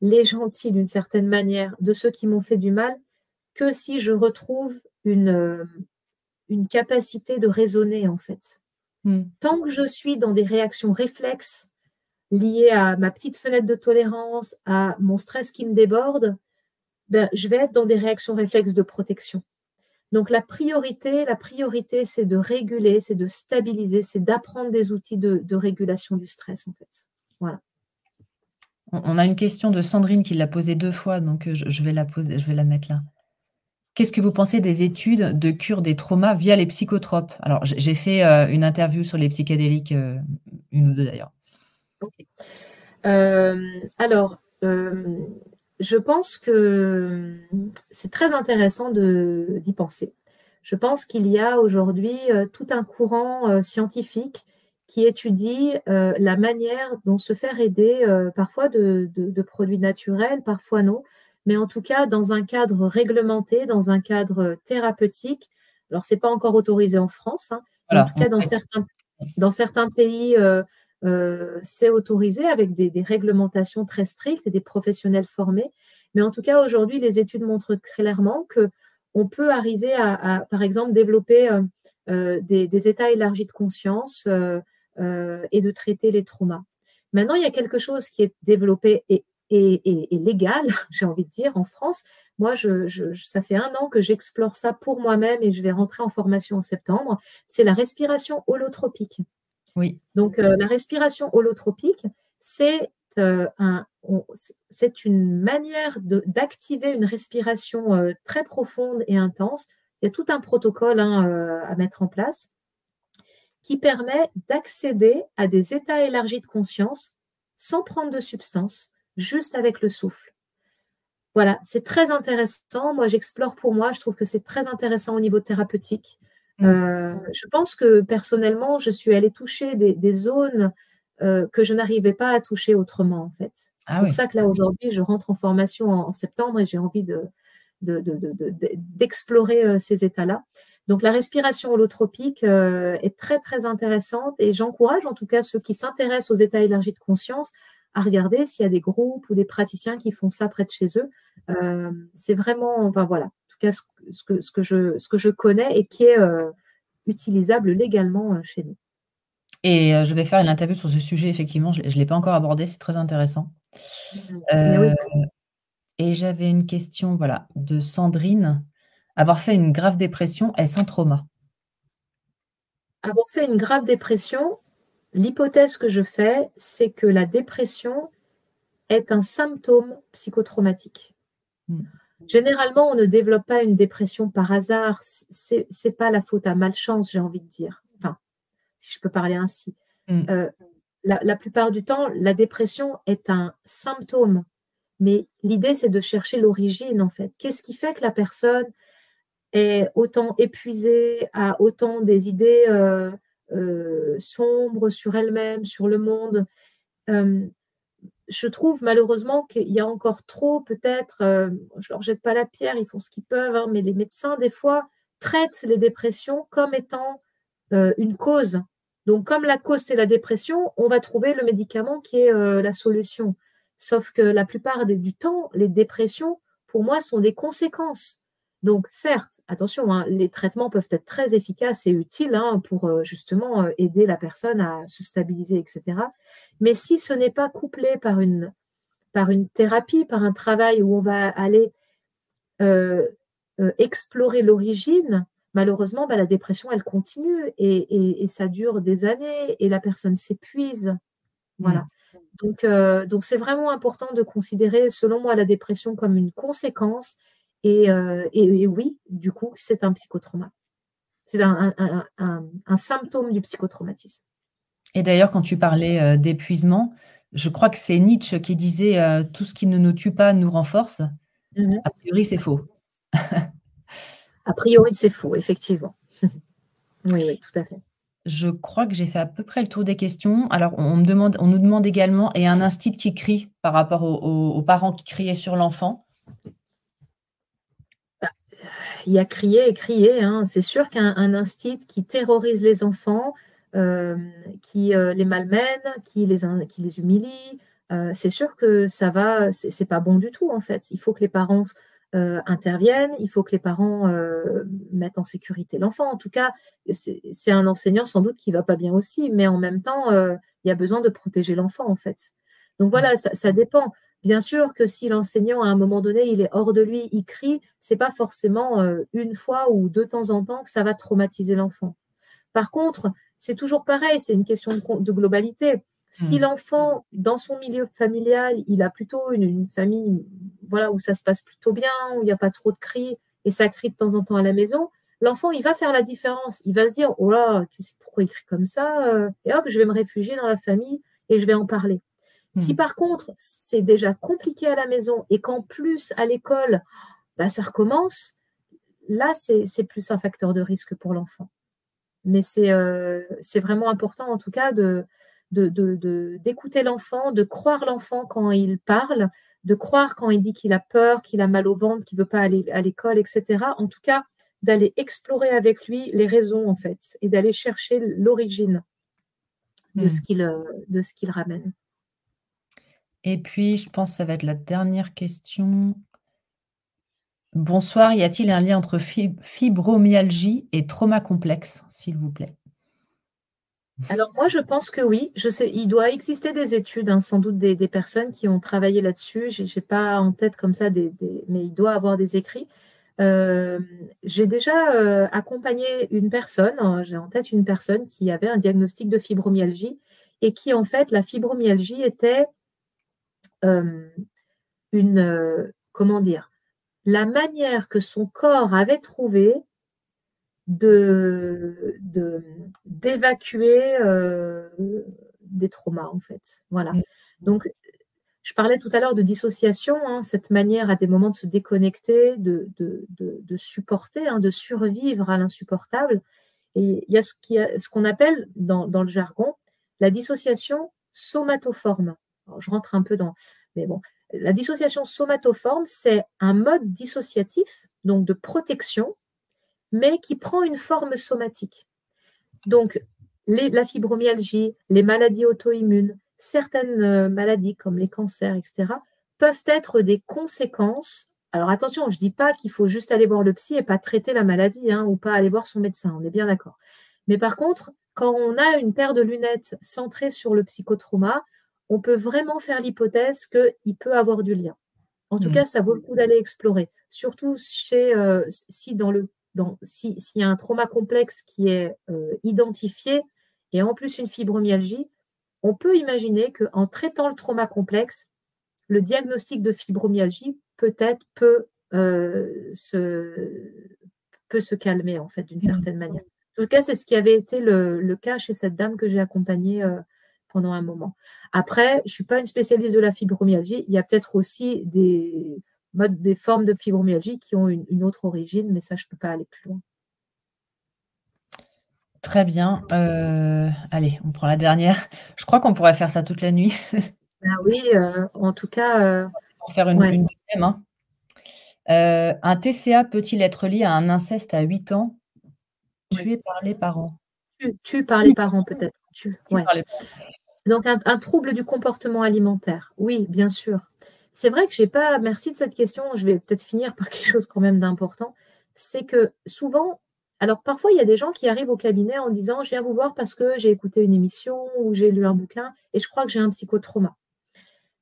les gentils d'une certaine manière de ceux qui m'ont fait du mal que si je retrouve une, euh, une capacité de raisonner, en fait. Hmm. Tant que je suis dans des réactions réflexes liées à ma petite fenêtre de tolérance, à mon stress qui me déborde, ben, je vais être dans des réactions réflexes de protection. Donc la priorité, la priorité, c'est de réguler, c'est de stabiliser, c'est d'apprendre des outils de, régulation du stress en fait. Voilà. On a une question de Sandrine qui l'a posée deux fois, donc euh, je vais la poser, je vais la mettre là. Qu'est-ce que vous pensez des études de cure des traumas via les psychotropes? Alors, j'ai fait euh, une interview sur les psychédéliques, euh, une ou deux d'ailleurs. alors, je pense que c'est très intéressant d'y penser. Je pense qu'il y a aujourd'hui euh, tout un courant euh, scientifique qui étudie euh, la manière dont se faire aider parfois de, produits naturels, parfois non, mais en tout cas dans un cadre réglementé, dans un cadre thérapeutique. Alors, ce n'est pas encore autorisé en France, hein, en tout cas dans certains, dans certains pays euh, c'est autorisé avec des, réglementations très strictes et des professionnels formés. Mais en tout cas, aujourd'hui, les études montrent clairement que on peut arriver à, par exemple, développer euh, euh, des, états élargis de conscience et de traiter les traumas. Maintenant, il y a quelque chose qui est développé et, légal, *laughs* j'ai envie de dire, en France. Moi, ça fait un an que j'explore ça pour moi-même et je vais rentrer en formation en septembre. C'est la respiration holotropique. Oui. Donc, euh, la respiration holotropique, c'est euh, un, c'est une manière d'activer une respiration euh, très profonde et intense. Il y a tout un protocole hein, à mettre en place qui permet d'accéder à des états élargis de conscience sans prendre de substance, juste avec le souffle. Voilà, c'est très intéressant. Moi, j'explore pour moi. Je trouve que c'est très intéressant au niveau thérapeutique. Mmh. Euh, je pense que personnellement, je suis allée toucher des, zones euh, que je n'arrivais pas à toucher autrement, en fait. C'est ah pour ça que là, aujourd'hui, je rentre en formation en, septembre et j'ai envie de, d'explorer euh, ces états-là. Donc, la respiration holotropique est très, très intéressante et j'encourage en tout cas ceux qui s'intéressent aux états élargis de conscience à regarder s'il y a des groupes ou des praticiens qui font ça près de chez eux. Euh, c'est vraiment, enfin voilà, en tout cas ce, que, ce, que, je, ce que je connais et qui est euh, utilisable légalement chez nous. Et je vais faire une interview sur ce sujet, effectivement, je ne l'ai pas encore abordé, c'est très intéressant. Et j'avais une question voilà, de Sandrine. Avoir fait une grave dépression, est-ce un trauma? Avoir fait une grave dépression, l'hypothèse que je fais, c'est que la dépression est un symptôme psychotraumatique. Hmm. Généralement, on ne développe pas une dépression par hasard. C'est n'est pas la faute à malchance, j'ai envie de dire. Enfin, si je peux parler ainsi. Hmm. Euh, la, plupart du temps, la dépression est un symptôme. Mais l'idée, c'est de chercher l'origine, en fait. Qu'est-ce qui fait que la personne est autant épuisée, a autant des idées euh, euh, sombres sur elle-même, sur le monde. Euh, je trouve malheureusement qu'il y a encore trop, peut-être, je ne leur jette pas la pierre, ils font ce qu'ils peuvent, hein, mais les médecins, des fois, traitent les dépressions comme étant une cause. Donc, comme la cause, c'est la dépression, on va trouver le médicament qui est la solution. Sauf que la plupart du temps, les dépressions, pour moi, sont des conséquences donc, certes, attention, hein, les traitements peuvent être très efficaces et utiles hein, pour euh, justement euh, aider la personne à se stabiliser, etc. Mais si ce n'est pas couplé par une, par une thérapie, par un travail où on va aller euh, explorer l'origine, malheureusement, bah, la dépression, elle continue et, ça dure des années et la personne s'épuise. Voilà. Mmh. Donc, donc, c'est vraiment important de considérer, selon moi, la dépression comme une conséquence euh, et, oui, du coup, c'est un psychotrauma. C'est un, symptôme du psychotraumatisme. Et d'ailleurs, quand tu parlais euh, d'épuisement, je crois que c'est Nietzsche qui disait euh, tout ce qui ne nous tue pas nous renforce. Mm-hmm. A priori, c'est faux. A priori, c'est faux, effectivement. *laughs* oui, oui, tout à fait. Je crois que j'ai fait à peu près le tour des questions. Alors, on, me demande, on nous demande également, et un instinct qui crie par rapport aux parents qui criaient sur l'enfant il y a crier et crier. Hein. C'est sûr qu'un instinct qui terrorise les enfants, euh, qui euh, les malmène, qui les, qui les humilie, euh, c'est sûr que ça va, c'est pas bon du tout en fait. Il faut que les parents interviennent, il faut que les parents mettent en sécurité l'enfant. En tout cas, c'est un enseignant sans doute qui va pas bien aussi, mais en même temps, il y a besoin de protéger l'enfant en fait. Donc voilà, ça, ça dépend. Bien sûr que si l'enseignant, à un moment donné, il est hors de lui, il crie, c'est pas forcément euh, une fois ou de temps en temps que ça va traumatiser l'enfant. Par contre, c'est toujours pareil, c'est une question de, globalité. Si mmh. l'enfant, dans son milieu familial, il a plutôt une, famille voilà, où ça se passe plutôt bien, où il n'y a pas trop de cris, et ça crie de temps en temps à la maison, l'enfant, il va faire la différence. Il va se dire, oh là, pourquoi il crie comme ça euh, Et hop, je vais me réfugier dans la famille et je vais en parler. Si mmh. par contre, c'est déjà compliqué à la maison et qu'en plus, à l'école, bah, ça recommence, là, c'est plus un facteur de risque pour l'enfant. Mais c'est euh, vraiment important, en tout cas, de d'écouter de, l'enfant, de croire l'enfant quand il parle, de croire quand il dit qu'il a peur, qu'il a mal au ventre, qu'il ne veut pas aller à l'école, etc. En tout cas, d'aller explorer avec lui les raisons, en fait, et d'aller chercher l'origine de, mmh. euh, de ce qu'il ramène. Et puis, je pense que ça va être la dernière question. Bonsoir, y a-t-il un lien entre fibromyalgie et trauma complexe, s'il vous plaît? Alors moi, je pense que oui. Je sais, il doit exister des études, hein, sans doute des, personnes qui ont travaillé là-dessus. Je n'ai pas en tête comme ça, mais il doit avoir des écrits. Euh, j'ai déjà euh, accompagné une personne, hein, j'ai en tête une personne qui avait un diagnostic de fibromyalgie et qui en fait, la fibromyalgie était euh, une, euh, comment dire, la manière que son corps avait trouvé de, d'évacuer euh, des traumas en fait. Voilà. Mmh. Donc, je parlais tout à l'heure de dissociation, hein, cette manière à des moments de se déconnecter, de, de, supporter, hein, de survivre à l'insupportable. Et il y a ce, qu'on appelle dans, dans, le jargon la dissociation somatoforme je rentre un peu dans. Mais bon, la dissociation somatoforme, c'est un mode dissociatif, donc de protection, mais qui prend une forme somatique. Donc, la fibromyalgie, les maladies auto-immunes, certaines maladies comme les cancers, etc., peuvent être des conséquences. Alors attention, je ne dis pas qu'il faut juste aller voir le psy et pas traiter la maladie hein, ou pas aller voir son médecin, on est bien d'accord. Mais par contre, quand on a une paire de lunettes centrée sur le psychotrauma, on peut vraiment faire l'hypothèse qu'il peut avoir du lien. En tout mmh. cas, ça vaut le coup d'aller explorer, surtout chez, euh, si dans le s'il y a un trauma complexe qui est euh, identifié et en plus une fibromyalgie, on peut imaginer qu'en traitant le trauma complexe, le diagnostic de fibromyalgie peut-être peut, euh, se, peut se calmer en fait d'une mmh. certaine manière. En tout cas, c'est ce qui avait été le, cas chez cette dame que j'ai accompagnée pendant un moment. Après, je ne suis pas une spécialiste de la fibromyalgie. Il y a peut-être aussi des modes, des formes de fibromyalgie qui ont une, autre origine, mais ça, je ne peux pas aller plus loin. Très bien. Euh, allez, on prend la dernière. Je crois qu'on pourrait faire ça toute la nuit. *laughs* Ah oui, euh, en tout cas. Pour faire une, deuxième. Hein. un TCA peut-il être lié à un inceste à 8 ans? Tué par les parents. Tu, par les parents, peut-être. Donc, un, trouble du comportement alimentaire. Oui, bien sûr. C'est vrai que je n'ai pas. Merci de cette question. Je vais peut-être finir par quelque chose quand même d'important. C'est que souvent, alors parfois, il y a des gens qui arrivent au cabinet en disant Je viens vous voir parce que j'ai écouté une émission ou j'ai lu un bouquin et je crois que j'ai un psychotrauma.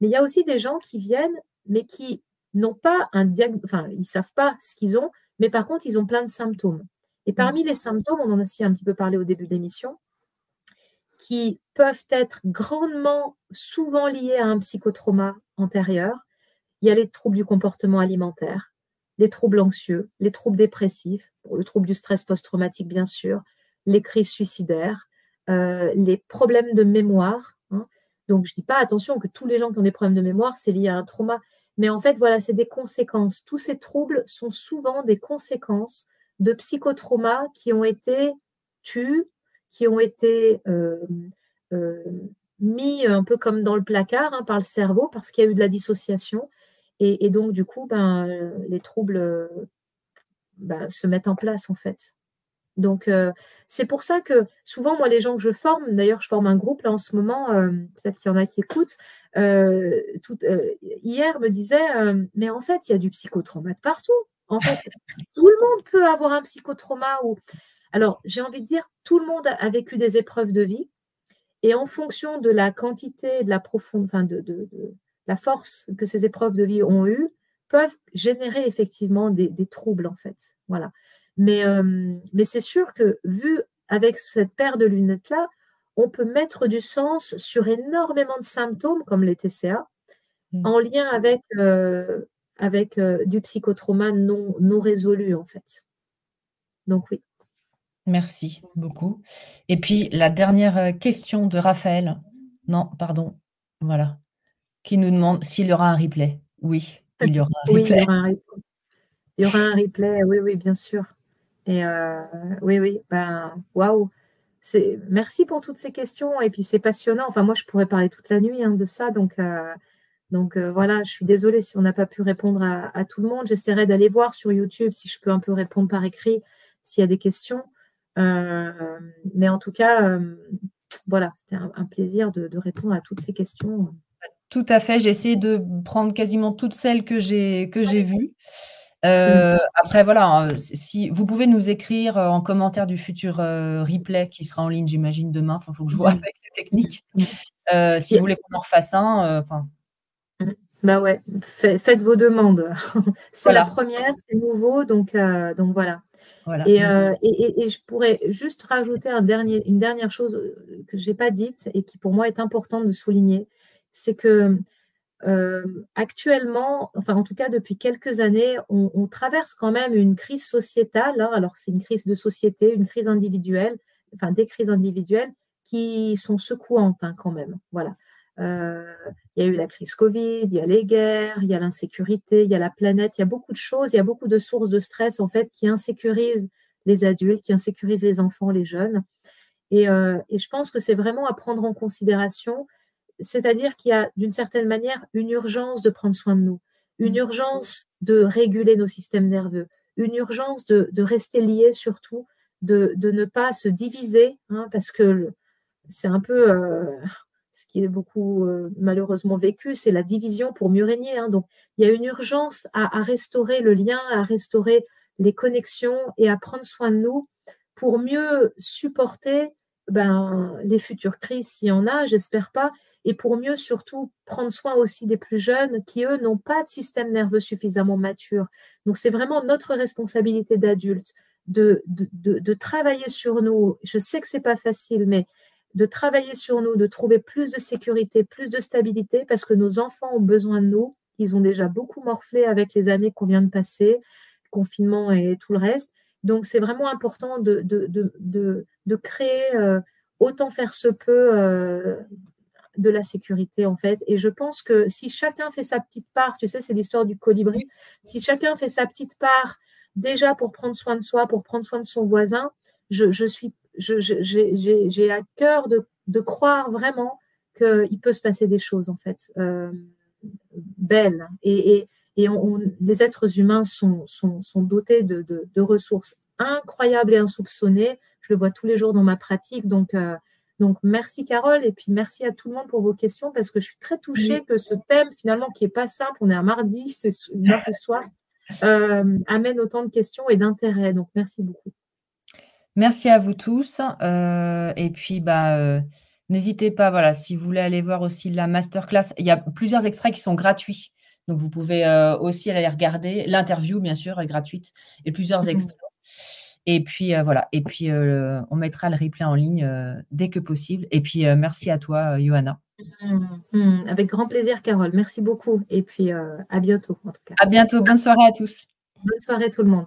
Mais il y a aussi des gens qui viennent, mais qui n'ont pas un diagnostic, enfin, ils ne savent pas ce qu'ils ont, mais par contre, ils ont plein de symptômes. Et parmi les symptômes, on en a aussi un petit peu parlé au début de l'émission, qui peuvent être grandement, souvent liés à un psychotrauma antérieur, il y a les troubles du comportement alimentaire, les troubles anxieux, les troubles dépressifs, le trouble du stress post-traumatique bien sûr, les crises suicidaires, euh, les problèmes de mémoire. Hein. Donc je ne dis pas attention que tous les gens qui ont des problèmes de mémoire, c'est lié à un trauma, mais en fait voilà, c'est des conséquences. Tous ces troubles sont souvent des conséquences de psychotraumas qui ont été tus, qui ont été euh, euh, mis un peu comme dans le placard hein, par le cerveau parce qu'il y a eu de la dissociation. Et, donc, du coup, ben, les troubles ben, se mettent en place, en fait. Donc, euh, c'est pour ça que souvent, moi, les gens que je forme, d'ailleurs, je forme un groupe là en ce moment, peut-être qu'il y en a qui écoutent, hier me disait, mais en fait, il y a du psychotrauma de partout. En fait, tout le monde peut avoir un psychotrauma ou. Alors, j'ai envie de dire, tout le monde a vécu des épreuves de vie. Et en fonction de la quantité, de la profonde, enfin de, la force que ces épreuves de vie ont eues, peuvent générer effectivement des, troubles, en fait. Voilà. Mais, euh, mais c'est sûr que, vu avec cette paire de lunettes-là, on peut mettre du sens sur énormément de symptômes, comme les TCA, mmh. en lien avec euh, avec euh, du psychotrauma non, non résolu, en fait. Donc oui. Merci beaucoup. Et puis la dernière euh, question de Raphaël. Non, pardon. Voilà. Qui nous demande s'il y aura un replay. Oui, il y aura un replay. oui, il y aura un replay. Il y aura un replay, oui, oui, bien sûr. Et euh, oui, oui, ben, waouh. Merci pour toutes ces questions. Et puis c'est passionnant. Enfin, moi, je pourrais parler toute la nuit hein, de ça. Donc, donc euh, voilà, je suis désolée si on n'a pas pu répondre à, tout le monde. J'essaierai d'aller voir sur YouTube si je peux un peu répondre par écrit s'il y a des questions. Euh, mais en tout cas, euh, voilà, c'était un, plaisir de, répondre à toutes ces questions. Tout à fait. J'ai essayé de prendre quasiment toutes celles que j'ai que j'ai vues. après, voilà, hein, si vous pouvez nous écrire en commentaire du futur replay qui sera en ligne, j'imagine, demain. il faut que je vois avec les techniques. *laughs* si vous voulez qu'on en refasse un, enfin, bah ouais, faites vos demandes. *laughs* c'est la première, c'est nouveau, donc, euh, donc voilà. Euh, et, et, je pourrais juste rajouter un dernier, une dernière chose euh, que je n'ai pas dite et qui pour moi est importante de souligner, c'est que actuellement, enfin en tout cas depuis quelques années, on, traverse quand même une crise sociétale. Hein. alors c'est une crise de société, une crise individuelle, enfin des crises individuelles qui sont secouantes hein, quand même. Voilà. Euh, il y a eu la crise Covid, il y a les guerres, il y a l'insécurité, il y a la planète, il y a beaucoup de choses, il y a beaucoup de sources de stress en fait qui insécurisent les adultes, qui insécurisent les enfants, les jeunes. Et, euh, je pense que c'est vraiment à prendre en considération, c'est-à-dire qu'il y a d'une certaine manière une urgence de prendre soin de nous, une urgence de réguler nos systèmes nerveux, une urgence de, rester liés surtout, de, ne pas se diviser, hein, parce que c'est un peu... Euh, ce qui est beaucoup malheureusement vécu, c'est la division pour mieux régner. Hein. Donc, il y a une urgence à, à, restaurer le lien, à restaurer les connexions et à prendre soin de nous pour mieux supporter ben, les futures crises, s'il y en a, j'espère pas, et pour mieux surtout prendre soin aussi des plus jeunes qui, eux, n'ont pas de système nerveux suffisamment mature. Donc, c'est vraiment notre responsabilité d'adultes de, de, de, travailler sur nous. Je sais que c'est pas facile, mais de travailler sur nous, de trouver plus de sécurité, plus de stabilité, parce que nos enfants ont besoin de nous. Ils ont déjà beaucoup morflé avec les années qu'on vient de passer, confinement et tout le reste. Donc, c'est vraiment important de, de, de, de créer, euh, autant faire se peut, euh, de la sécurité, en fait. Et je pense que si chacun fait sa petite part, tu sais, c'est l'histoire du colibri, si chacun fait sa petite part déjà pour prendre soin de soi, pour prendre soin de son voisin, je, je suis, j'ai à cœur de, de, croire vraiment qu'il peut se passer des choses, en fait, euh, belles. Et, et, et on, les êtres humains sont, sont, sont dotés de, de, de, ressources incroyables et insoupçonnées. Je le vois tous les jours dans ma pratique. Donc, euh, donc merci Carole et puis merci à tout le monde pour vos questions parce que je suis très touchée que ce thème finalement qui est pas simple, on est un mardi, c'est mardi soir, euh, amène autant de questions et d'intérêt. Donc merci beaucoup. Merci à vous tous. Euh, et puis bah n'hésitez pas, voilà, si vous voulez aller voir aussi la masterclass, il y a plusieurs extraits qui sont gratuits. Donc, vous pouvez euh, aussi aller regarder. L'interview, bien sûr, est gratuite et plusieurs mmh extraits. Et puis, euh, voilà. Et puis, euh, on mettra le replay en ligne dès que possible. Et puis, merci à toi, Johanna. Mmh, mmh. avec grand plaisir, Carole. Merci beaucoup. Et puis, à bientôt, en tout cas. À bientôt. Bonne soirée à tous. Bonne soirée, tout le monde.